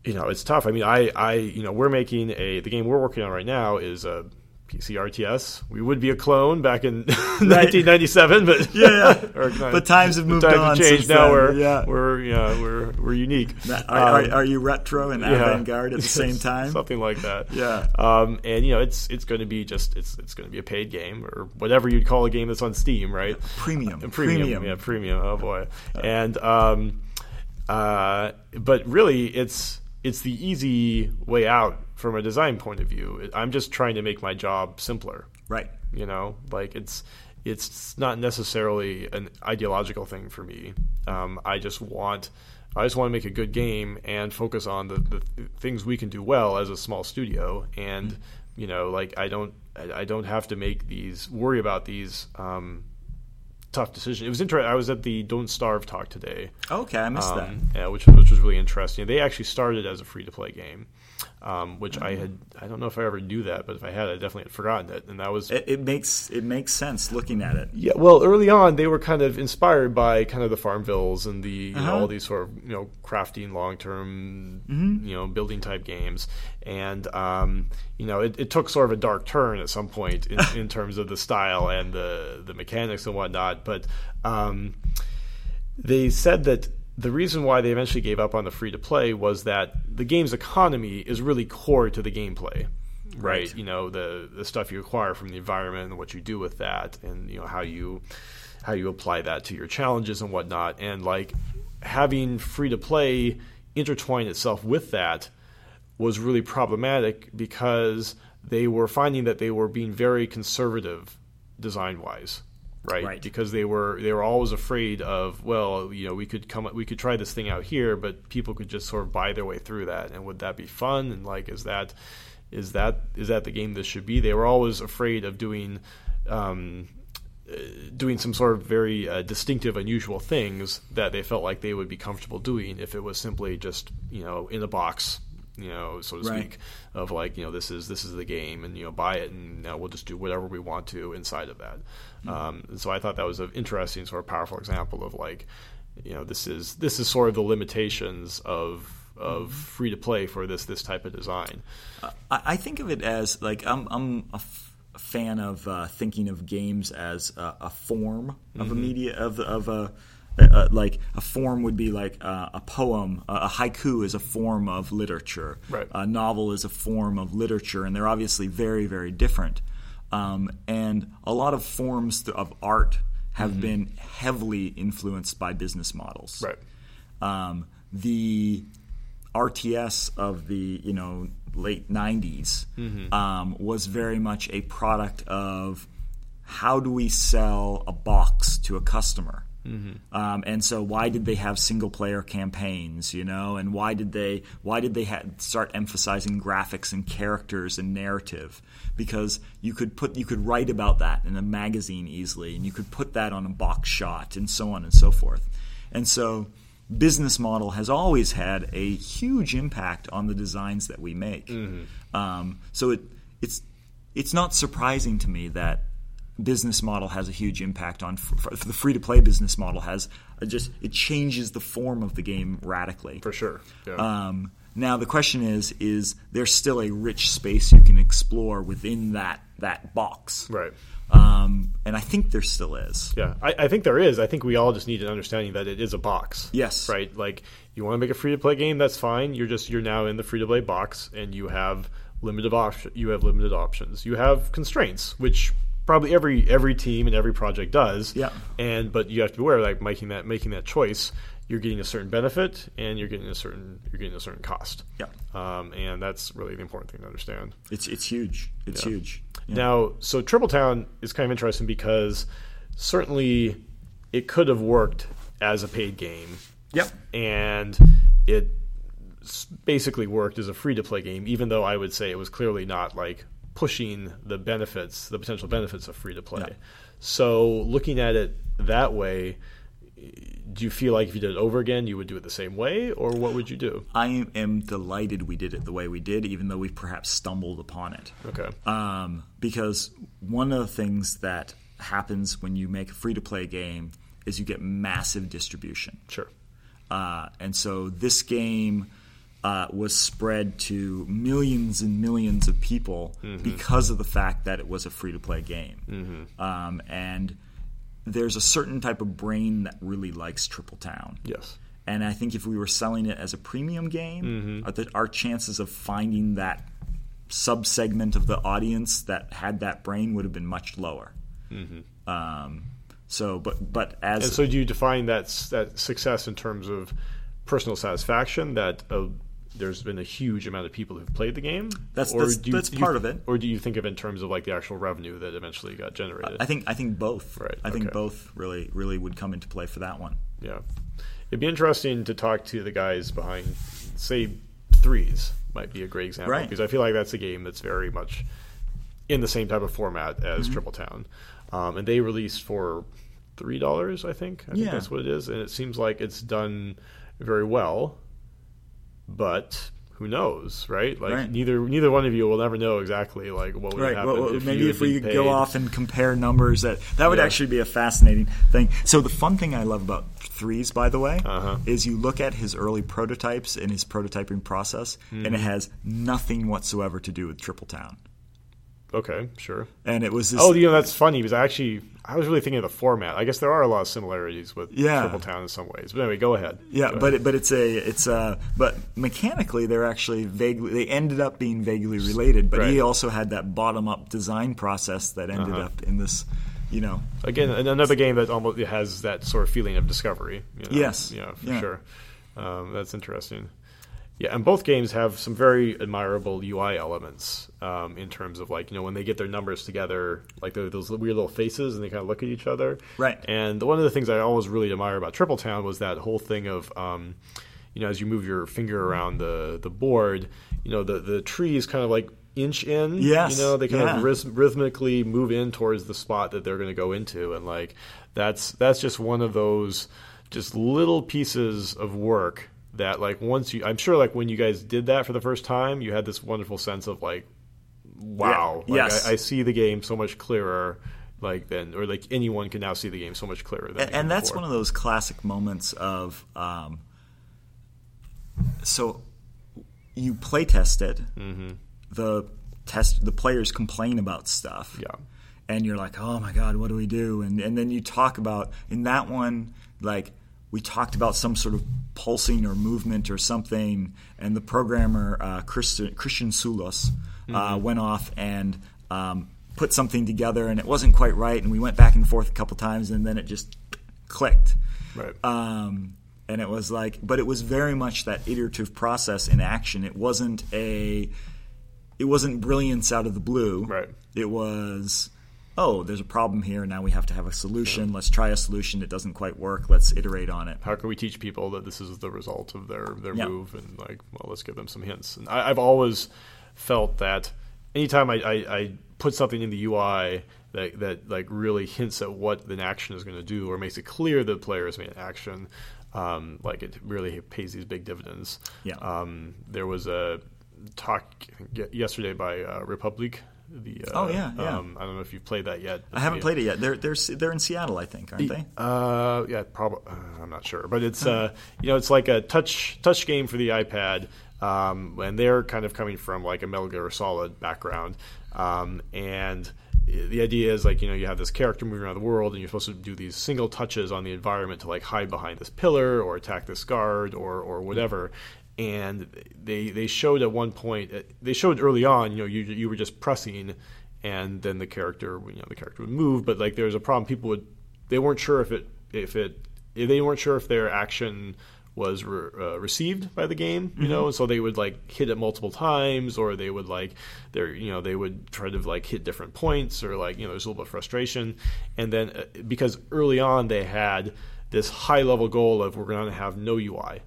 you know, it's tough. I mean, I, I, you know, we're making a the game we're working on right now is a PC RTS. We would be a clone back in 1997, but Yeah, or But times have moved times on Have changed. now then, we're yeah. we're yeah we're we're unique. Are, are, Um, are you retro and yeah. avant-garde at the same time? something like that. Yeah. Um, and you know, it's it's going to be just it's it's going to be a paid game or whatever you'd call a game that's on Steam, right? Premium. Uh, premium, Premium. yeah, premium. Oh boy, and um, uh, but really, it's it's the easy way out from a design point of view. I'm just trying to make my job simpler. Right. You know, like it's it's not necessarily an ideological thing for me. Um, I just want I just want to make a good game and focus on the, the things we can do well as a small studio. And you know, like I don't I I don't have to make these worry about these um, tough decision. It was interesting. I was at the Don't Starve talk today Okay, I missed that. um, yeah, which which was really interesting. They actually started as a free to play game, um, which I had I don't know if I ever knew that, but if I had, I definitely had forgotten it. And that was It, it makes it makes sense looking at it. yeah. Well, early on, they were kind of inspired by kind of the Farmvilles and the you know Uh-huh. all these sort of you know crafting long term Mm-hmm. you know building type games, and um, you know it, it took sort of a dark turn at some point in, in terms of the style and the the mechanics and whatnot, but. Um, they said that the reason why they eventually gave up on the free to play was that the game's economy is really core to the gameplay. Right. Right. You know, the the stuff you acquire from the environment and what you do with that and you know how you how you apply that to your challenges and whatnot. And like having free to play intertwine itself with that was really problematic because they were finding that they were being very conservative design wise right? Right. Because they were they were always afraid of well, you know, we could come we could try this thing out here, but people could just sort of buy their way through that, and would that be fun? And like, is that is that is that the game this should be? They were always afraid of doing. Um, uh, doing some sort of very uh, distinctive, unusual things that they felt like they would be comfortable doing if it was simply just you know in a box, you know, so to Right. speak, of like you know this is this is the game and you know buy it and now we'll just do whatever we want to inside of that. Um, and so I thought that was an interesting sort of powerful example of like you know this is this is sort of the limitations of of free to play for this this type of design. I, I think of it as like I'm I'm a, f- fan of uh, thinking of games as a, a form of Mm-hmm. a media of of a. Uh, like a form would be like uh, a poem. A a haiku is a form of literature. Right. A novel is a form of literature, and they're obviously very, very different. Um, and a lot of forms th- of art have been heavily influenced by business models Right. um, the RTS of the you know late '90s um, was very much a product of how do we sell a box to a customer. Um, and so, why did they have single player campaigns? You know, and why did they why did they ha- start emphasizing graphics and characters and narrative? Because you could put you could write about that in a magazine easily, and you could put that on a box shot, and so on and so forth. And so, business model has always had a huge impact on the designs that we make. Um, so it it's it's not surprising to me that business model has a huge impact on for, for the free to play business model has just it changes the form of the game radically. For sure. Yeah. Um, now the question is: Is there still a rich space you can explore within that that box? right. Um, and I think there still is. Yeah, I, I think there is. I think we all just need an understanding that it is a box. Yes. Right. Like you want to make a free to play game, that's fine. You're just you're now in the free to play box, and you have limited option. You have limited options. You have constraints, which probably every every team and every project does. Yeah. And but you have to be aware, like making that making that choice, you're getting a certain benefit, and you're getting a certain you're getting a certain cost. Yeah. Um, and that's really the important thing to understand. It's it's huge. It's Yeah. huge. Yeah. Now, so Triple Town is kind of interesting because certainly it could have worked as a paid game. Yep. And it basically worked as a free to play game, even though I would say it was clearly not like pushing the benefits, the potential benefits of free to play. Yeah. So looking at it that way, do you feel like if you did it over again, you would do it the same way, or what would you do? I am delighted we did it the way we did, even though we perhaps stumbled upon it. Okay. Um, because one of the things that happens when you make a free to play game is you get massive distribution. Sure. Uh, and so this game uh, was spread to millions and millions of people because of the fact that it was a free to play game. Um, and there's a certain type of brain that really likes Triple Town. Yes. And I think if we were selling it as a premium game, uh, that our chances of finding that subsegment of the audience that had that brain would have been much lower. Um, so, but but as And so, do you define that that success in terms of personal satisfaction? That uh, there's been a huge amount of people who've played the game. That's- Or that's- do you- that's do you- part of it. Or do you think of it in terms of like the actual revenue that eventually got generated? I think I think both. Right, I think both really really would come into play for that one. yeah, it'd be interesting to talk to the guys behind, say, threes might be a great example Right. because I feel like that's a game that's very much in the same type of format as Mm-hmm. Triple Town, um, and they released for three dollars. I think. I think Yeah. that's what it is, and it seems like it's done very well. But who knows, right? Like Right. neither neither one of you will ever know exactly like what would Right. happen. Well, if maybe if we could go off and compare numbers, that that would Yeah. actually be a fascinating thing. So the fun thing I love about threes, by the way, Uh-huh. is you look at his early prototypes and his prototyping process, and Mm-hmm. it has nothing whatsoever to do with Triple Town. Okay, sure. And it was this. Oh, you know that's funny because I actually I was really thinking of the format. I guess there are a lot of similarities with Yeah. Triple Town in some ways. But anyway, go ahead. Yeah, Go but it, but it's a it's a but mechanically they're actually vaguely they ended up being vaguely related. But he also had that bottom up design process that ended Uh-huh. up in this, you know. again another game that almost has that sort of feeling of discovery. You know? Yes. yeah, for Yeah. sure. Um, that's interesting. Yeah, and both games have some very admirable UI elements um, in terms of like you know when they get their numbers together, like those weird little faces, and they kind of look at each other. Right. And one of the things I always really admire about Triple Town was that whole thing of, um, you know, as you move your finger around the the board, you know, the the trees kind of like inch in. Yes, You know, they kind yeah. of rhyth- rhythmically move in towards the spot that they're going to go into, and like that's that's just one of those just little pieces of work that like once you, I'm sure like when you guys did that for the first time, you had this wonderful sense of like, wow, Yeah. like, Yes. I, I see the game so much clearer. Like then, or like anyone can now see the game so much clearer. Than and, and that's one of those classic moments of um, so you play test it the test the players complain about stuff Yeah. and you're like oh my god what do we do and and then you talk about in that one like we talked about some sort of pulsing or movement or something and the programmer uh, Christian, Christian Sulos uh, went off and um, put something together and it wasn't quite right and we went back and forth a couple times and then it just clicked Right. um, and it was like but it was very much that iterative process in action it wasn't a it wasn't brilliance out of the blue Right. it was oh there's a problem here now we have to have a solution let's try a solution it doesn't quite work let's iterate on it how can we teach people that this is the result of their their Yeah. move and like well let's give them some hints and I, i've always felt that anytime I, I, I put something in the ui that, that like really hints at what an action is going to do or makes it clear that the player has made an action um, like it really pays these big dividends Yeah. um, there was a talk yesterday by uh, republic the uh, Oh, yeah, yeah. Um, I don't know if you've played that yet. i haven't played it yet they're, they're, they're in seattle i think aren't they Uh, yeah, probably. Uh, I'm not sure, but it's uh, you know, it's like a touch touch game for the iPad, um, and they're kind of coming from like a Metal Gear Solid background, um, and the idea is like you know you have this character moving around the world, and you're supposed to do these single touches on the environment to like hide behind this pillar or attack this guard or or whatever. And they they showed at one point they showed early on you know you you were just pressing and then the character you know the character would move but like there was a problem. People would they weren't sure if it if it if they weren't sure if their action was re- uh, received by the game you know so they would like hit it multiple times or they would like they're you know they would try to like hit different points or like you know there's a little bit of frustration. And then uh, because early on they had this high level goal of we're going to have no UI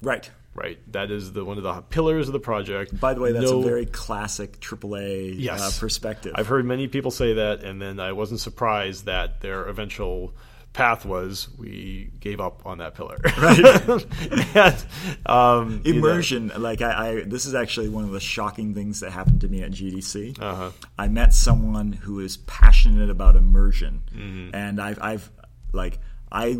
right right that is the one of the pillars of the project by the way that's No- a very classic aaa Yes. uh, perspective I've heard many people say that, and then I wasn't surprised that their eventual path was we gave up on that pillar. Right. and, um, you know, immersion like I, I this is actually one of the shocking things that happened to me at gdc Uh-huh. i met someone who is passionate about immersion Mm-hmm. and i've i've like i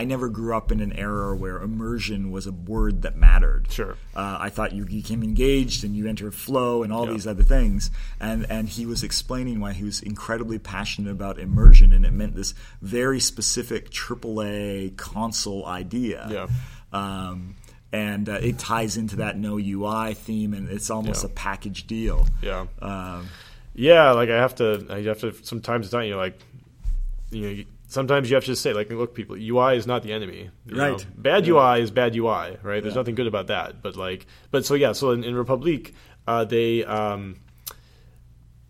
I never grew up in an era where immersion was a word that mattered. Sure. Uh, I thought you became engaged and you enter flow and all Yeah. these other things. And and he was explaining why he was incredibly passionate about immersion, and it meant this very specific AAA console idea. Yeah. Um, and uh, it ties into that no UI theme, and it's almost Yeah. a package deal. yeah, Um, yeah. Like I have to, I have to. Sometimes it's not. You're like, you know, you, sometimes you have to just say, like, look, people, UI is not the enemy. Right. know. Bad UI is bad UI. Right. There's Yeah. nothing good about that. But like, but so yeah. So in, in Republic, uh, they. Um,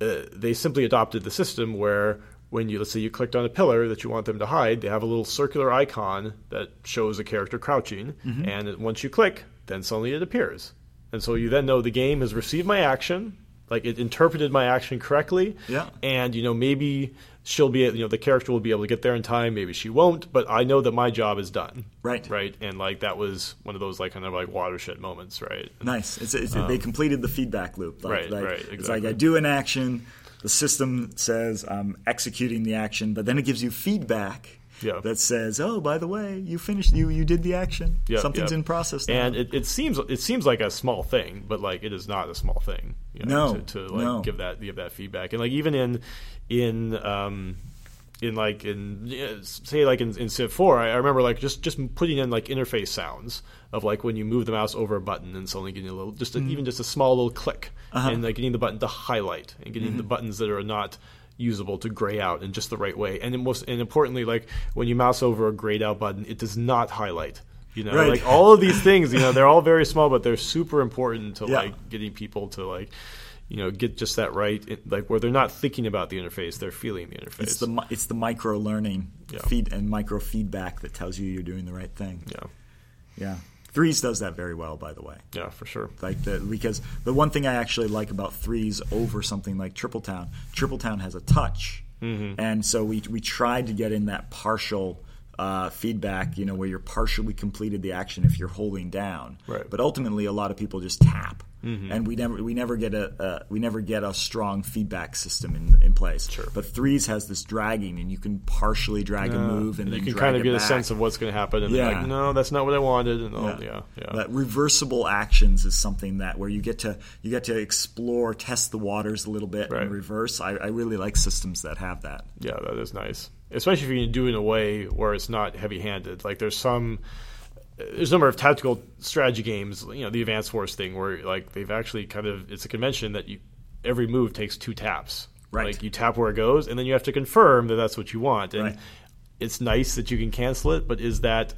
uh, they simply adopted the system where when you let's say you clicked on a pillar that you want them to hide, they have a little circular icon that shows a character crouching, and once you click, then suddenly it appears, and so you then know the game has received my action, like it interpreted my action correctly, Yeah. and you know maybe she'll be you know the character will be able to get there in time, maybe she won't, but I know that my job is done, Right. right, and like that was one of those like kind of like watershed moments, right? Nice. It's, it's, they completed the feedback loop. Like, Um, Right, like, right, It's like exactly. I do an action, the system says I'm executing the action, but then it gives you feedback Yeah. that says, "Oh, by the way, you finished. You you did the action. Yeah, Something's yeah. in process now." And it, it seems it seems like a small thing, but like it is not a small thing. You know, No, to, to like no. give that give that feedback, and like even in in um, in like in say like in, in Civ Four, I, remember like just just putting in like interface sounds of like when you move the mouse over a button and suddenly getting a little just a, mm. even just a small little click, uh-huh. and like getting the button to highlight and getting mm-hmm. the buttons that are not usable to gray out in just the right way and it most and importantly like when you mouse over a grayed out button it does not highlight You know, Right. like all of these things, you know, they're all very small, but they're super important to Yeah. like getting people to like, you know, get just that right. Like where they're not thinking about the interface, they're feeling the interface. It's the it's the micro learning Yeah. feed and micro feedback that tells you you're doing the right thing. yeah, Yeah, threes does that very well, by the way. yeah, for sure. Like the because the one thing I actually like about threes over something like Triple Town, Triple Town has a touch, Mm-hmm. and so we we tried to get in that partial. Uh, feedback, you know, where you're partially completed the action if you're holding down, Right. but ultimately a lot of people just tap, Mm-hmm. and we never we never get a uh, we never get a strong feedback system in in place. Sure. But threes has this dragging, and you can partially drag a move, and you then can kind of get a sense of what's going to happen, and Yeah. they're like, no, that's not what I wanted, and all, yeah, yeah, But reversible actions is something that where you get to you get to explore, test the waters a little bit, Right. and reverse. I, I really like systems that have that. Yeah, that is nice. Especially if you can do it in a way where it's not heavy-handed. Like there's some there's a number of tactical strategy games, you know, the Advanced Force thing where like they've actually kind of it's a convention that you every move takes two taps. Right. Like you tap where it goes and then you have to confirm that that's what you want. And Right. it's nice that you can cancel it, but is that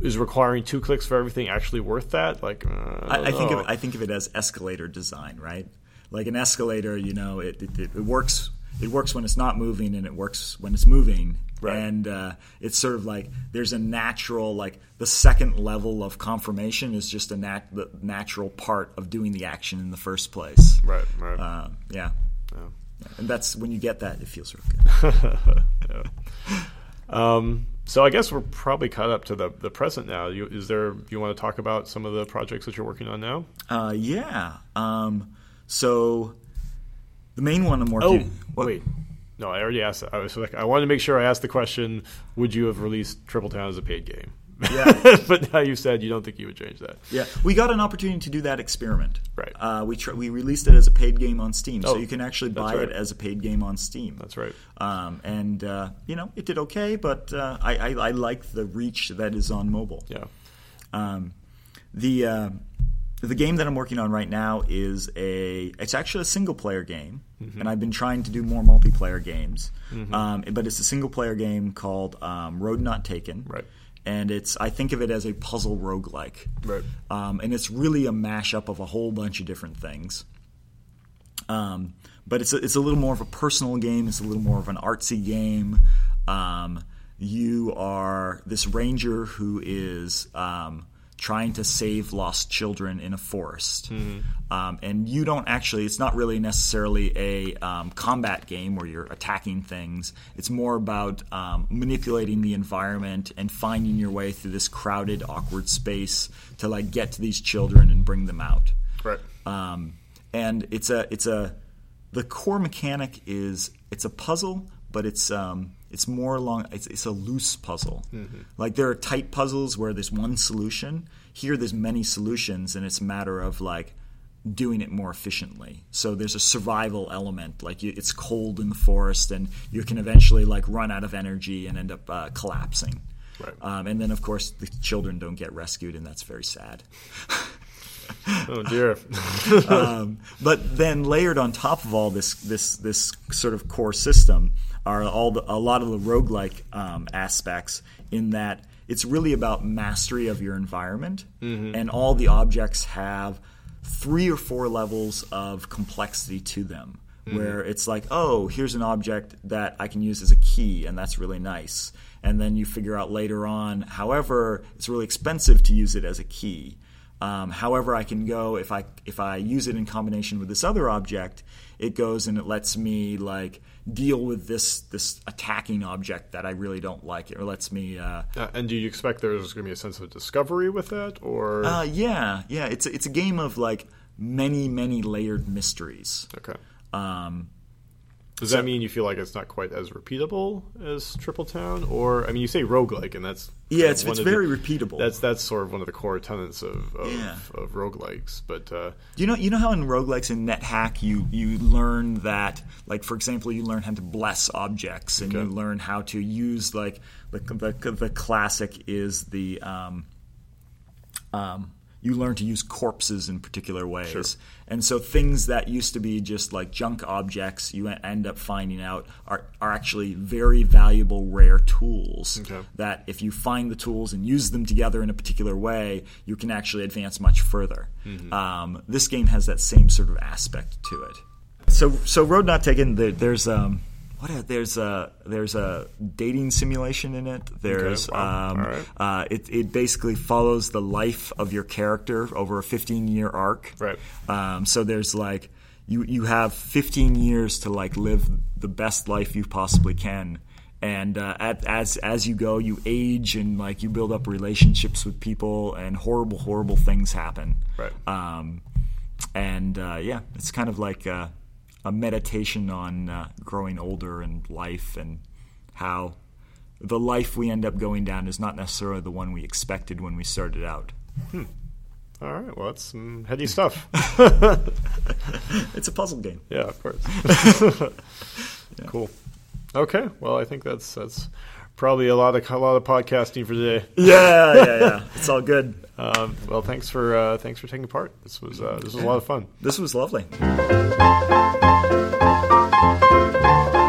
is requiring two clicks for everything actually worth that? Like uh, I, I, I think of it, I think of it as escalator design, right? Like an escalator, you know, it, it, it works. It works when it's not moving, and it works when it's moving. Right. And uh, it's sort of like there's a natural, like the second level of confirmation is just a nat- the natural part of doing the action in the first place. Right, right. Um, yeah. Yeah. And that's when you get that, it feels real good. Um, so I guess we're probably caught up to the, the present now. You, is there? You want to talk about some of the projects that you're working on now? Uh, yeah. Um, so the main one I'm Oh, working. what- wait. No, I already asked. I was like, I wanted to make sure I asked the question: Would you have released Triple Town as a paid game? Yeah. but now you said you don't think you would change that. Yeah, we got an opportunity to do that experiment. Right. Uh, we tr- we released it as a paid game on Steam, Oh, so you can actually buy right. it as a paid game on Steam. That's right. Um, and uh, you know, it did okay, but uh, I, I I like the reach that is on mobile. Yeah. Um, the uh, the game that I'm working on right now is a it's actually a single player game, and I've been trying to do more multiplayer games. Um, but it's a single player game called um, Road Not Taken. Right. And it's I think of it as a puzzle roguelike. Right. Um, and it's really a mashup of a whole bunch of different things. Um, but it's a, it's a little more of a personal game. It's a little more of an artsy game. Um, you are this ranger who is um, trying to save lost children in a forest, um, and you don't actually. It's not really necessarily a um, combat game where you're attacking things. It's more about um, manipulating the environment and finding your way through this crowded, awkward space to like get to these children and bring them out Right. um, and it's a it's a the core mechanic is it's a puzzle, but it's um, it's more along it's, it's a loose puzzle. Like there are tight puzzles where there's one solution. Here, there's many solutions, and it's a matter of like doing it more efficiently. So there's a survival element. Like you, it's cold in the forest, and you can eventually like run out of energy and end up uh, collapsing. Right. Um, and then, of course, the children don't get rescued, and that's very sad. Oh dear. um, but then layered on top of all this this this sort of core system are all the, a lot of the roguelike um, aspects in that it's really about mastery of your environment. And all the objects have three or four levels of complexity to them where it's like oh here's an object that i can use as a key and that's really nice. And then you figure out later on however it's really expensive to use it as a key. Um, however, I can go if I if I use it in combination with this other object, it goes and it lets me like deal with this this attacking object that I really don't like. It or lets me. Uh, Uh, and do you expect there's going to be a sense of discovery with that, or uh, yeah, yeah. It's it's a game of like many many layered mysteries. okay? Um, Does that mean you feel like it's not quite as repeatable as Triple Town, or I mean, you say roguelike, and that's yeah, it's it's of the- very repeatable. That's that's sort of one of the core tenets of of, Yeah. of roguelikes. But uh, You know, you know how in roguelikes in NetHack you you learn that, like for example, you learn how to bless objects, and you learn how to use like the the, the classic is the um, um, you learn to use corpses in particular ways. And so things that used to be just like junk objects, you end up finding out are, are actually very valuable, rare tools. Okay. That if you find the tools and use them together in a particular way, you can actually advance much further. Um, this game has that same sort of aspect to it. So, so Road Not Taken, there, there's um, what? A, there's a there's a dating simulation in it. There's wow. um, right. uh, it it basically follows the life of your character over a 15 year arc. Right. Um, so there's like you you have 15 years to like live the best life you possibly can. And uh, at, as as you go, you age and like you build up relationships with people, and horrible, horrible things happen. Right. Um, and uh, yeah, it's kind of like uh, a meditation on uh, growing older and life and how the life we end up going down is not necessarily the one we expected when we started out. All right. Well, that's some heady stuff. It's a puzzle game. yeah, of course. Cool. Okay. Well, I think that's that's probably a lot of a lot of podcasting for today. Yeah, yeah, yeah. It's all good. Um, well, thanks for uh, thanks for taking part. This was uh, this was a lot of fun. This was lovely. Música